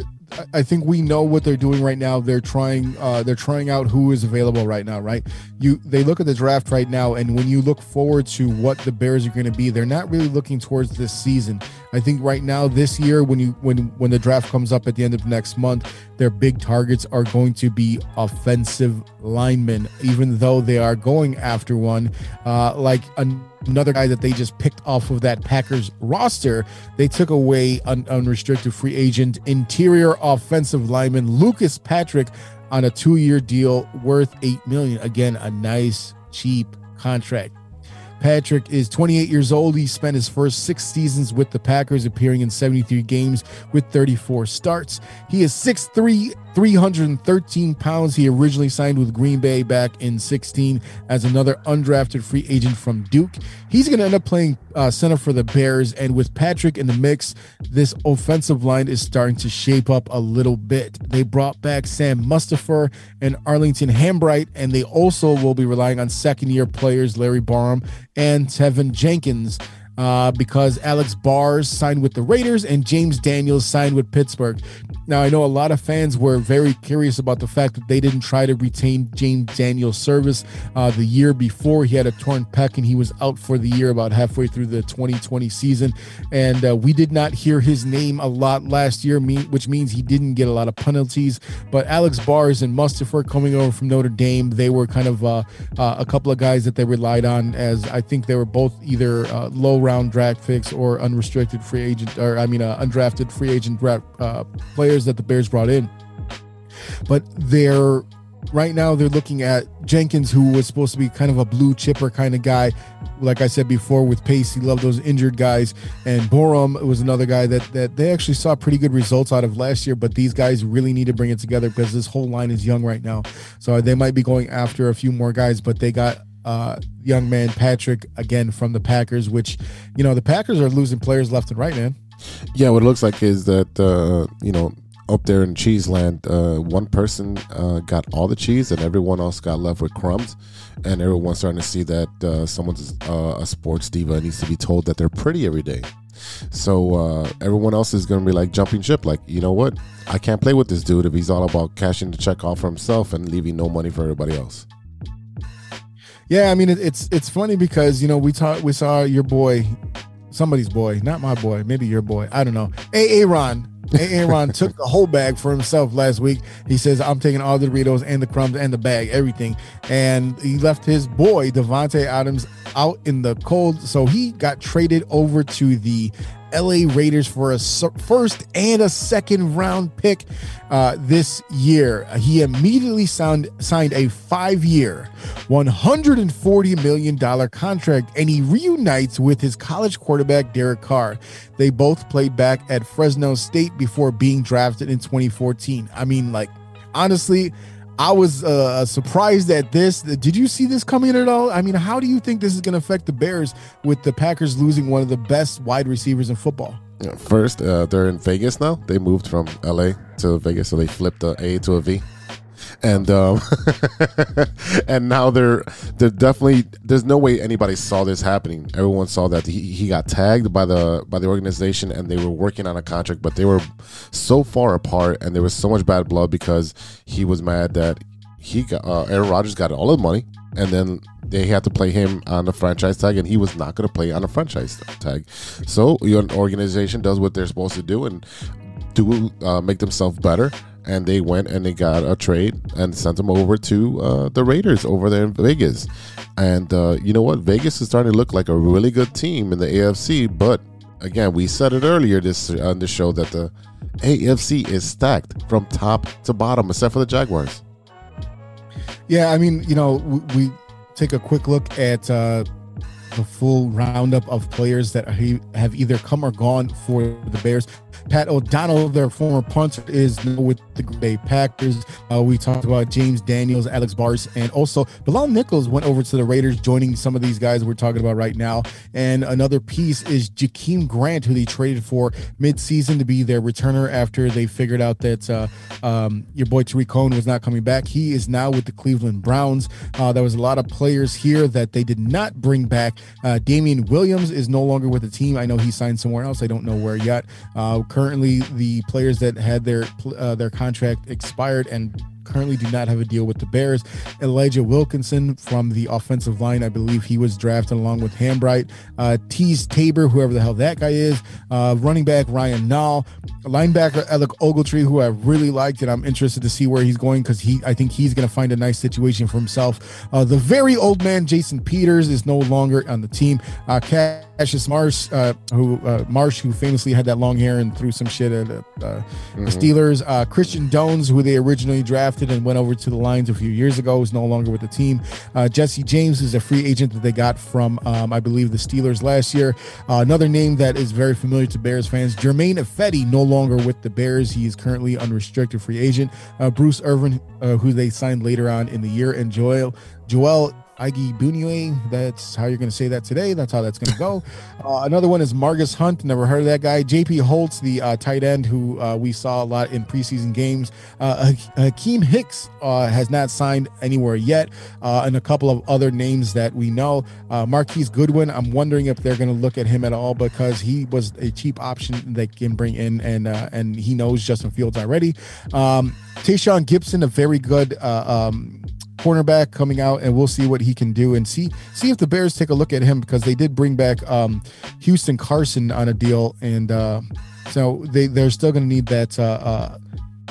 I- think we know what they're doing right now. They're trying. Uh, they're trying out who is available right now. Right. You. They look at the draft right now, and when you look forward to what the Bears are going to be, they're not really looking towards this season. I think right now, this year, when you when when the draft comes up at the end of next month, their big targets are going to be offensive linemen. Even though they are going after one, uh, like a another guy that they just picked off of that Packers roster. They took away an unrestricted free agent interior offensive lineman Lucas Patrick on a two-year deal worth eight million. Again, a nice cheap contract. Patrick is 28 years old. He spent his first six seasons with the Packers, appearing in 73 games with 34 starts. He is 6'3, 313 pounds. He originally signed with Green Bay back in 16 as another undrafted free agent from Duke. He's going to end up playing uh, center for the Bears. And with Patrick in the mix, this offensive line is starting to shape up a little bit. They brought back Sam Mustipher and Arlington Hambright, and they also will be relying on second year players Larry Borom and Teven Jenkins uh, because Alex Bars signed with the Raiders and James Daniels signed with Pittsburgh. Now, I know a lot of fans were very curious about the fact that they didn't try to retain James Daniels' service uh, the year before. He had a torn pec and he was out for the year about halfway through the 2020 season. And uh, we did not hear his name a lot last year, which means he didn't get a lot of penalties. But Alex Bars and Mustipher coming over from Notre Dame, they were kind of uh, uh, a couple of guys that they relied on, as I think they were both either uh, low round draft picks or unrestricted free agent, or I mean, uh, undrafted free agent uh, players that the Bears brought in. But they're right now they're looking at Jenkins, who was supposed to be kind of a blue chipper kind of guy. Like I said before, with Pace, he loved those injured guys. And Borom was another guy that that they actually saw pretty good results out of last year. But these guys really need to bring it together because this whole line is young right now. So they might be going after a few more guys, but they got uh, young man Patrick again from the Packers, which you know the Packers are losing players left and right, man. Yeah, what it looks like is that uh, you know up there in Cheeseland, uh, one person uh, got all the cheese and everyone else got left with crumbs, and everyone's starting to see that uh, someone's uh, a sports diva needs to be told that they're pretty every day. So uh, everyone else is going to be like jumping ship. Like, you know what? I can't play with this dude if he's all about cashing the check off for himself and leaving no money for everybody else. Yeah, I mean it, it's it's funny because you know we talked we saw your boy, somebody's boy, not my boy, maybe your boy, I don't know. A Aaron, A Aaron [LAUGHS] took the whole bag for himself last week. He says I'm taking all the Doritos and the crumbs and the bag, everything, and he left his boy Davante Adams out in the cold, so he got traded over to the LA Raiders for a first and a second round pick uh, this year. He immediately signed, a five year, $140 million contract, and he reunites with his college quarterback, Derek Carr. They both played back at Fresno State before being drafted in 2014. I mean, like, honestly, I was uh, surprised at this. Did you see this coming at all? I mean, how do you think this is going to affect the Bears with the Packers losing one of the best wide receivers in football? First, uh, they're in Vegas now. They moved from LA to Vegas, so they flipped the A to a V and um, [LAUGHS] and now they're they're definitely there's no way anybody saw this happening. Everyone saw that he, he got tagged by the by the organization and they were working on a contract, but they were so far apart and there was so much bad blood because he was mad that he got uh, Aaron Rodgers got all the money and then they had to play him on the franchise tag, and he was not going to play on a franchise tag. So your organization does what they're supposed to do and do uh, make themselves better and they went and they got a trade and sent him over to uh, the Raiders over there in Vegas. And uh, you know what? Vegas is starting to look like a really good team in the AFC. But again, we said it earlier this on the show that the AFC is stacked from top to bottom, except for the Jaguars. Yeah, I mean, you know, we, take a quick look at uh, the full roundup of players that have either come or gone for the Bears. Pat O'Donnell, their former punter, is with the Green Bay Packers. Uh, we talked about James Daniels, Alex Bars, and also Bilal Nichols went over to the Raiders, joining some of these guys we're talking about right now. And another piece is Jakeem Grant, who they traded for midseason to be their returner after they figured out that uh, um, your boy Tarik Cohen was not coming back. He is now with the Cleveland Browns. Uh, there was a lot of players here that they did not bring back. Uh, Damien Williams is no longer with the team. I know he signed somewhere else. I don't know where yet. Uh, currently, the players that had their uh, their contract expired and currently do not have a deal with the Bears. Elijah Wilkinson from the offensive line, I believe he was drafted along with Hambright. Uh, Teez Tabor, whoever the hell that guy is. Uh, running back Ryan Nall. Linebacker Alec Ogletree, who I really liked, and I'm interested to see where he's going because he, I think he's going to find a nice situation for himself. Uh, the very old man Jason Peters is no longer on the team. Uh, Cassius Marsh, uh, who uh, Marsh, who famously had that long hair and threw some shit at uh, uh, the Steelers. Uh, Christian Jones, who they originally drafted and went over to the Lions a few years ago, is no longer with the team. Uh, Jesse James is a free agent that they got from, um, I believe, the Steelers last year. Uh, another name that is very familiar to Bears fans, Germain Ifedi, no longer with the Bears. He is currently unrestricted free agent. Uh, Bruce Irvin, uh, who they signed later on in the year, and Joel Joel Igi Bunue. That's how you're going to say that today. That's how that's going to go. [LAUGHS] Uh, another one is Margus Hunt. Never heard of that guy. JP Holtz, the uh, tight end who uh, we saw a lot in preseason games. Uh, Akiem Hicks uh, has not signed anywhere yet. Uh, and a couple of other names that we know. Uh, Marquise Goodwin. I'm wondering if they're going to look at him at all because he was a cheap option they can bring in, and uh, and he knows Justin Fields already. Um, Tashaun Gipson, a very good. Uh, um, cornerback coming out and we'll see what he can do and see see if the bears take a look at him because they did bring back um houston carson on a deal and uh so they they're still going to need that uh, uh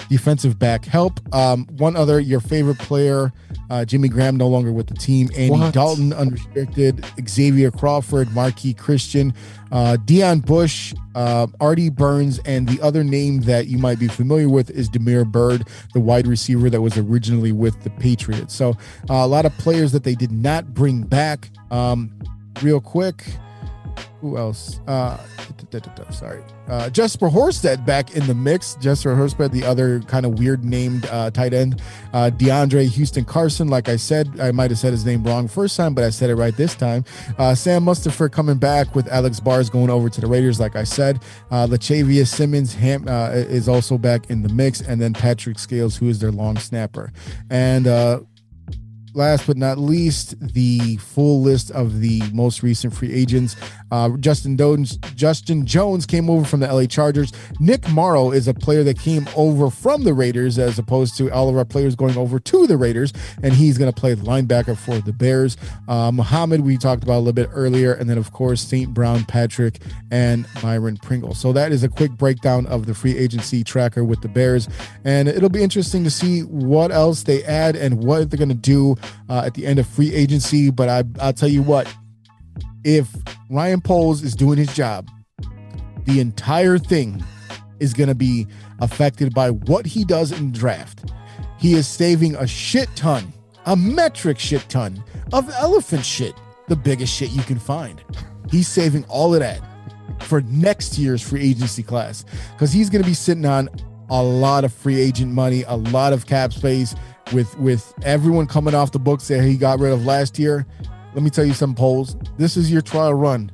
defensive back. Help um one other your favorite player uh jimmy graham no longer with the team. Andy What? dalton unrestricted. Xavier crawford marquis christian. Uh dion bush uh artie burns and the other name that you might be familiar with is damiere byrd the wide receiver that was originally with the patriots. So uh, a lot of players that they did not bring back. Um real quick who else? Uh, sorry, uh, Jesper Horsted back in the mix. Jesper Horsted, the other kind of weird named uh, tight end. Uh, DeAndre Houston Carson, like I said, I might have said his name wrong first time, but I said it right this time. Uh, Sam Mustipher coming back with Alex Bars going over to the Raiders, like I said. Uh, Simmons Ham, uh, is also back in the mix, and then Patrick Scales, who is their long snapper, and. Uh, last but not least, the full list of the most recent free agents. Uh, Justin Jones, Justin Jones came over from the LA Chargers. Nick Morrow is a player that came over from the Raiders, as opposed to all of our players going over to the Raiders, and he's going to play linebacker for the Bears. Uh, Muhammad, we talked about a little bit earlier, and then of course Saint Brown, Patrick, and Byron Pringle. So that is a quick breakdown of the free agency tracker with the Bears, and it'll be interesting to see what else they add and what they're going to do uh, at the end of free agency. But I, I'll tell you what, if Ryan Poles is doing his job, the entire thing is going to be affected by what he does in draft. He is saving a shit ton, a metric shit ton of elephant shit, the biggest shit you can find. He's saving all of that for next year's free agency class because he's going to be sitting on a lot of free agent money, a lot of cap space with with everyone coming off the books that he got rid of last year. Let me tell you some polls. This is your trial run.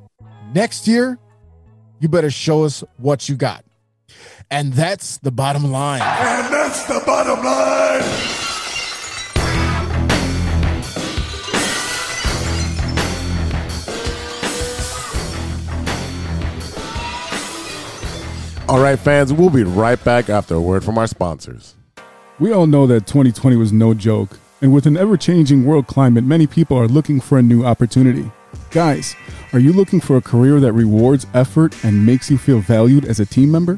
Next year, you better show us what you got. And that's the bottom line. And that's the bottom line. All right, fans, we'll be right back after a word from our sponsors. We all know that 2020 was no joke, and with an ever changing world climate, many people are looking for a new opportunity. Guys, are you looking for a career that rewards effort and makes you feel valued as a team member?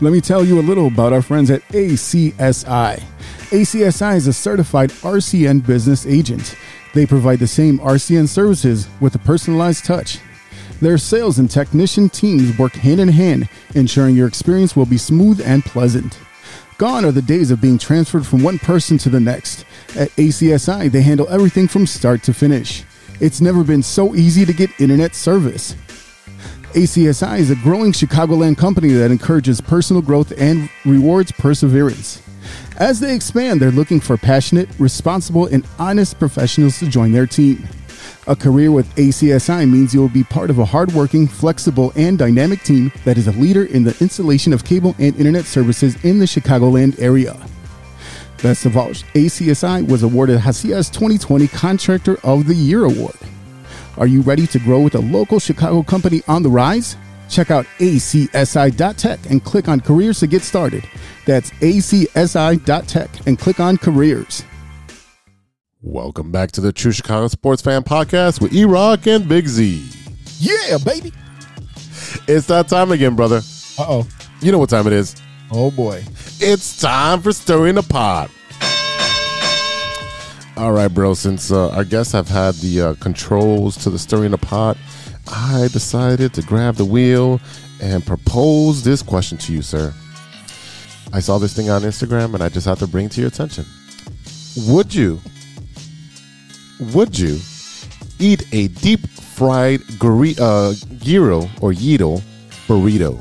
Let me tell you a little about our friends at ACSI. ACSI is a certified RCN business agent. They provide the same RCN services with a personalized touch. Their sales and technician teams work hand in hand, ensuring your experience will be smooth and pleasant. Gone are the days of being transferred from one person to the next. At ACSI, they handle everything from start to finish. It's never been so easy to get internet service. ACSI is a growing Chicagoland company that encourages personal growth and rewards perseverance. As they expand, they're looking for passionate, responsible, and honest professionals to join their team. A career with ACSI means you'll be part of a hardworking, flexible, and dynamic team that is a leader in the installation of cable and internet services in the Chicagoland area. Best of all, ACSI was awarded Hacia's 2020 Contractor of the Year award. Are you ready to grow with a local Chicago company on the rise? Check out acsi.tech and click on careers to get started. That's acsi.tech and click on careers. Welcome back to the True Chicago Sports Fan Podcast with E Rock and Big Z. Yeah, baby. It's that time again, brother. Uh oh. You know what time it is. Oh boy. It's time for stirring the pot. All right, bro. Since uh, our guests have had the uh, controls to the stirring the pot, I decided to grab the wheel and propose this question to you, sir. I saw this thing on Instagram, and I just had to bring it to your attention. Would you? Would you eat a deep fried guri- uh, gyro or gyro burrito?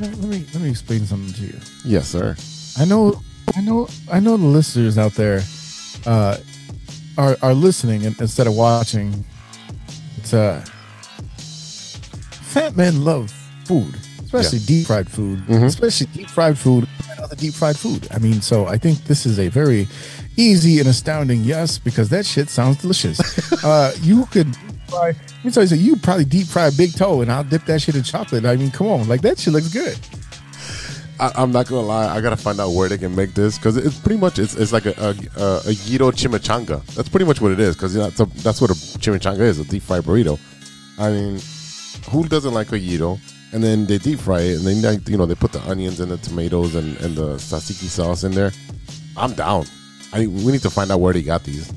Let me let me explain something to you. Yes, sir. I know, I know, I know the listeners out there uh, are are listening instead of watching. It's uh, fat men love food, especially Yeah. deep fried food, Mhm. especially deep fried food and other deep fried food. I mean, so I think this is a very easy and astounding yes because that shit sounds delicious. [LAUGHS] uh, you could. Fry, let me tell you, something, you probably deep fry a big toe, and I'll dip that shit in chocolate. I mean, come on, like that shit looks good. I, I'm not gonna lie. I gotta find out where they can make this because it's pretty much it's, it's like a a, a, a gyro chimichanga. That's pretty much what it is because that's, a- that's what a chimichanga is a deep fried burrito. I mean, who doesn't like a gyro? And then they deep fry it, and then you know they put the onions and the tomatoes and, and the tzatziki sauce in there. I'm down. I we need to find out where they got these.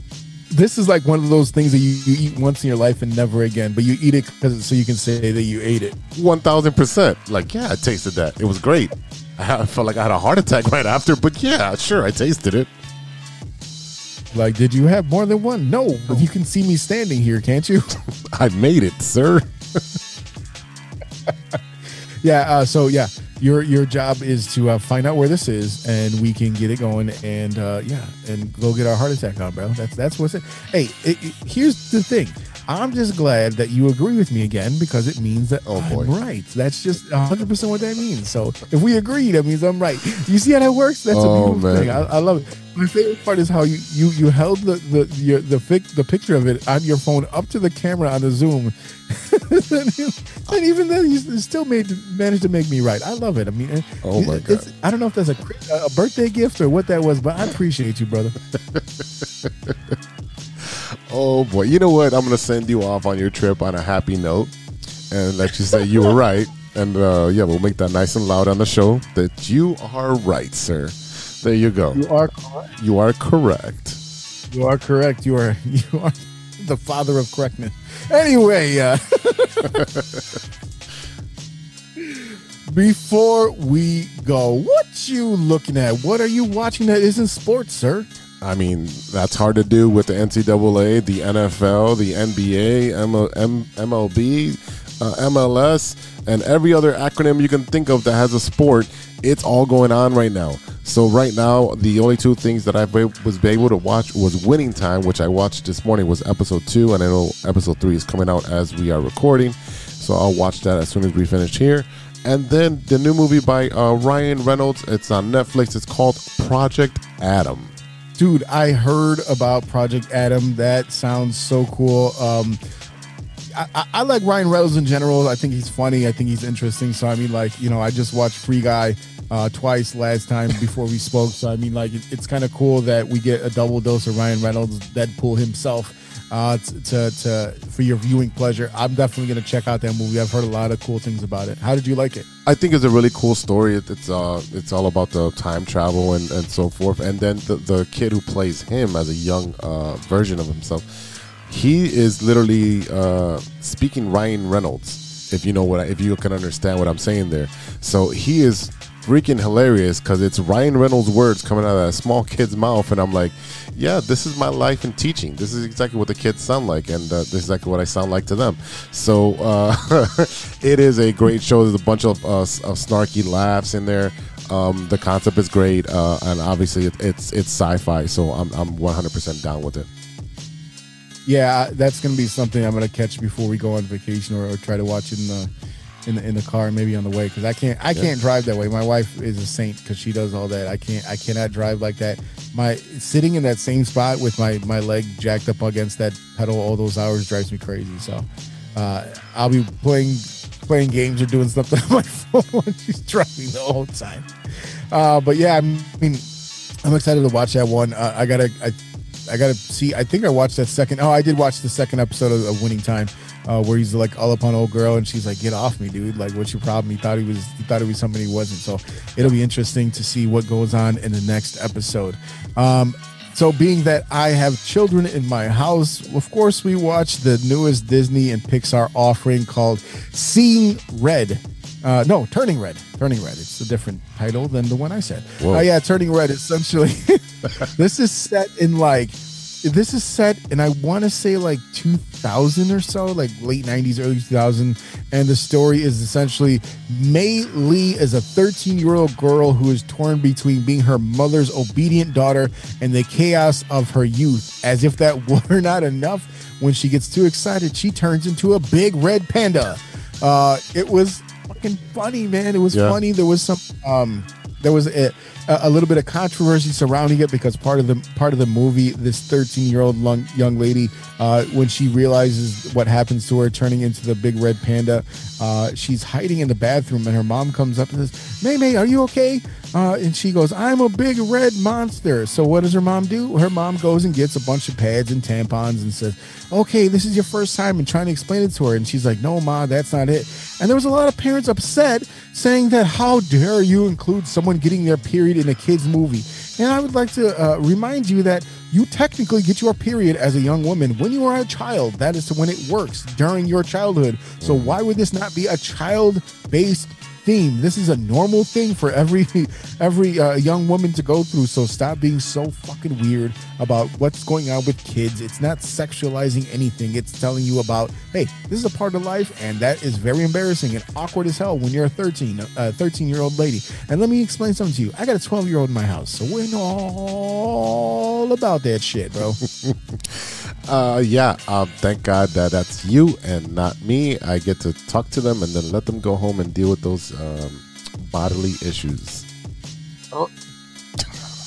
this is like one of those things that you, you eat once in your life and never again, but you eat it because so you can say that you ate it. One thousand percent. Like yeah, I tasted that. It was great. I, felt like I had a heart attack [LAUGHS] right after, but yeah, sure, I tasted it. Like, did you have more than one? No, but you can see me standing here, can't you? [LAUGHS] I made it, sir. [LAUGHS] yeah. Uh, so yeah, your your job is to uh, find out where this is, and we can get it going, and uh, yeah, and go get our heart attack on, bro. That's that's what's it. Hey, it, it- here's the thing. I'm just glad that you agree with me again because it means that Oh, boy. I'm right. That's just 100% what that means. So if we agree, that means I'm right. You see how that works? That's Oh, a beautiful man. thing. I, I love it. My favorite part is how you you you held the the your, the fic, the picture of it on your phone up to the camera on the Zoom, [LAUGHS] and even then you still made managed to make me right. I love it. I mean, Oh, my God. I don't know if that's a a birthday gift or what that was, but I appreciate you, brother. [LAUGHS] Oh boy, you know what? I'm gonna send you off on your trip on a happy note, and let you say you were [LAUGHS] right. And uh, yeah, we'll make that nice and loud on the show that you are right, sir. There you go. You are correct. You are correct. You are correct. You are [LAUGHS] you are the father of correctness. Anyway, uh, [LAUGHS] before we go, what you looking at? What are you watching that isn't sports, sir? I mean, that's hard to do with the NCAA, the NFL, the NBA, MLB, uh, MLS, and every other acronym you can think of that has a sport. It's all going on right now. So right now, the only two things that I was able to watch was Winning Time, which I watched this morning, was episode two, and I know episode three is coming out as we are recording. So I'll watch that as soon as we finish here. And then the new movie by uh, Ryan Reynolds. It's on Netflix. It's called Project Adam. Dude, I heard about Project Adam. That sounds so cool. Um, I, I, like Ryan Reynolds in general. I think he's funny. I think he's interesting. So I mean, like you know, I just watched Free Guy uh, twice last time before we spoke. So I mean, like it, it's kind of cool that we get a double dose of Ryan Reynolds, Deadpool himself, uh, to to for your viewing pleasure. I'm definitely gonna check out that movie. I've heard a lot of cool things about it. How did you like it? I think it's a really cool story. It, it's uh, it's all about the time travel and, and so forth. And then the, the kid who plays him as a young uh, version of himself, he is literally uh, speaking Ryan Reynolds. If you know what, I, if you can understand what I'm saying there. So he is freaking hilarious because it's Ryan Reynolds' words coming out of that small kid's mouth, and I'm like, yeah, this is my life in teaching. This is exactly what the kids sound like, and uh, this is exactly what I sound like to them. So uh, [LAUGHS] it is a great show. There's a bunch of, uh, of snarky laughs in there. Um, the concept is great, uh, and obviously it, it's it's sci-fi, so I'm I'm 100% down with it. Yeah, that's gonna be something I'm gonna catch before we go on vacation, or, or try to watch it in the in the in the car, maybe on the way, because I can't I Yeah. can't drive that way. My wife is a saint because she does all that. I can't I cannot drive like that. My sitting in that same spot with my my leg jacked up against that pedal all those hours drives me crazy. So uh, I'll be playing playing games or doing something [LAUGHS] on my phone when [LAUGHS] she's driving the whole time. Uh, but yeah, I mean, I'm excited to watch that one. Uh, I gotta, I, I gotta see. I think I watched that second. Oh, I did watch the second episode of, of Winning Time, uh, where he's like all up on old girl, and she's like, "Get off me, dude! Like, what's your problem?" He thought he was, he thought he was somebody he wasn't. So it'll be interesting to see what goes on in the next episode. Um, so, being that I have children in my house, of course, we watch the newest Disney and Pixar offering called Seeing Red. Uh, no, Turning Red. Turning Red. It's a different title than the one I said. Oh, Whoa. yeah, Turning Red. Essentially, [LAUGHS] this is set in like, this is set and I want to say like 2000 or so, like late 90s, early 2000. And the story is essentially Mei Lee is a 13 year old girl who is torn between being her mother's obedient daughter and the chaos of her youth. As if that [LAUGHS] were not enough, when she gets too excited, she turns into a big red panda. Uh, it was fucking funny, man. It was Yeah. funny. There was some, um, there was a, a little bit of controversy surrounding it because part of the part of the movie, this 13 year old young lady, uh, when she realizes what happens to her turning into the big red panda, uh, she's hiding in the bathroom and her mom comes up and says, "Mei Mei, are you okay?" Uh, and she goes, "I'm a big red monster." So what does her mom do? Her mom goes and gets a bunch of pads and tampons and says, "Okay, this is your first time," and trying to explain it to her, and she's like, "No, ma, that's not it." And there was a lot of parents upset, saying that how dare you include someone getting their period in a kids movie? And I would like to uh, remind you that you technically get your period as a young woman when you are a child. That is when it works during your childhood. So why would this not be a child-based theme? This is a normal thing for every [LAUGHS] every uh, young woman to go through. So stop being so fucking weird about what's going on with kids. It's not sexualizing anything. It's telling you about, hey, this is a part of life, and that is very embarrassing and awkward as hell when you're a 13, uh, 13 year old lady. And let me explain something to you. I got a 12 year old in my house, so we know all about that shit, bro. [LAUGHS] Uh, yeah. Um, thank God that that's you and not me. I get to talk to them and then let them go home and deal with those um, bodily issues. Oh.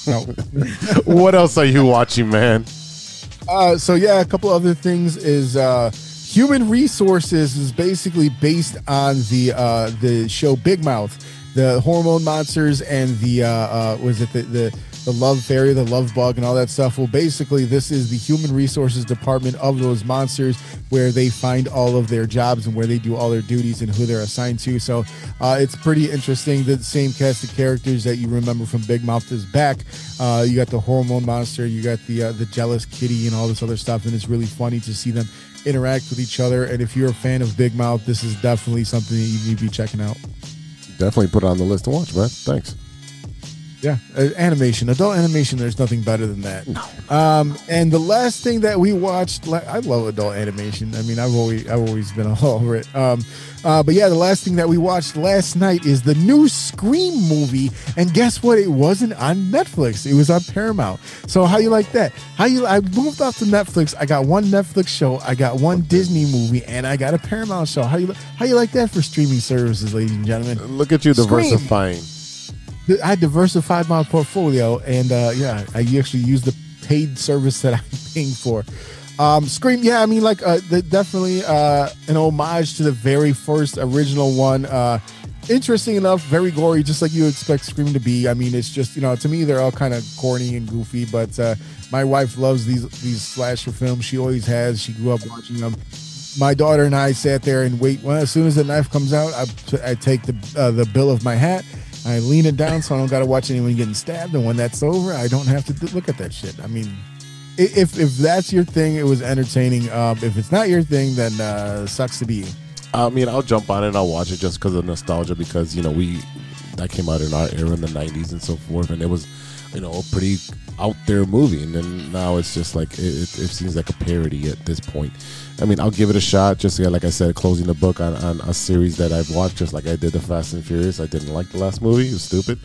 [LAUGHS] what else are you watching, man? Uh, so yeah, a couple other things is uh, Human Resources is basically based on the uh, the show Big Mouth, the hormone monsters and the uh, uh, was it the, the the love fairy, the love bug, and all that stuff. Well, basically, this is the human resources department of those monsters where they find all of their jobs and where they do all their duties and who they're assigned to. So uh, it's pretty interesting. The same cast of characters that you remember from Big Mouth is back. Uh, you got the hormone monster, you got the uh, the jealous kitty, and all this other stuff, and it's really funny to see them interact with each other. And if you're a fan of Big Mouth, this is definitely something that you need to be checking out. Definitely put it on the list to watch, man. Thanks. Yeah, uh, animation, adult animation. There's nothing better than that. No. Um, and the last thing that we watched, I love adult animation. I mean, I've always, I've always been [LAUGHS] all over it. Um, uh, but yeah, the last thing that we watched last night is the new Scream movie. And guess what? It wasn't on Netflix. It was on Paramount. So how you like that? How you? I moved off to Netflix. I got one Netflix show. I got one Disney movie, and I got a Paramount show. How you? How you like that for streaming services, ladies and gentlemen? Look at you Scream. diversifying. I diversified my portfolio, and uh, yeah, I actually used the paid service that [LAUGHS] I'm paying for. Um, Scream, yeah, I mean, like, uh, the, definitely uh, an homage to the very first original one. Uh, interesting enough, very gory, just like you expect Scream to be. I mean, it's just you know, to me, they're all kind of corny and goofy, but uh, my wife loves these these slasher films. She always has. She grew up watching them my daughter and I sat there and wait. Well, as soon as the knife comes out, I, I take the uh, the bill of my hat, I lean it down so I don't got to watch anyone getting stabbed. And when that's over, I don't have to look at that shit. I mean, if if that's your thing, it was entertaining. Um, if it's not your thing, then uh, sucks to be you. I mean, I'll jump on it and I'll watch it just because of nostalgia. Because you know, we that came out in our era in the '90s and so forth, and it was, you know, a pretty out there movie. And then now it's just like it, it, it seems like a parody at this point. I mean, I'll give it a shot. Just yeah, like I said, closing the book on, on a series that I've watched, just like I did the Fast and Furious. I didn't like the last movie; it was stupid,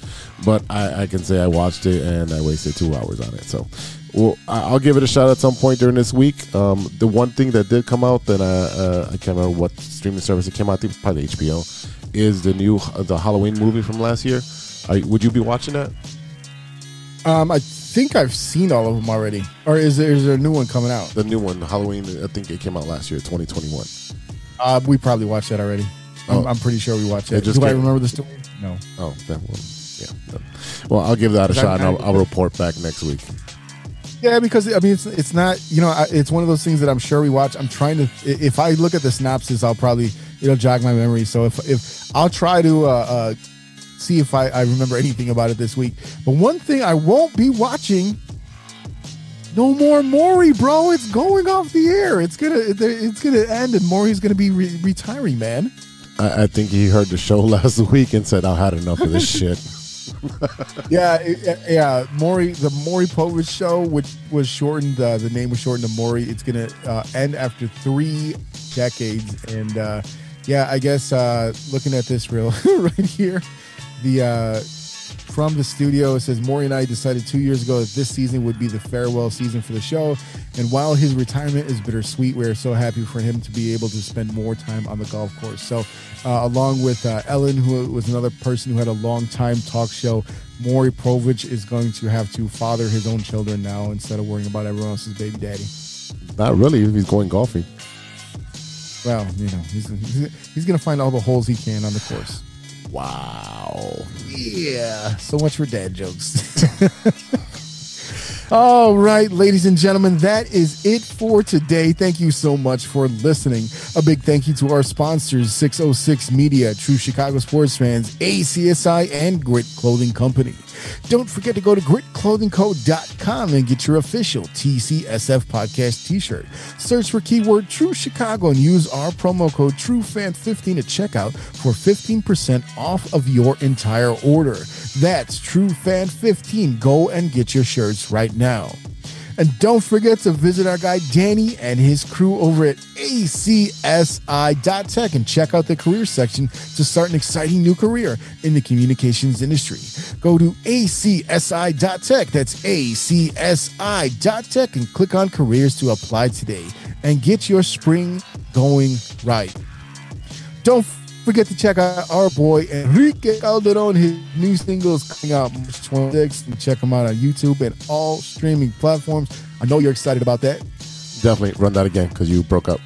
but I, I can say I watched it and I wasted two hours on it. So, well, I'll give it a shot at some point during this week. Um, the one thing that did come out that I, uh, I can't remember what streaming service it came out. I think probably HBO is the new the Halloween movie from last year. Are, would you be watching that? Um, I think I've seen all of them already. Or is there, is there a new one coming out? The new one, Halloween. I think it came out last year, 2021. Uh, we probably watched that already. I'm, Oh. I'm pretty sure we watched It it. just Do I remember the story? No. Oh, then well, yeah. Well, I'll give that a that shot, and I'll, I'll report back next week. Yeah, because I mean, it's it's not you know, I- it's one of those things that I'm sure we watch. I'm trying to. i- If I look at the synopsis, I'll probably it'll jog my memory. So if if I'll try to uh, uh, see if I, I remember anything about it this week. But one thing I won't be watching. No more Maury, bro. It's going off the air. It's gonna it's gonna end, and Maury's gonna be re- retiring, man. I, I think he heard the show [LAUGHS] last week and said, "I had enough of this shit." [LAUGHS] yeah, it- yeah. Maury, the Maury Povich show, which was shortened, uh, the name was shortened to Maury. It's gonna uh, end after three decades, and uh, yeah, I guess uh, looking at this real [LAUGHS] right here, the uh, from the studio it says Maury and I decided two years ago that this season would be the farewell season for the show, and while his retirement is bittersweet, we are so happy for him to be able to spend more time on the golf course. So, uh, along with uh, Ellen, who was another person who had a long time talk show, Maury Povich is going to have to father his own children now instead of worrying about everyone else's baby daddy. Not really. if He's going golfing. Well, you know, he's he's, he's going to find all the holes he can on the course. Wow. Yeah. So much for dad jokes. [LAUGHS] All right, ladies and gentlemen, that is it for today. Thank you so much for listening. A big thank you to our sponsors 606 Media, True Chicago Sports Fans, ACSI, and Grit Clothing Company. Don't forget to go to gritclothingco.com and get your official TCSF podcast t shirt. Search for keyword True Chicago and use our promo code TrueFan15 at checkout for 15% off of your entire order. That's TrueFan15. Go and get your shirts right now. And don't forget to visit our guy Danny and his crew over at acsi.tech and check out the career section to start an exciting new career in the communications industry. Go to acsi.tech, that's acsi.tech, and click on careers to apply today and get your spring going right. Don't forget to check out our boy Enrique Calderon. His new single is coming out March 26th. And check him out on YouTube and all streaming platforms. I know you're excited about that. Definitely run that again because you broke up.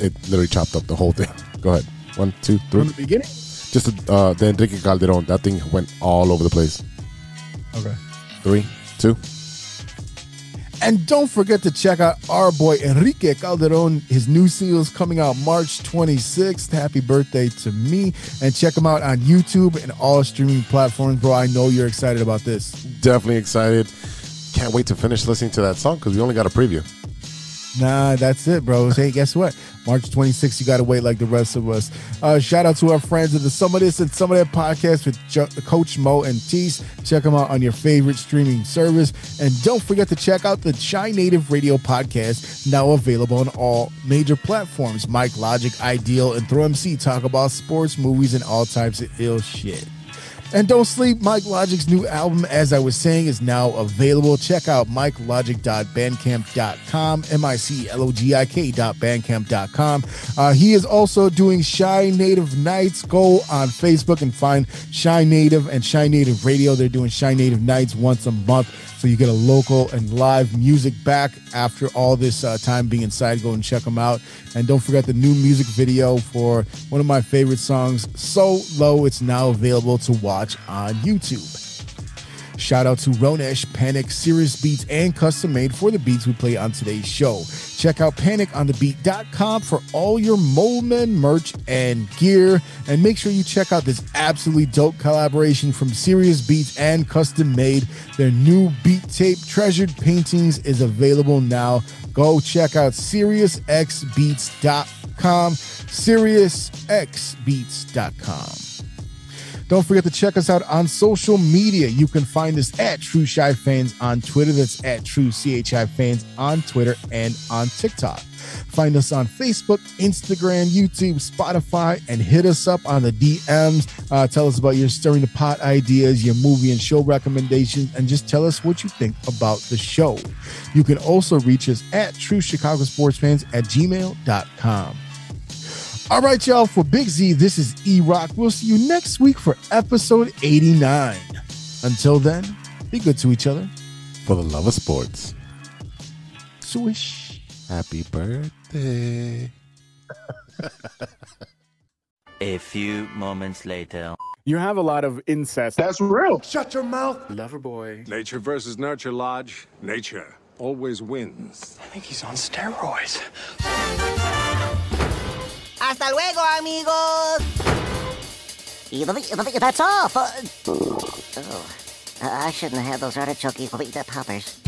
It literally chopped up the whole thing. [LAUGHS] Go ahead. One, two, three. From the beginning? Just uh, the Enrique Calderon. That thing went all over the place. Okay. Three, two. And don't forget to check out our boy Enrique Calderon. His new single is coming out March 26th. Happy birthday to me. And check him out on YouTube and all streaming platforms. Bro, I know you're excited about this. Definitely excited. Can't wait to finish listening to that song because we only got a preview. Nah, that's it, bro. Hey, guess what? March 26th, you got to wait like the rest of us. Uh, shout out to our friends of the Some of This and Some of That podcast with Coach Mo and Tease. Check them out on your favorite streaming service. And don't forget to check out the Shy Native Radio podcast, now available on all major platforms. Mic Logik, Ideal, and Throw MC talk about sports, movies, and all types of ill shit. And don't sleep, Mic Logik's new album, as I was saying, is now available. Check out miclogik.bandcamp.com, M-I-C-L-O-G-I-K.bandcamp.com. Uh, he is also doing Shy Native Nights. Go on Facebook and find Shy Native and Shy Native Radio. They're doing Shy Native Nights once a month. So you get a local and live music back after all this uh, time being inside. Go and check them out. And don't forget the new music video for one of my favorite songs, So Low. It's now available to watch on YouTube. Shout out to Ronesh, Panic, Serious Beats, and Custom Made for the beats we play on today's show. Check out paniconthebeat.com for all your Moleman merch and gear. And make sure you check out this absolutely dope collaboration from Serious Beats and Custom Made. Their new beat tape, Treasured Paintings, is available now. Go check out SeriousXBeats.com. SeriousXBeats.com. Don't forget to check us out on social media. You can find us at True Chi Fans on Twitter. That's at True CHI Fans on Twitter and on TikTok. Find us on Facebook, Instagram, YouTube, Spotify, and hit us up on the DMs. Uh, tell us about your stirring the pot ideas, your movie and show recommendations, and just tell us what you think about the show. You can also reach us at True Chicago Sports Fans at gmail.com. All right, y'all. For Big Z, this is E Rock. We'll see you next week for episode 89. Until then, be good to each other. For the love of sports. Swish. Happy birthday. [LAUGHS] a few moments later. You have a lot of incest. That's real. Shut your mouth. Lover boy. Nature versus nurture, Lodge. Nature always wins. I think he's on steroids. ¡Hasta luego, amigos! That's all. Oh, I shouldn't have had those artichoke poppers.